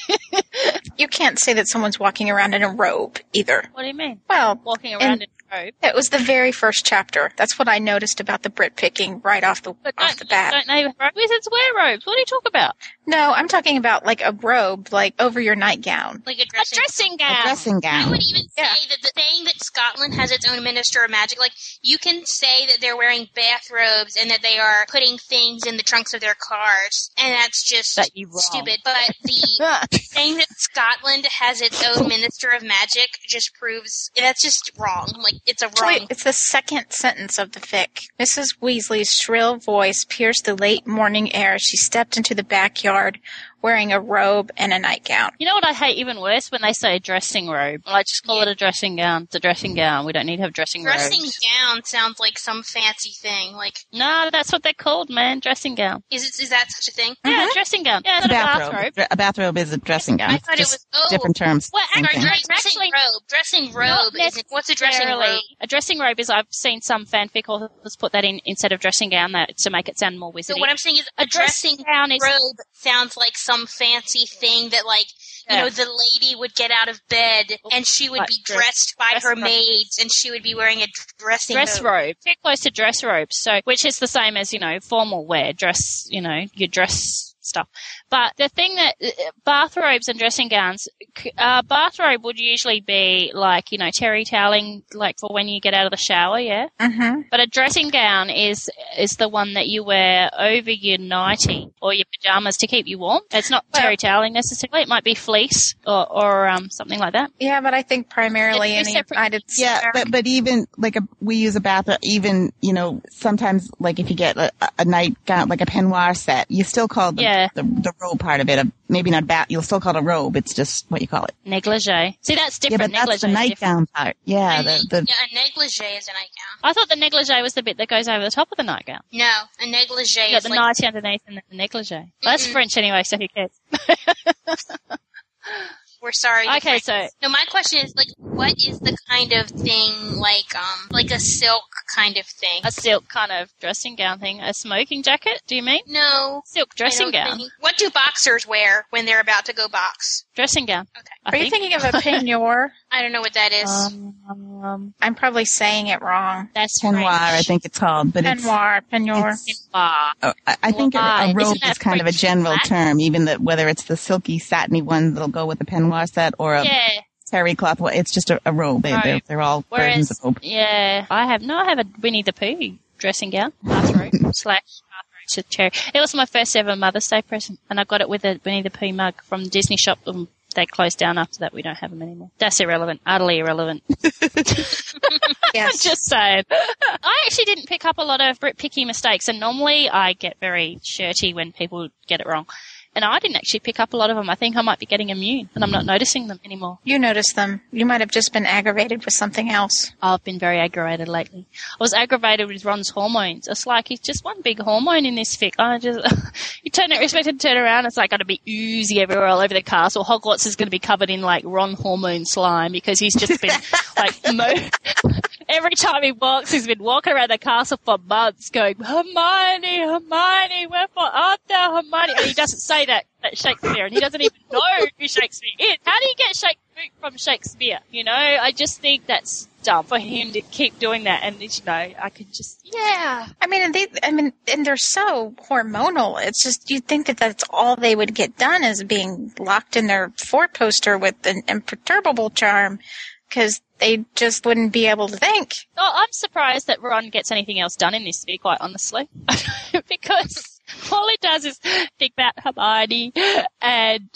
you can't say that someone's walking around in a robe either. what do you mean? Well, Walking around in a robe? it was the very first chapter. That's what I noticed about the Brit picking right off the But off don't, the bat. don't they wizards wear robes? What are you talking about? No, I'm talking about like a robe, like over your nightgown. Like a dressing. Dressing gown. A dressing gown. I would even say that the saying that Scotland has its own minister of magic, like you can say that they're wearing bathrobes and that they are putting things in the trunks of their cars, and that's just That stupid. But the saying that Scotland has its own minister of magic just proves that's just wrong. Like it's a wrong. it's the second sentence of the fic. Mrs. Weasley's shrill voice pierced the late morning air as she stepped into the backyard wearing a robe and a nightgown. You know what I hate even worse when they say dressing robe. I just call it a dressing gown. It's a dressing gown. We don't need to have dressing, robe. Dressing robes. gown sounds like some fancy thing. Like, No, that's what they're called, man. Dressing gown. is it, is that such a thing? Yeah, mm-hmm. dressing gown. Yeah, It's not a a bathrobe. bathrobe. A bathrobe is a dressing gown. I thought it was- oh. different terms. Well, same actually, thing. Dressing Actually- robe. Dressing robe. Is it, what's a dressing robe? A dressing robe is I've seen some fanfic authors put that in instead of dressing gown that to make it sound more wizardy. So what I'm saying is, A a dressing dressing gown is- robe sounds like some fancy thing that, like, you know, the lady would get out of bed oh, and she would Like be dress- dressed by dress her robe. maids and she would be wearing a dressing dress robe. robe. Too close to dress robes. So, which is the same as, you know, formal wear, dress, you know, your dress stuff. But the thing that, uh, bathrobes and dressing gowns, c- uh, bathrobe would usually be like, you know, terry toweling, like for when you get out of the shower, yeah? Mm-hmm. But a dressing gown is, is the one that you wear over your nightie or your pajamas to keep you warm. It's not Well- terry toweling necessarily. It might be fleece or, or, um, something like that. Yeah, but I think primarily in It's the separate- United Yeah, but but even like a we use a bathrobe, Even you know sometimes like if you get a, a nightgown like a peignoir set, you still call the, Yeah. the the robe part of it. A, maybe not bath. You'll still call it a robe. It's just what you call it. Negligee. See, that's different. Yeah, different. but that's the Negligee is different. nightgown part. Yeah, A the, the yeah, a negligee is a nightgown. I thought the negligee was the bit that goes over the top of the nightgown. No, a negligee You got is the like nightie underneath and then the negligee. Well, that's French anyway, so who cares? We're sorry. Okay, so no, my question is like, what is the kind of thing like, um, like a silk kind of thing? a silk kind of dressing gown thing, a smoking jacket. Do you mean No, silk dressing gown? think- What do boxers wear when they're about to go box? Dressing gown. Okay. I Are you thinking of a peignoir? I don't know what that is. Um, I'm probably saying it wrong. that's Peignoir, I think it's called, but it's. Peignoir, peignoir. it's- Oh, I, I think a, Why? a Isn't robe that is kind of a general flat? term, even that whether it's the silky satiny one that'll go with the peignoir set or a yeah. terry cloth. one, It's just a, a robe. They, they're, Right. they're all versions of robe. yeah, I have no. I have a Winnie the Pooh dressing gown, bathrobe slash bathrobe to cherry. It was my first ever Mother's Day present, and I got it with a Winnie the Pooh mug from the Disney shop. Um, they closed down after that. We don't have them anymore. That's irrelevant. Utterly irrelevant. I'm just saying. I actually didn't pick up a lot of Brit picky mistakes, and normally I get very shirty when people get it wrong. And I didn't actually pick up a lot of them. I think I might be getting immune, and I'm not noticing them anymore. You notice them. You might have just been aggravated with something else. I've been very aggravated lately. I was aggravated with Ron's hormones. It's like he's just one big hormone in this fic. I just, you turn it, expect to turn around, it's like going to be oozy everywhere all over the castle. Hogwarts is going to be covered in like Ron hormone slime because he's just been like, mo- every time he walks, he's been walking around the castle for months going, Hermione, Hermione, wherefore art thou, Hermione? And he doesn't say that at Shakespeare and he doesn't even know who Shakespeare is. How do you get Shakespeare from Shakespeare? You know, I just think that's dumb for him to keep doing that and, you know, I could just, yeah. I mean, and they, I mean, and they're so hormonal. It's just you'd think that that's all they would get done is being locked in their four poster with an imperturbable charm, because they just wouldn't be able to think. Oh, I'm surprised that Ron gets anything else done in this fic, quite honestly. because all he does is think about Hermione and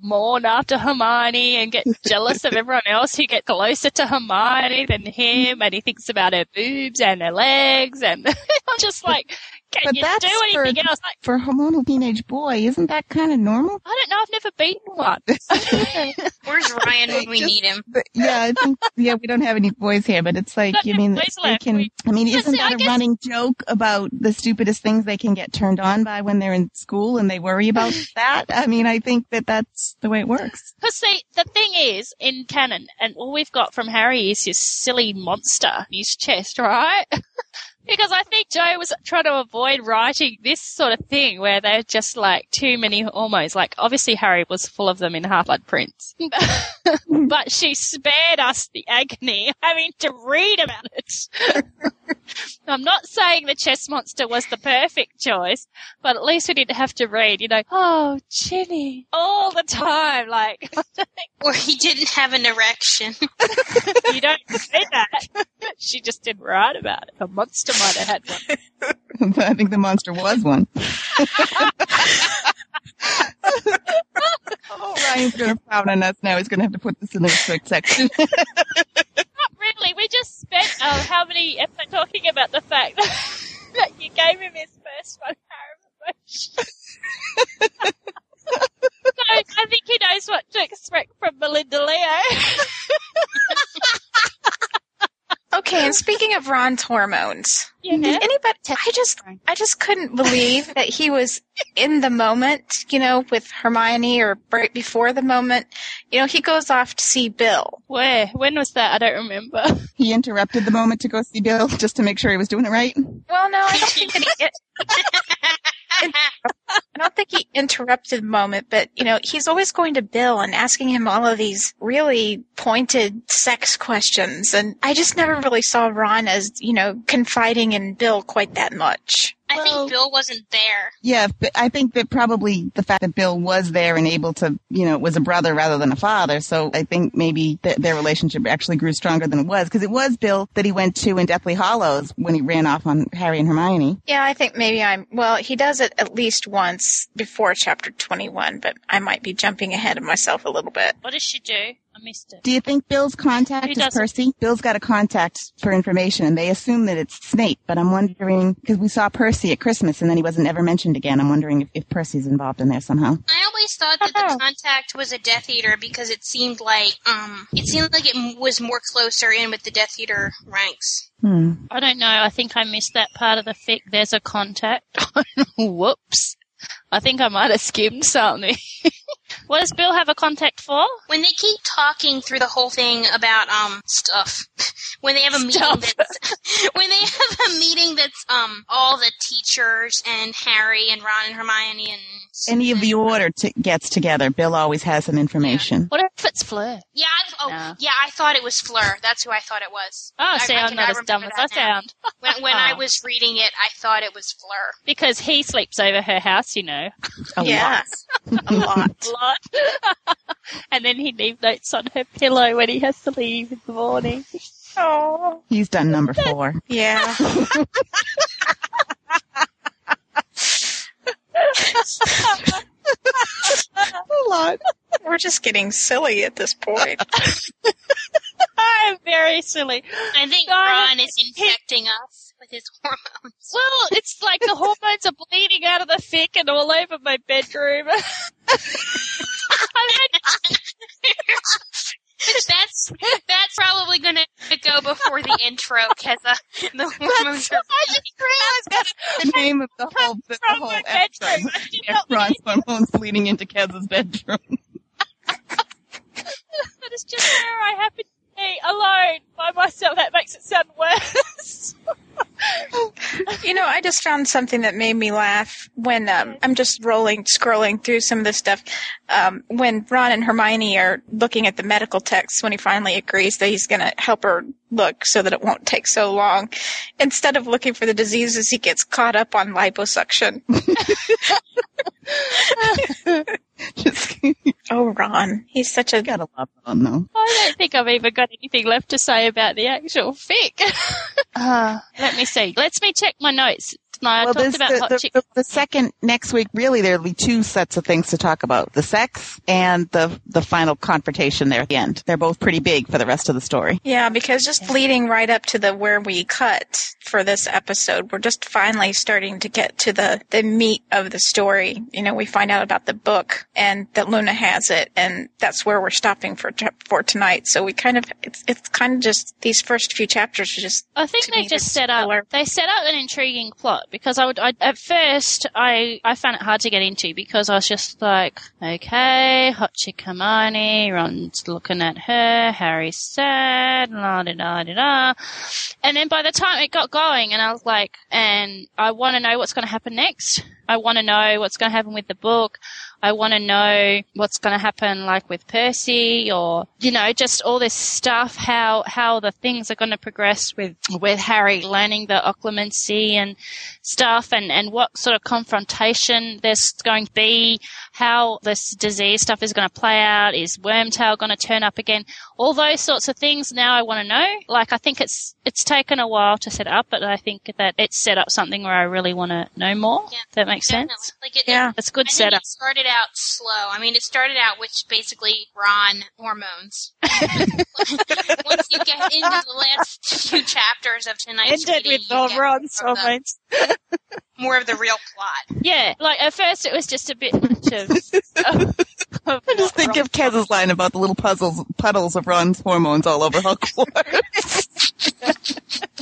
mourn after Hermione and get jealous of everyone else who get closer to Hermione than him and he thinks about her boobs and her legs and I'm just like, can But that's for? Like, for a hormonal teenage boy. Isn't that kind of normal? I don't know, I've never beaten one. Where's Ryan when we need him? But yeah, I think yeah, we don't have any boys here, but it's like you mean they can. We- I mean, isn't see, that a guess- running joke about the stupidest things they can get turned on by when they're in school and they worry about that? I mean, I think that that's the way it works. Because see, the thing is, in canon, and all we've got from Harry is his silly monster in his chest, right? because I think Jo was trying to avoid writing this sort of thing where they're just like too many hormones. Like, obviously Harry was full of them in Half-Blood Prince. but she spared us the agony of having to read about it. I'm not saying the chest monster was the perfect choice, but at least we didn't have to read, you know, oh, Ginny, all the time. Like, Or he didn't have an erection. you don't say that. she just didn't write about it. A monster might have had one. I think the monster was one. oh, Ryan's gonna frown on us now. He's gonna have to put this in the strict section. Not really. We just spent uh, how many episodes talking about the fact that, that you gave him his first one, Harry so I think he knows what to expect from Melinda Leo. Okay, and speaking of Ron's hormones, Yeah. did anybody? I just, I just couldn't believe that he was in the moment. You know, with Hermione, or right before the moment. You know, he goes off to see Bill. Where? When was that? I don't remember. he interrupted the moment to go see Bill just to make sure he was doing it right. Well, no, I don't think that he. I don't think he interrupted the moment, but you know, he's always going to Bill and asking him all of these really pointed sex questions, and I just never really saw Ron as you know confiding in Bill quite that much. I think Bill wasn't there. Yeah, but I think that probably the fact that Bill was there and able to, you know, was a brother rather than a father. So I think maybe th- their relationship actually grew stronger than it was because it was Bill that he went to in Deathly Hallows when he ran off on Harry and Hermione. Yeah, I think maybe I'm. Well, he does it at least once before chapter twenty-one, but I might be jumping ahead of myself a little bit. What does she do? I missed it. Do you think Bill's contact Who is doesn't? Percy? Bill's got a contact for information, and they assume that it's Snape. But I'm wondering because we saw Percy at Christmas, and then he wasn't ever mentioned again. I'm wondering if, if Percy's involved in there somehow. I always thought that the contact was a Death Eater because it seemed like um it seemed like it was more closer in with the Death Eater ranks. Hmm. I don't know. I think I missed that part of the fic. There's a contact. Whoops. I think I might have skimmed something. What does Bill have a contact for? When they keep talking through the whole thing about um stuff, when they have a meeting that's when they have a meeting that's um all the teachers and Harry and Ron and Hermione and Any of the order t- gets together, Bill always has some information. What if it's Fleur? yeah, I, oh yeah, I thought it was Fleur. That's who I thought it was. Oh, I- see, I I'm not I as dumb as I sound. When when I Oh. was reading it, I thought it was Fleur. Because he sleeps over her house, you know. A Yeah. a lot. a lot. and then he leaves notes on her pillow when he has to leave in the morning. Oh. He's done number four. Yeah. a lot. We're just getting silly at this point. I'm very silly. I think Ron is infecting us with his hormones. Well, it's like the hormones are bleeding out of the thick and all over my bedroom. that's that's probably gonna go before the intro, Keza. Uh, the hormones are the name of the whole, the, whole episode. Ron's hormones bleeding into Kez's bedroom. that is just where I happen to be alone by myself. That makes it sound worse. You know, I just found something that made me laugh when um, I'm just rolling, scrolling through some of this stuff. Um, when Ron and Hermione are looking at the medical text, when he finally agrees that he's going to help her look so that it won't take so long, instead of looking for the diseases, he gets caught up on liposuction. oh, Ron, he's such a got a lot on though. I don't think I've even got anything left to say about the actual fic. uh, let me see. Let's me check my notes. No, I well, talked there's about the, hot the, chick. the, the second next week. Really, there'll be two sets of things to talk about: the sex and the the final confrontation there at the end. They're both pretty big for the rest of the story. Yeah, because just leading right up to the where we cut for this episode, we're just finally starting to get to the the meat of the story. You know, we find out about the book and that Luna has it, and that's where we're stopping for for tonight. So we kind of it's it's kind of just these first few chapters are just. I think they just set up they set up an intriguing plot because I would I, at first I I found it hard to get into because I was just like okay hot chick Ron's looking at her Harry's sad la da da da da and then by the time it got going and I was like and I want to know what's going to happen next I want to know what's going to happen with the book I want to know what's going to happen, like with Percy, or you know, just all this stuff. How how the things are going to progress with with Harry learning the occlumency and stuff, and and what sort of confrontation there's going to be. How this disease stuff is going to play out. Is Wormtail going to turn up again? All those sorts of things. Now I want to know. Like I think it's it's taken a while to set up, but I think that it's set up something where I really want to know more. Yeah, If that makes definitely. sense. Like it, Yeah, it's good I think setup. It started out slow. I mean, it started out with basically Ron hormones. Once you get into the last few chapters of tonight's Ended reading, with you the get Ron's more the- hormones. More of the real plot. Yeah, like at first it was just a bit much of. of I just think of Kez's line about the little puzzles, puddles of Ron's hormones all over Hogwarts.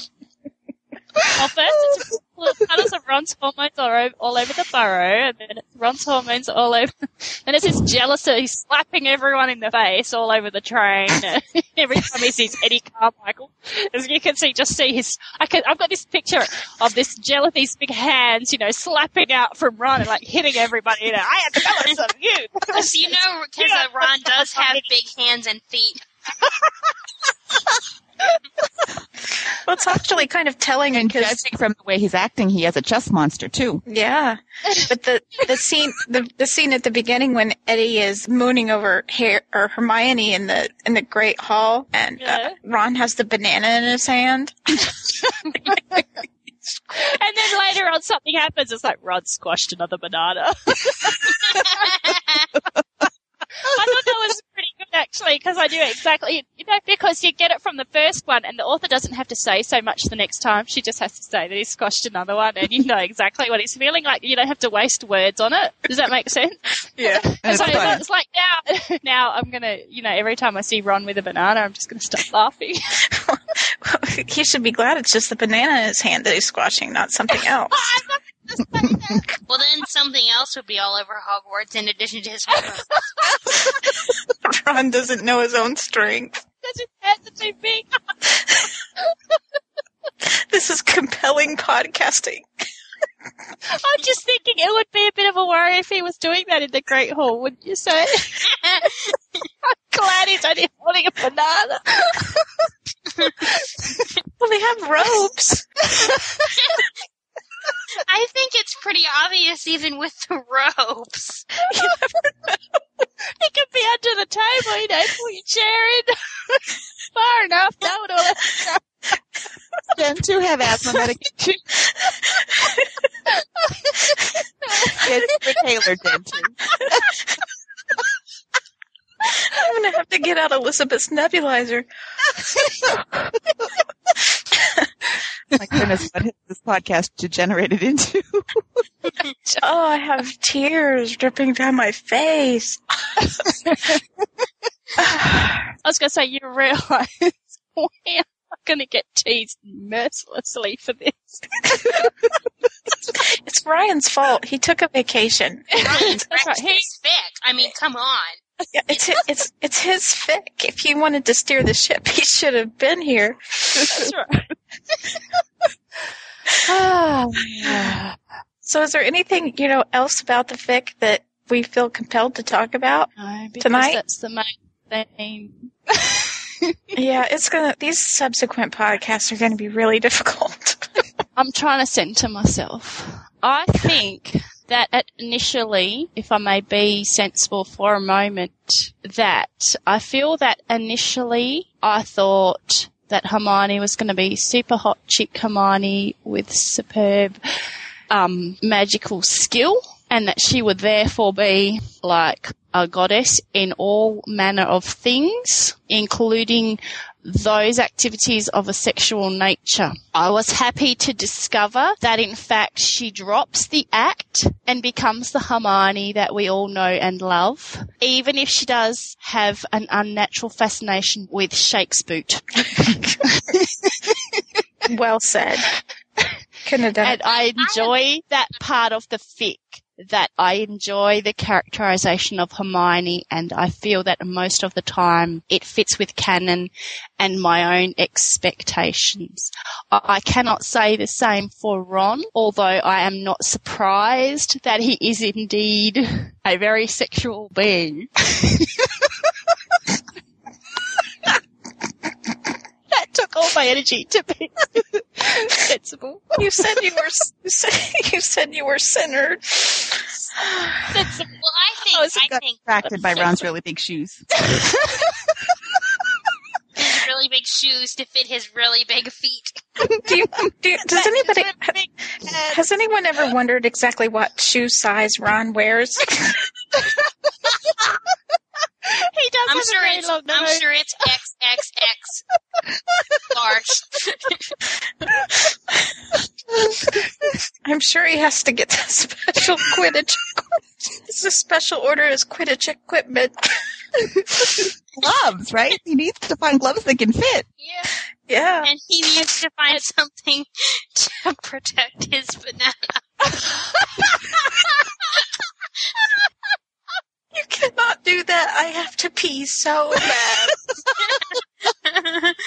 well, first it's of Ron's hormones all over, all over the burrow, and then Ron's hormones all over. Then it's his jealousy slapping everyone in the face all over the train. Every time he sees Eddie Carmichael, as you can see, just see his. I can. I've got this picture of this jealousy's big hands, you know, slapping out from Ron and like hitting everybody. You know, I am jealous of you. Because you know, because uh, Ron does have big hands and feet. Well, it's actually kind of telling and because judging from the way he's acting, he has a chest monster too. Yeah, but the the scene the the scene at the beginning when Eddie is mooning over Her- or Hermione in the in the Great Hall, and uh, Ron has the banana in his hand. And then later on, something happens. It's like Ron squashed another banana. I thought that was pretty good actually, because I knew exactly, you know, because you get it from the first one, and the author doesn't have to say so much the next time. She just has to say that he squashed another one, and you know exactly what he's feeling. Like you don't have to waste words on it. Does that make sense? Yeah, And so That's fun. it's like now, now I'm gonna, you know, every time I see Ron with a banana, I'm just gonna start laughing. he should be glad it's just the banana in his hand that he's squashing, not something else. Well, then something else would be all over Hogwarts in addition to his hormones. Ron doesn't know his own strength. Because his hands are too big. This is compelling podcasting. I'm just thinking it would be a bit of a worry if he was doing that in the Great Hall, wouldn't you say? I'm glad he's only holding a banana. well, they have ropes. I think it's pretty obvious even with the ropes. you never know. It could be under the table, you know, pull your chair in far enough. That would all. Gen 2 have asthma medication. it's for Taylor, 2. I'm gonna have to get out Elizabeth's nebulizer. My goodness, what has this podcast degenerated into? oh, I have tears dripping down my face. I was going to say, you realise we're going to get teased mercilessly for this. It's Ryan's fault. He took a vacation. Ryan's right. his fic. I mean, come on. Yeah, it's it's it's his fic. If he wanted to steer the ship, he should have been here. That's right. so, is there anything you know else about the fic that we feel compelled to talk about No, tonight? that's the main theme. yeah, it's gonna. These subsequent podcasts are going to be really difficult. I'm trying to center myself. I think that at initially, if I may be sensible for a moment, that I feel that initially I thought that Hermione was going to be super hot chick Hermione with superb um, magical skill and that she would therefore be like a goddess in all manner of things, including those activities of a sexual nature. I was happy to discover that in fact she drops the act and becomes the Hermione that we all know and love, even if she does have an unnatural fascination with Shakespeare. well said. Couldn't have done and it. I enjoy that part of the fic. That I enjoy the characterization of Hermione, and I feel that most of the time it fits with canon and my own expectations. I cannot say the same for Ron, although I am not surprised that he is indeed a very sexual being. that took all my energy to be sensible. You said you were. You said you said you were centered. Sensible. Well, I think. I was I got think distracted by Ron's really big shoes. his really big shoes to fit his really big feet. Do you, do does anybody has anyone ever wondered exactly what shoe size Ron wears? He does I'm have sure a very it's. long I'm sure it's XXX large. I'm sure he has to get the special Quidditch. It's a special order as Quidditch equipment. gloves, right? He needs to find gloves that can fit. Yeah. Yeah. And he needs to find something to protect his banana. You cannot do that. I have to pee so bad.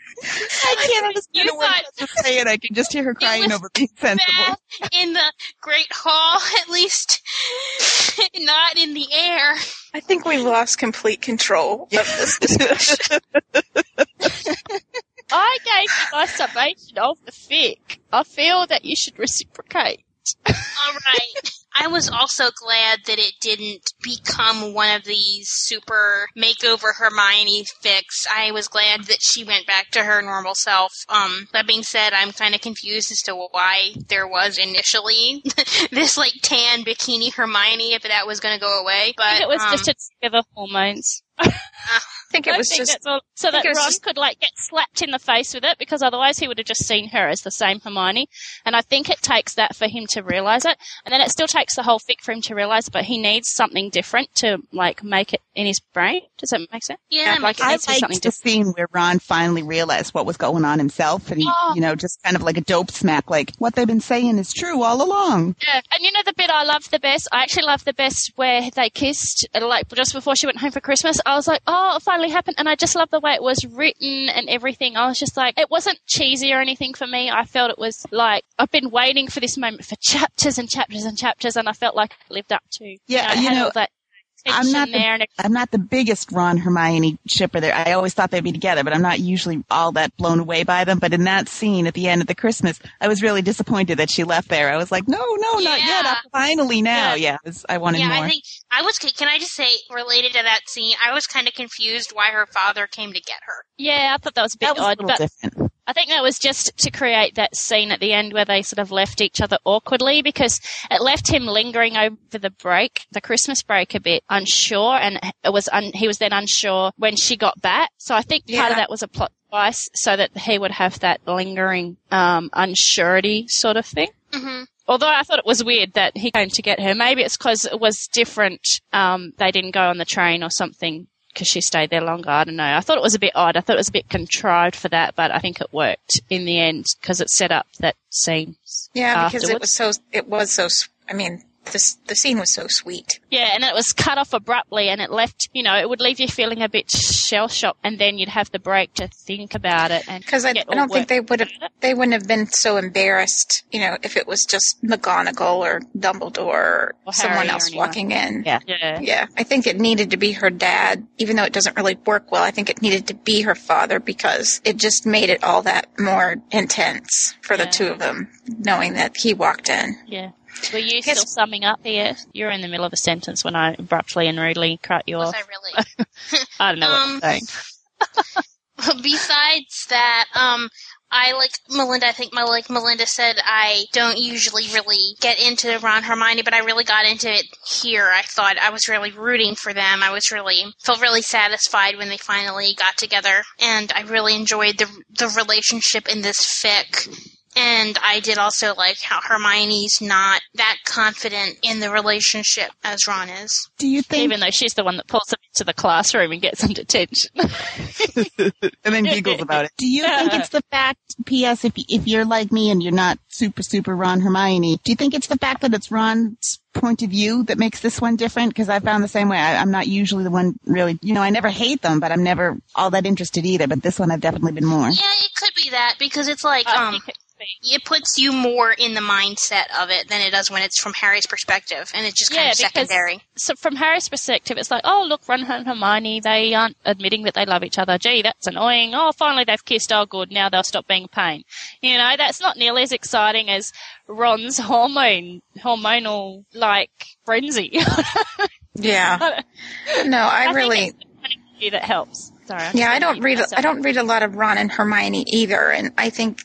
I can't understand You a word thought- Tessa's saying. I can just hear her crying over being sensible. Bad in the Great Hall, at least not in the air. I think we've lost complete control of this discussion. I gave you my summation of the fic. I feel that you should reciprocate. All right. I was also glad that it didn't become one of these super makeover Hermione fics. I was glad that she went back to her normal self. Um, that being said, I'm kind of confused as to why there was initially this like tan bikini Hermione if that was going to go away. But I think it was um, just to trigger the hormones. I think it was think just all. So that Ron just- could like get slapped in the face with it because otherwise he would have just seen her as the same Hermione. And I think it takes that for him to realize it. And then it still takes the whole fic for him to realize, but he needs something different to like make it in his brain. Does that make sense? Yeah, like it I be something the different. scene where Ron finally realized what was going on himself, and he, Oh. you know, just kind of like a dope smack, like what they've been saying is true all along. Yeah, and you know the bit I love the best. I actually love the best where they kissed, like just before she went home for Christmas. I was like, oh, it finally happened, and I just love the way it was written and everything. I was just like, it wasn't cheesy or anything for me. I felt it was like I've been waiting for this moment for chapters and chapters and chapters, and I felt like it lived up to. Yeah, you know, all that I'm not there, the, it, I'm not the biggest Ron Hermione shipper there. I always thought they'd be together, but I'm not usually all that blown away by them. But in that scene at the end of the Christmas, I was really disappointed that she left there. I was like, no, no, not yet. Yeah. Uh, Finally now. Yeah. Yeah, was- I wanted yeah, more. I think I was. Can I just say, related to that scene, I was kind of confused why her father came to get her. yeah, I thought that was a bit that was a odd, little but different. I think that was just to create that scene at the end where they sort of left each other awkwardly because it left him lingering over the break, the Christmas break, a bit unsure, and it was un- he was then unsure when she got back. So I think part of that was a plot device so that he would have that lingering um, unsurety sort of thing. hmm Although I thought it was weird that he came to get her. Maybe it's because it was different. Um, they didn't go on the train or something because she stayed there longer. I don't know. I thought it was a bit odd. I thought it was a bit contrived for that, but I think it worked in the end because it set up that scene. Yeah, because it was so. It was so. I mean, this the scene was so sweet. Yeah, and it was cut off abruptly, and it left. You know, it would leave you feeling a bit shell shocked, and then you'd have the break to think about it. And Because I, I don't think they would have. They wouldn't have been so embarrassed, you know, if it was just McGonagall or Dumbledore or, Or someone Harry or else anyone. walking in. Yeah. Yeah. Yeah, I think it needed to be her dad, even though it doesn't really work well. I think it needed to be her father because it just made it all that more intense for the two of them, knowing that he walked in. Yeah. Were you still summing up here? You're in the middle of a sentence when I abruptly and rudely cut you Was off. I really? I don't know Um, what to saying. Besides that, um, I like Melinda. I think my like Melinda said, I don't usually really get into Ron Hermione, but I really got into it here. I thought I was really rooting for them. I was really felt really satisfied when they finally got together, and I really enjoyed the the relationship in this fic. And I did also like how Hermione's not that confident in the relationship as Ron is. Do you think? Even though she's the one that pulls them into the classroom and gets them detention. and then giggles about it. Do you think it's the fact, P.S., if, if you're like me and you're not super, super Ron Hermione, do you think it's the fact that it's Ron's point of view that makes this one different? Because I found the same way. I, I'm not usually the one really, you know, I never hate them, but I'm never all that interested either. But this one I've definitely been more. Yeah, it could be that because it's like um it puts you more in the mindset of it than it does when it's from Harry's perspective and it's just kind Yeah, of because- secondary. so from Harry's perspective, it's like, oh, look, Ron and Hermione, they aren't admitting that they love each other. Gee, that's annoying. Oh, finally they've kissed. Oh, good. Now they'll stop being a pain. You know, that's not nearly as exciting as Ron's hormone, hormonal, like, frenzy. Yeah. No, I, think really. it's the point of view that helps. Sorry. Yeah, I don't read. mute I don't read a lot of Ron and Hermione either, and I think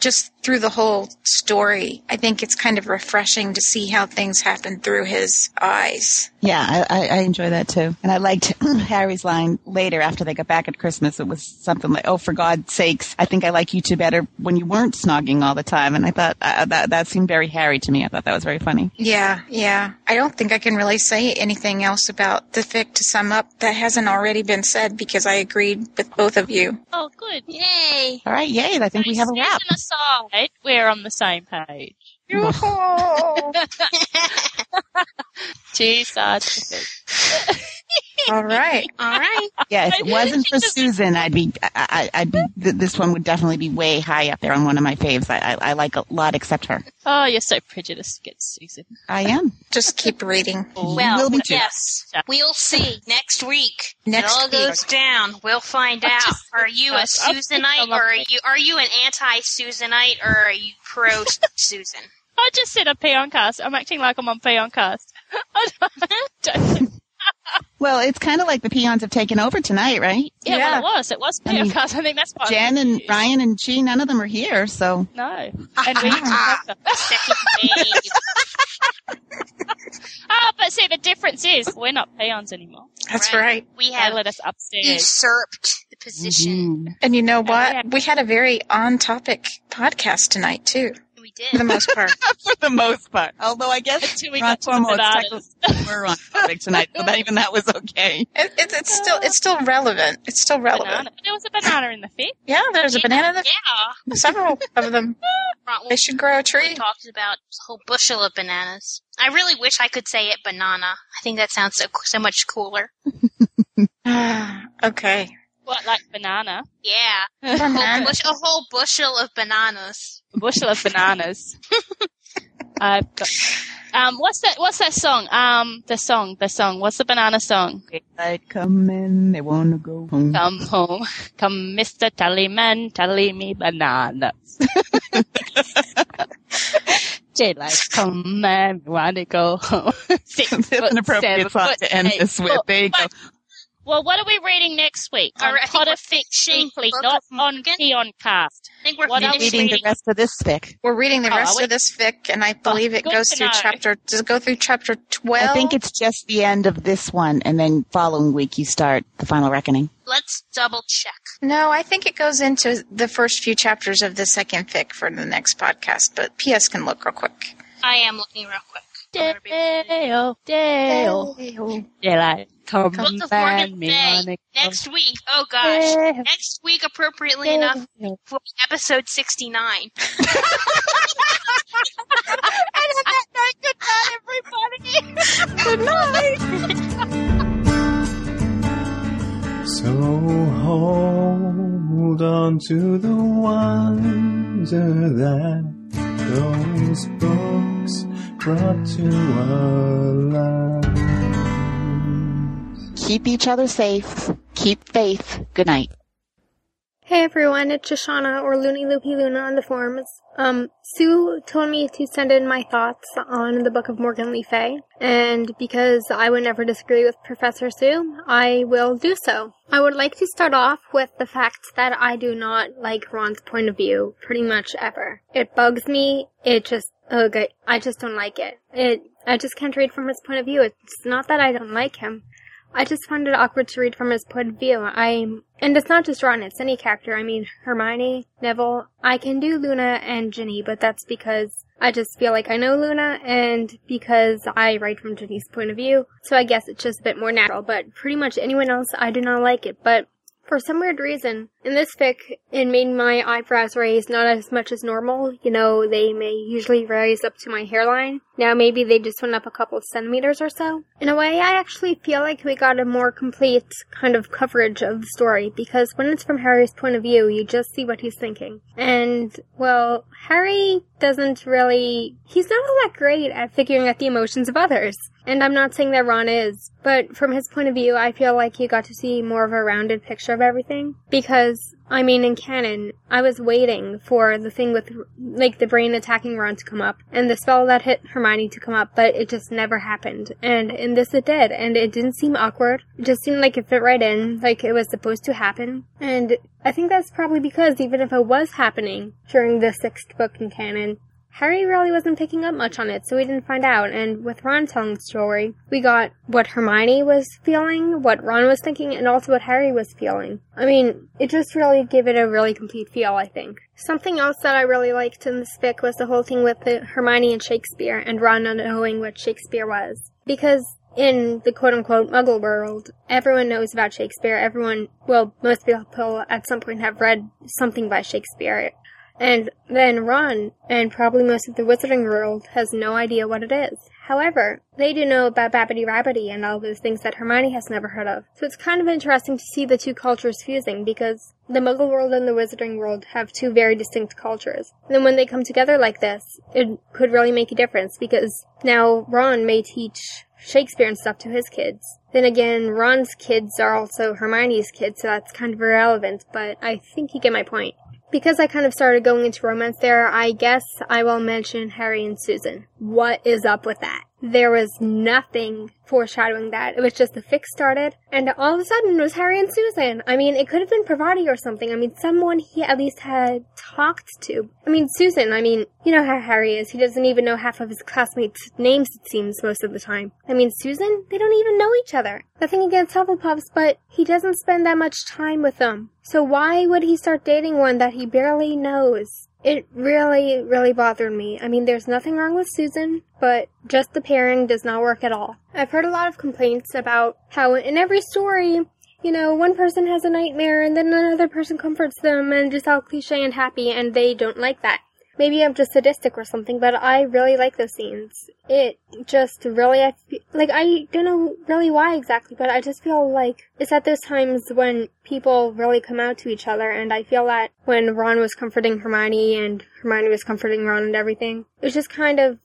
just through the whole story, I think it's kind of refreshing to see how things happen through his eyes. Yeah, I, I, I enjoy that too. And I liked Harry's line later after they got back at Christmas. It was something like, "Oh, for God's sakes, I think I like you two better when you weren't snogging all the time." And I thought uh, that that seemed very Harry to me. I thought that was very funny. Yeah, yeah. I don't think I can really say anything else about the fic to sum up that hasn't already been said because I agreed with both of you. Oh, good. Yay. All right, yay! I think we have a wrap. As we're on the same page. Two sides to fic. All right. All right. Yeah, if it wasn't for Susan, I'd be, I, I- I'd be. Th- this one would definitely be way high up there on one of my faves. I, I, I like a lot except her. Oh, you're so prejudiced against Susan. I am. Just keep reading. Well, will be too. yes, we'll see next week. Next it all week. goes down. We'll find out. Are you a I'll Susanite or are you are you an anti-Susanite or are you pro Susan? I just said a peon cast. I'm acting like I'm on peon cast. I don't- Well, it's kind of like the peons have taken over tonight, right? yeah, Yeah. well, it was. It was I mean, cast. I think that's why. I'm Jen and confused. Ryan and G, none of them are here, so No. And we have them. Second wave. Ah, but see, the difference is we're not peons anymore. That's Right. right. We They have let us upstairs. usurped the position. Mm-hmm. And you know Yeah, what? yeah. We had a very on-topic podcast tonight too. We we did. For the most part. For the most part. Although I guess Until we Ron got to the Cuomo bananas. technically were on topic tonight, so that, even that was okay. It, it, it's still it's still relevant. It's still relevant. Banana. There was a banana in the fic. Yeah, there's a banana in the Yeah. several of them. Ron- They should grow a tree. We tree. talked about a whole bushel of bananas. I really wish I could say it banana. I think that sounds so so much cooler. okay. What, like banana? Yeah, a whole, bush, a whole bushel of bananas. Bushel of bananas. I've got. Um, what's that? What's that song? Um, the song, the song. What's the banana song? Daylight come in, they wanna go home. Come home, come, Mister Tallyman, tally me bananas. Daylight come and we wanna go home. Six It's an appropriate seven song to end this with. There you go. Well, what are we reading next week? All On right, I think Fic finishing not of on Peon Cast. I think we're What are we Reading the rest of this fic. We're reading the Oh, rest of this fic, and I oh, believe it goes through know. chapter. Does it go through chapter twelve? I think it's just the end of this one, and then following week you start the final reckoning. Let's double check. No, I think it goes into the first few chapters of the second fic for the next podcast. But PS can look real quick. I am looking real quick. Dale, Dale, Daylight come Book of and Morgan me Bay wanna next week. Oh gosh, Dale. next week, appropriately enough, will be episode sixty-nine. Good night. So hold on to the wonder that those books brought to our lives. Keep each other safe. Keep faith. Good night. Hey everyone, it's Shoshana or Looney Loopy Luna on the forums. Um, Sue told me to send in my thoughts on the Book of Morgan Le Fay, and because I would never disagree with Professor Sue, I will do so. I would like to start off with the fact that I do not like Ron's point of view pretty much ever. It bugs me, it just, okay, I just don't like it. It, I just can't read from his point of view. It's not that I don't like him. I just find it awkward to read from his point of view. I'm, and it's not just Ron, it's any character. I mean, Hermione, Neville. I can do Luna and Ginny, but that's because I just feel like I know Luna and because I write from Ginny's point of view. So I guess it's just a bit more natural, but pretty much anyone else, I do not like it. But for some weird reason, in this fic, it made my eyebrows raise not as much as normal. You know, they may usually rise up to my hairline. Now maybe they just went up a couple of centimeters or so. In a way, I actually feel like we got a more complete kind of coverage of the story because when it's from Harry's point of view, you just see what he's thinking. And, well, Harry doesn't really, he's not all that great at figuring out the emotions of others. And I'm not saying that Ron is, but from his point of view, I feel like you got to see more of a rounded picture of everything. Because, I mean, in canon, I was waiting for the thing with, like, the brain attacking Ron to come up, and the spell that hit Hermione to come up, but it just never happened. And in this it did, and it didn't seem awkward. It just seemed like it fit right in, like it was supposed to happen. And I think that's probably because even if it was happening during the sixth book in canon, Harry really wasn't picking up much on it, so we didn't find out. And with Ron telling the story, we got what Hermione was feeling, what Ron was thinking, and also what Harry was feeling. I mean, it just really gave it a really complete feel, I think. Something else that I really liked in this fic was the whole thing with Hermione and Shakespeare, and Ron not knowing what Shakespeare was. Because in the quote unquote muggle world, everyone knows about Shakespeare. Everyone, well, most people at some point have read something by Shakespeare. And then Ron, and probably most of the Wizarding world, has no idea what it is. However, they do know about Babbitty Rabbitty and all those things that Hermione has never heard of. So it's kind of interesting to see the two cultures fusing because the Muggle world and the Wizarding world have two very distinct cultures. And then when they come together like this, it could really make a difference because now Ron may teach Shakespeare and stuff to his kids. Then again, Ron's kids are also Hermione's kids, so that's kind of irrelevant, but I think you get my point. Because I kind of started going into romance there, I guess I will mention Harry and Susan. What is up with that? There was nothing foreshadowing that. It was just the fix started, and all of a sudden it was Harry and Susan. I mean, it could have been Parvati or something. I mean, someone he at least had talked to. I mean, Susan, I mean, you know how Harry is. He doesn't even know half of his classmates' names, it seems, most of the time. I mean, Susan, they don't even know each other. Nothing against Hufflepuffs, but he doesn't spend that much time with them. So why would he start dating one that he barely knows? It really, really bothered me. I mean, there's nothing wrong with Susan, but just the pairing does not work at all. I've heard a lot of complaints about how in every story, you know, one person has a nightmare and then another person comforts them and just all cliche and happy, and they don't like that. Maybe I'm just sadistic or something, but I really like those scenes. It just really, I fe- like, I don't know really why exactly, but I just feel like it's at those times when people really come out to each other, and I feel that when Ron was comforting Hermione and Hermione was comforting Ron and everything, it was just kind of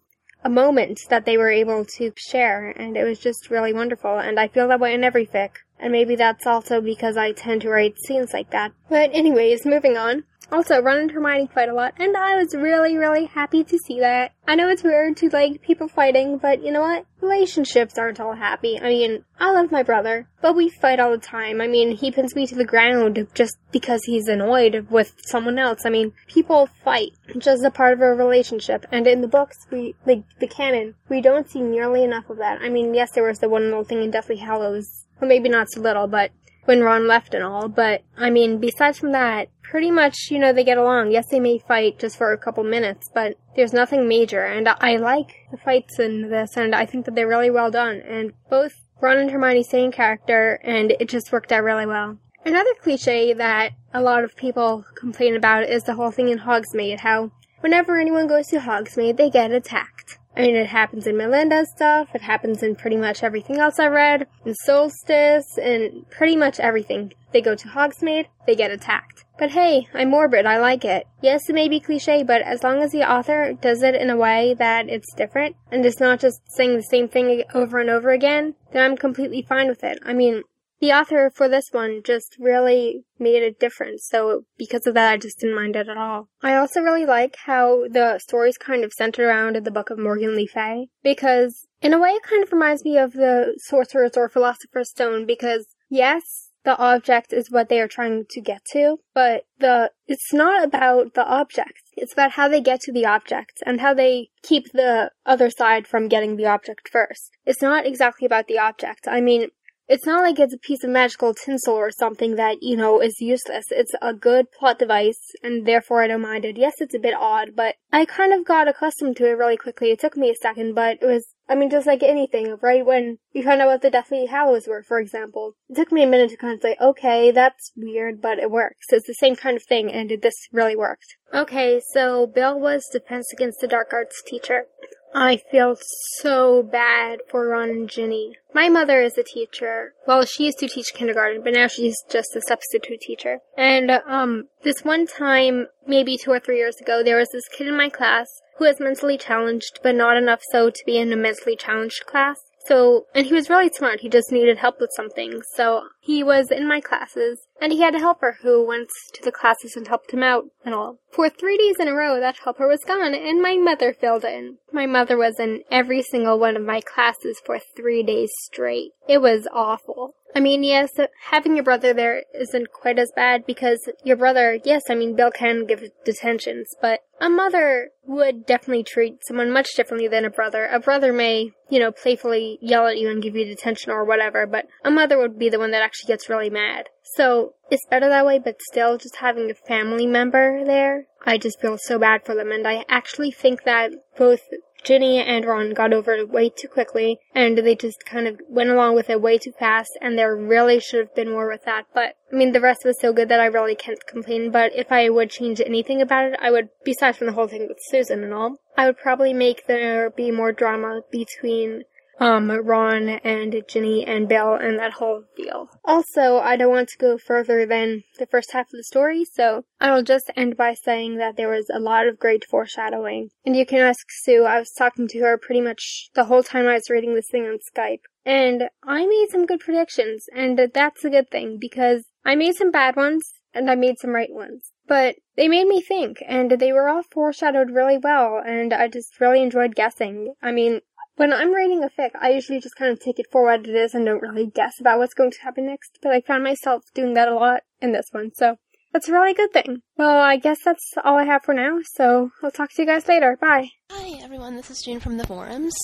a moment that they were able to share, and it was just really wonderful, and I feel that way in every fic. And maybe that's also because I tend to write scenes like that. But anyways, moving on. Also, Ron and Hermione fight a lot, and I was really, really happy to see that. I know it's weird to like people fighting, but you know what? Relationships aren't all happy. I mean, I love my brother, but we fight all the time. I mean, he pins me to the ground just because he's annoyed with someone else. I mean, people fight. Just a part of a relationship. And in the books, we, like, the canon, we don't see nearly enough of that. I mean, yes, there was the one little thing in Deathly Hallows. Well, maybe not so little, but when Ron left and all. But, I mean, besides from that, pretty much, you know, they get along. Yes, they may fight just for a couple minutes, but there's nothing major. And I like the fights in this, and I think that they're really well done. And both Ron and Hermione stay in character, and it just worked out really well. Another cliche that a lot of people complain about is the whole thing in Hogsmeade, how whenever anyone goes to Hogsmeade, they get attacked. I mean, it happens in Melinda's stuff, it happens in pretty much everything else I read, in Solstice, and pretty much everything. They go to Hogsmeade, they get attacked. But hey, I'm morbid, I like it. Yes, it may be cliche, but as long as the author does it in a way that it's different, and it's not just saying the same thing over and over again, then I'm completely fine with it. I mean, the author for this one just really made a difference, so because of that, I just didn't mind it at all. I also really like how the story's kind of centered around the book of Morgan Le Fay, because in a way it kind of reminds me of the Sorcerer's or Philosopher's Stone, because yes, the object is what they are trying to get to, but the it's not about the object. It's about how they get to the object and how they keep the other side from getting the object first. It's not exactly about the object. I mean, it's not like it's a piece of magical tinsel or something that, you know, is useless. It's a good plot device, and therefore I don't mind it. Yes, it's a bit odd, but I kind of got accustomed to it really quickly. It took me a second, but it was, I mean, just like anything, right when you found out what the Deathly Hallows were, for example. It took me a minute to kind of say, okay, that's weird, but it works. It's the same kind of thing, and this really worked. Okay, so Bill was Defense Against the Dark Arts teacher. I feel so bad for Ron and Ginny. My mother is a teacher. Well, she used to teach kindergarten, but now she's just a substitute teacher. And, um, this one time, maybe two or three years ago, there was this kid in my class who was mentally challenged, but not enough so to be in a mentally challenged class. So, and he was really smart. He just needed help with something. So he was in my classes, and he had a helper who went to the classes and helped him out and all. For three days in a row, that helper was gone, and my mother filled in. My mother was in every single one of my classes for three days straight. It was awful. I mean, yes, having your brother there isn't quite as bad because your brother, yes, I mean, Bill can give detentions, but a mother would definitely treat someone much differently than a brother. A brother may, you know, playfully yell at you and give you detention or whatever, but a mother would be the one that actually gets really mad. So, it's better that way, but still, just having a family member there, I just feel so bad for them, and I actually think that both Ginny and Ron got over it way too quickly, and they just kind of went along with it way too fast, and there really should have been more with that. But, I mean, the rest was so good that I really can't complain, but if I would change anything about it, I would, besides from the whole thing with Susan and all, I would probably make there be more drama between um, Ron and Ginny and Bill and that whole deal. Also, I don't want to go further than the first half of the story, so I will just end by saying that there was a lot of great foreshadowing. And you can ask Sue, I was talking to her pretty much the whole time I was reading this thing on Skype. And I made some good predictions, and that's a good thing because I made some bad ones and I made some right ones. But they made me think, and they were all foreshadowed really well, and I just really enjoyed guessing. I mean, when I'm writing a fic, I usually just kind of take it for what it is and don't really guess about what's going to happen next, but I found myself doing that a lot in this one, so that's a really good thing. Well, I guess that's all I have for now, so I'll talk to you guys later. Bye. Hi everyone, this is June from the forums.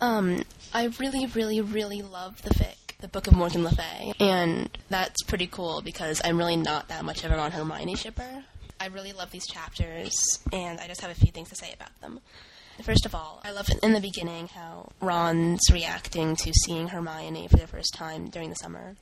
Um, I really, really, really love the fic, The Book of Morgan Le Fay, and that's pretty cool because I'm really not that much of a Ron Hermione shipper. I really love these chapters, and I just have a few things to say about them. First of all, I love in the beginning how Ron's reacting to seeing Hermione for the first time during the summer,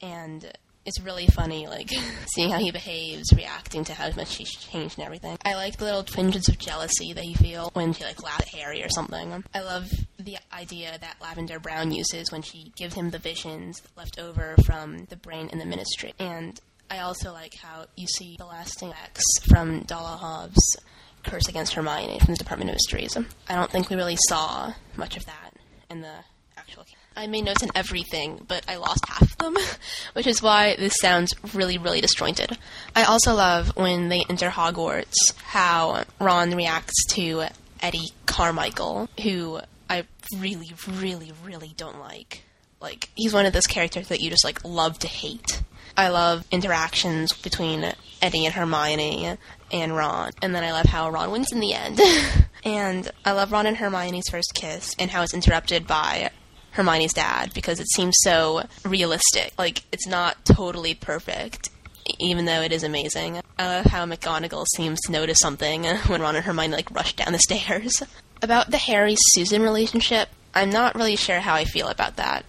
and it's really funny, like seeing how he behaves, reacting to how much she's changed and everything. I like the little twinges of jealousy that he feels when she like laughs at Harry or something. I love the idea that Lavender Brown uses when she gives him the visions left over from the brain in the Ministry, and I also like how you see the lasting effects from Dolohov's curse against Hermione from the Department of Mysteries. I don't think we really saw much of that in the actual. I made notes in everything, but I lost half of them, which is why this sounds really, really disjointed. I also love when they enter Hogwarts how Ron reacts to Eddie Carmichael, who I really, really, really don't like. Like, he's one of those characters that you just, like, love to hate. I love interactions between Eddie and Hermione and Ron, and then I love how Ron wins in the end. and I love Ron and Hermione's first kiss and how it's interrupted by Hermione's dad because it seems so realistic. Like, it's not totally perfect, even though it is amazing. I love how McGonagall seems to notice something when Ron and Hermione, like, rush down the stairs. About the Harry Susan relationship, I'm not really sure how I feel about that.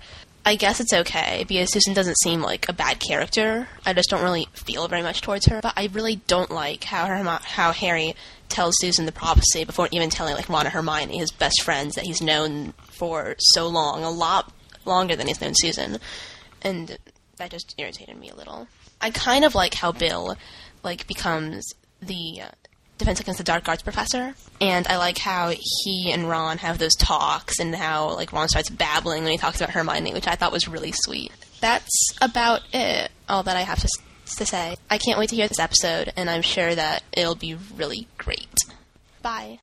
I guess it's okay because Susan doesn't seem like a bad character. I just don't really feel very much towards her. But I really don't like how her how Harry tells Susan the prophecy before even telling like Ron and Hermione, his best friends that he's known for so long, a lot longer than he's known Susan, and that just irritated me a little. I kind of like how Bill like becomes the Defense Against the Dark Arts professor, and I like how he and Ron have those talks, and how like Ron starts babbling when he talks about Hermione, which I thought was really sweet. That's about it. All that I have to to say. I can't wait to hear this episode, and I'm sure that it'll be really great. Bye.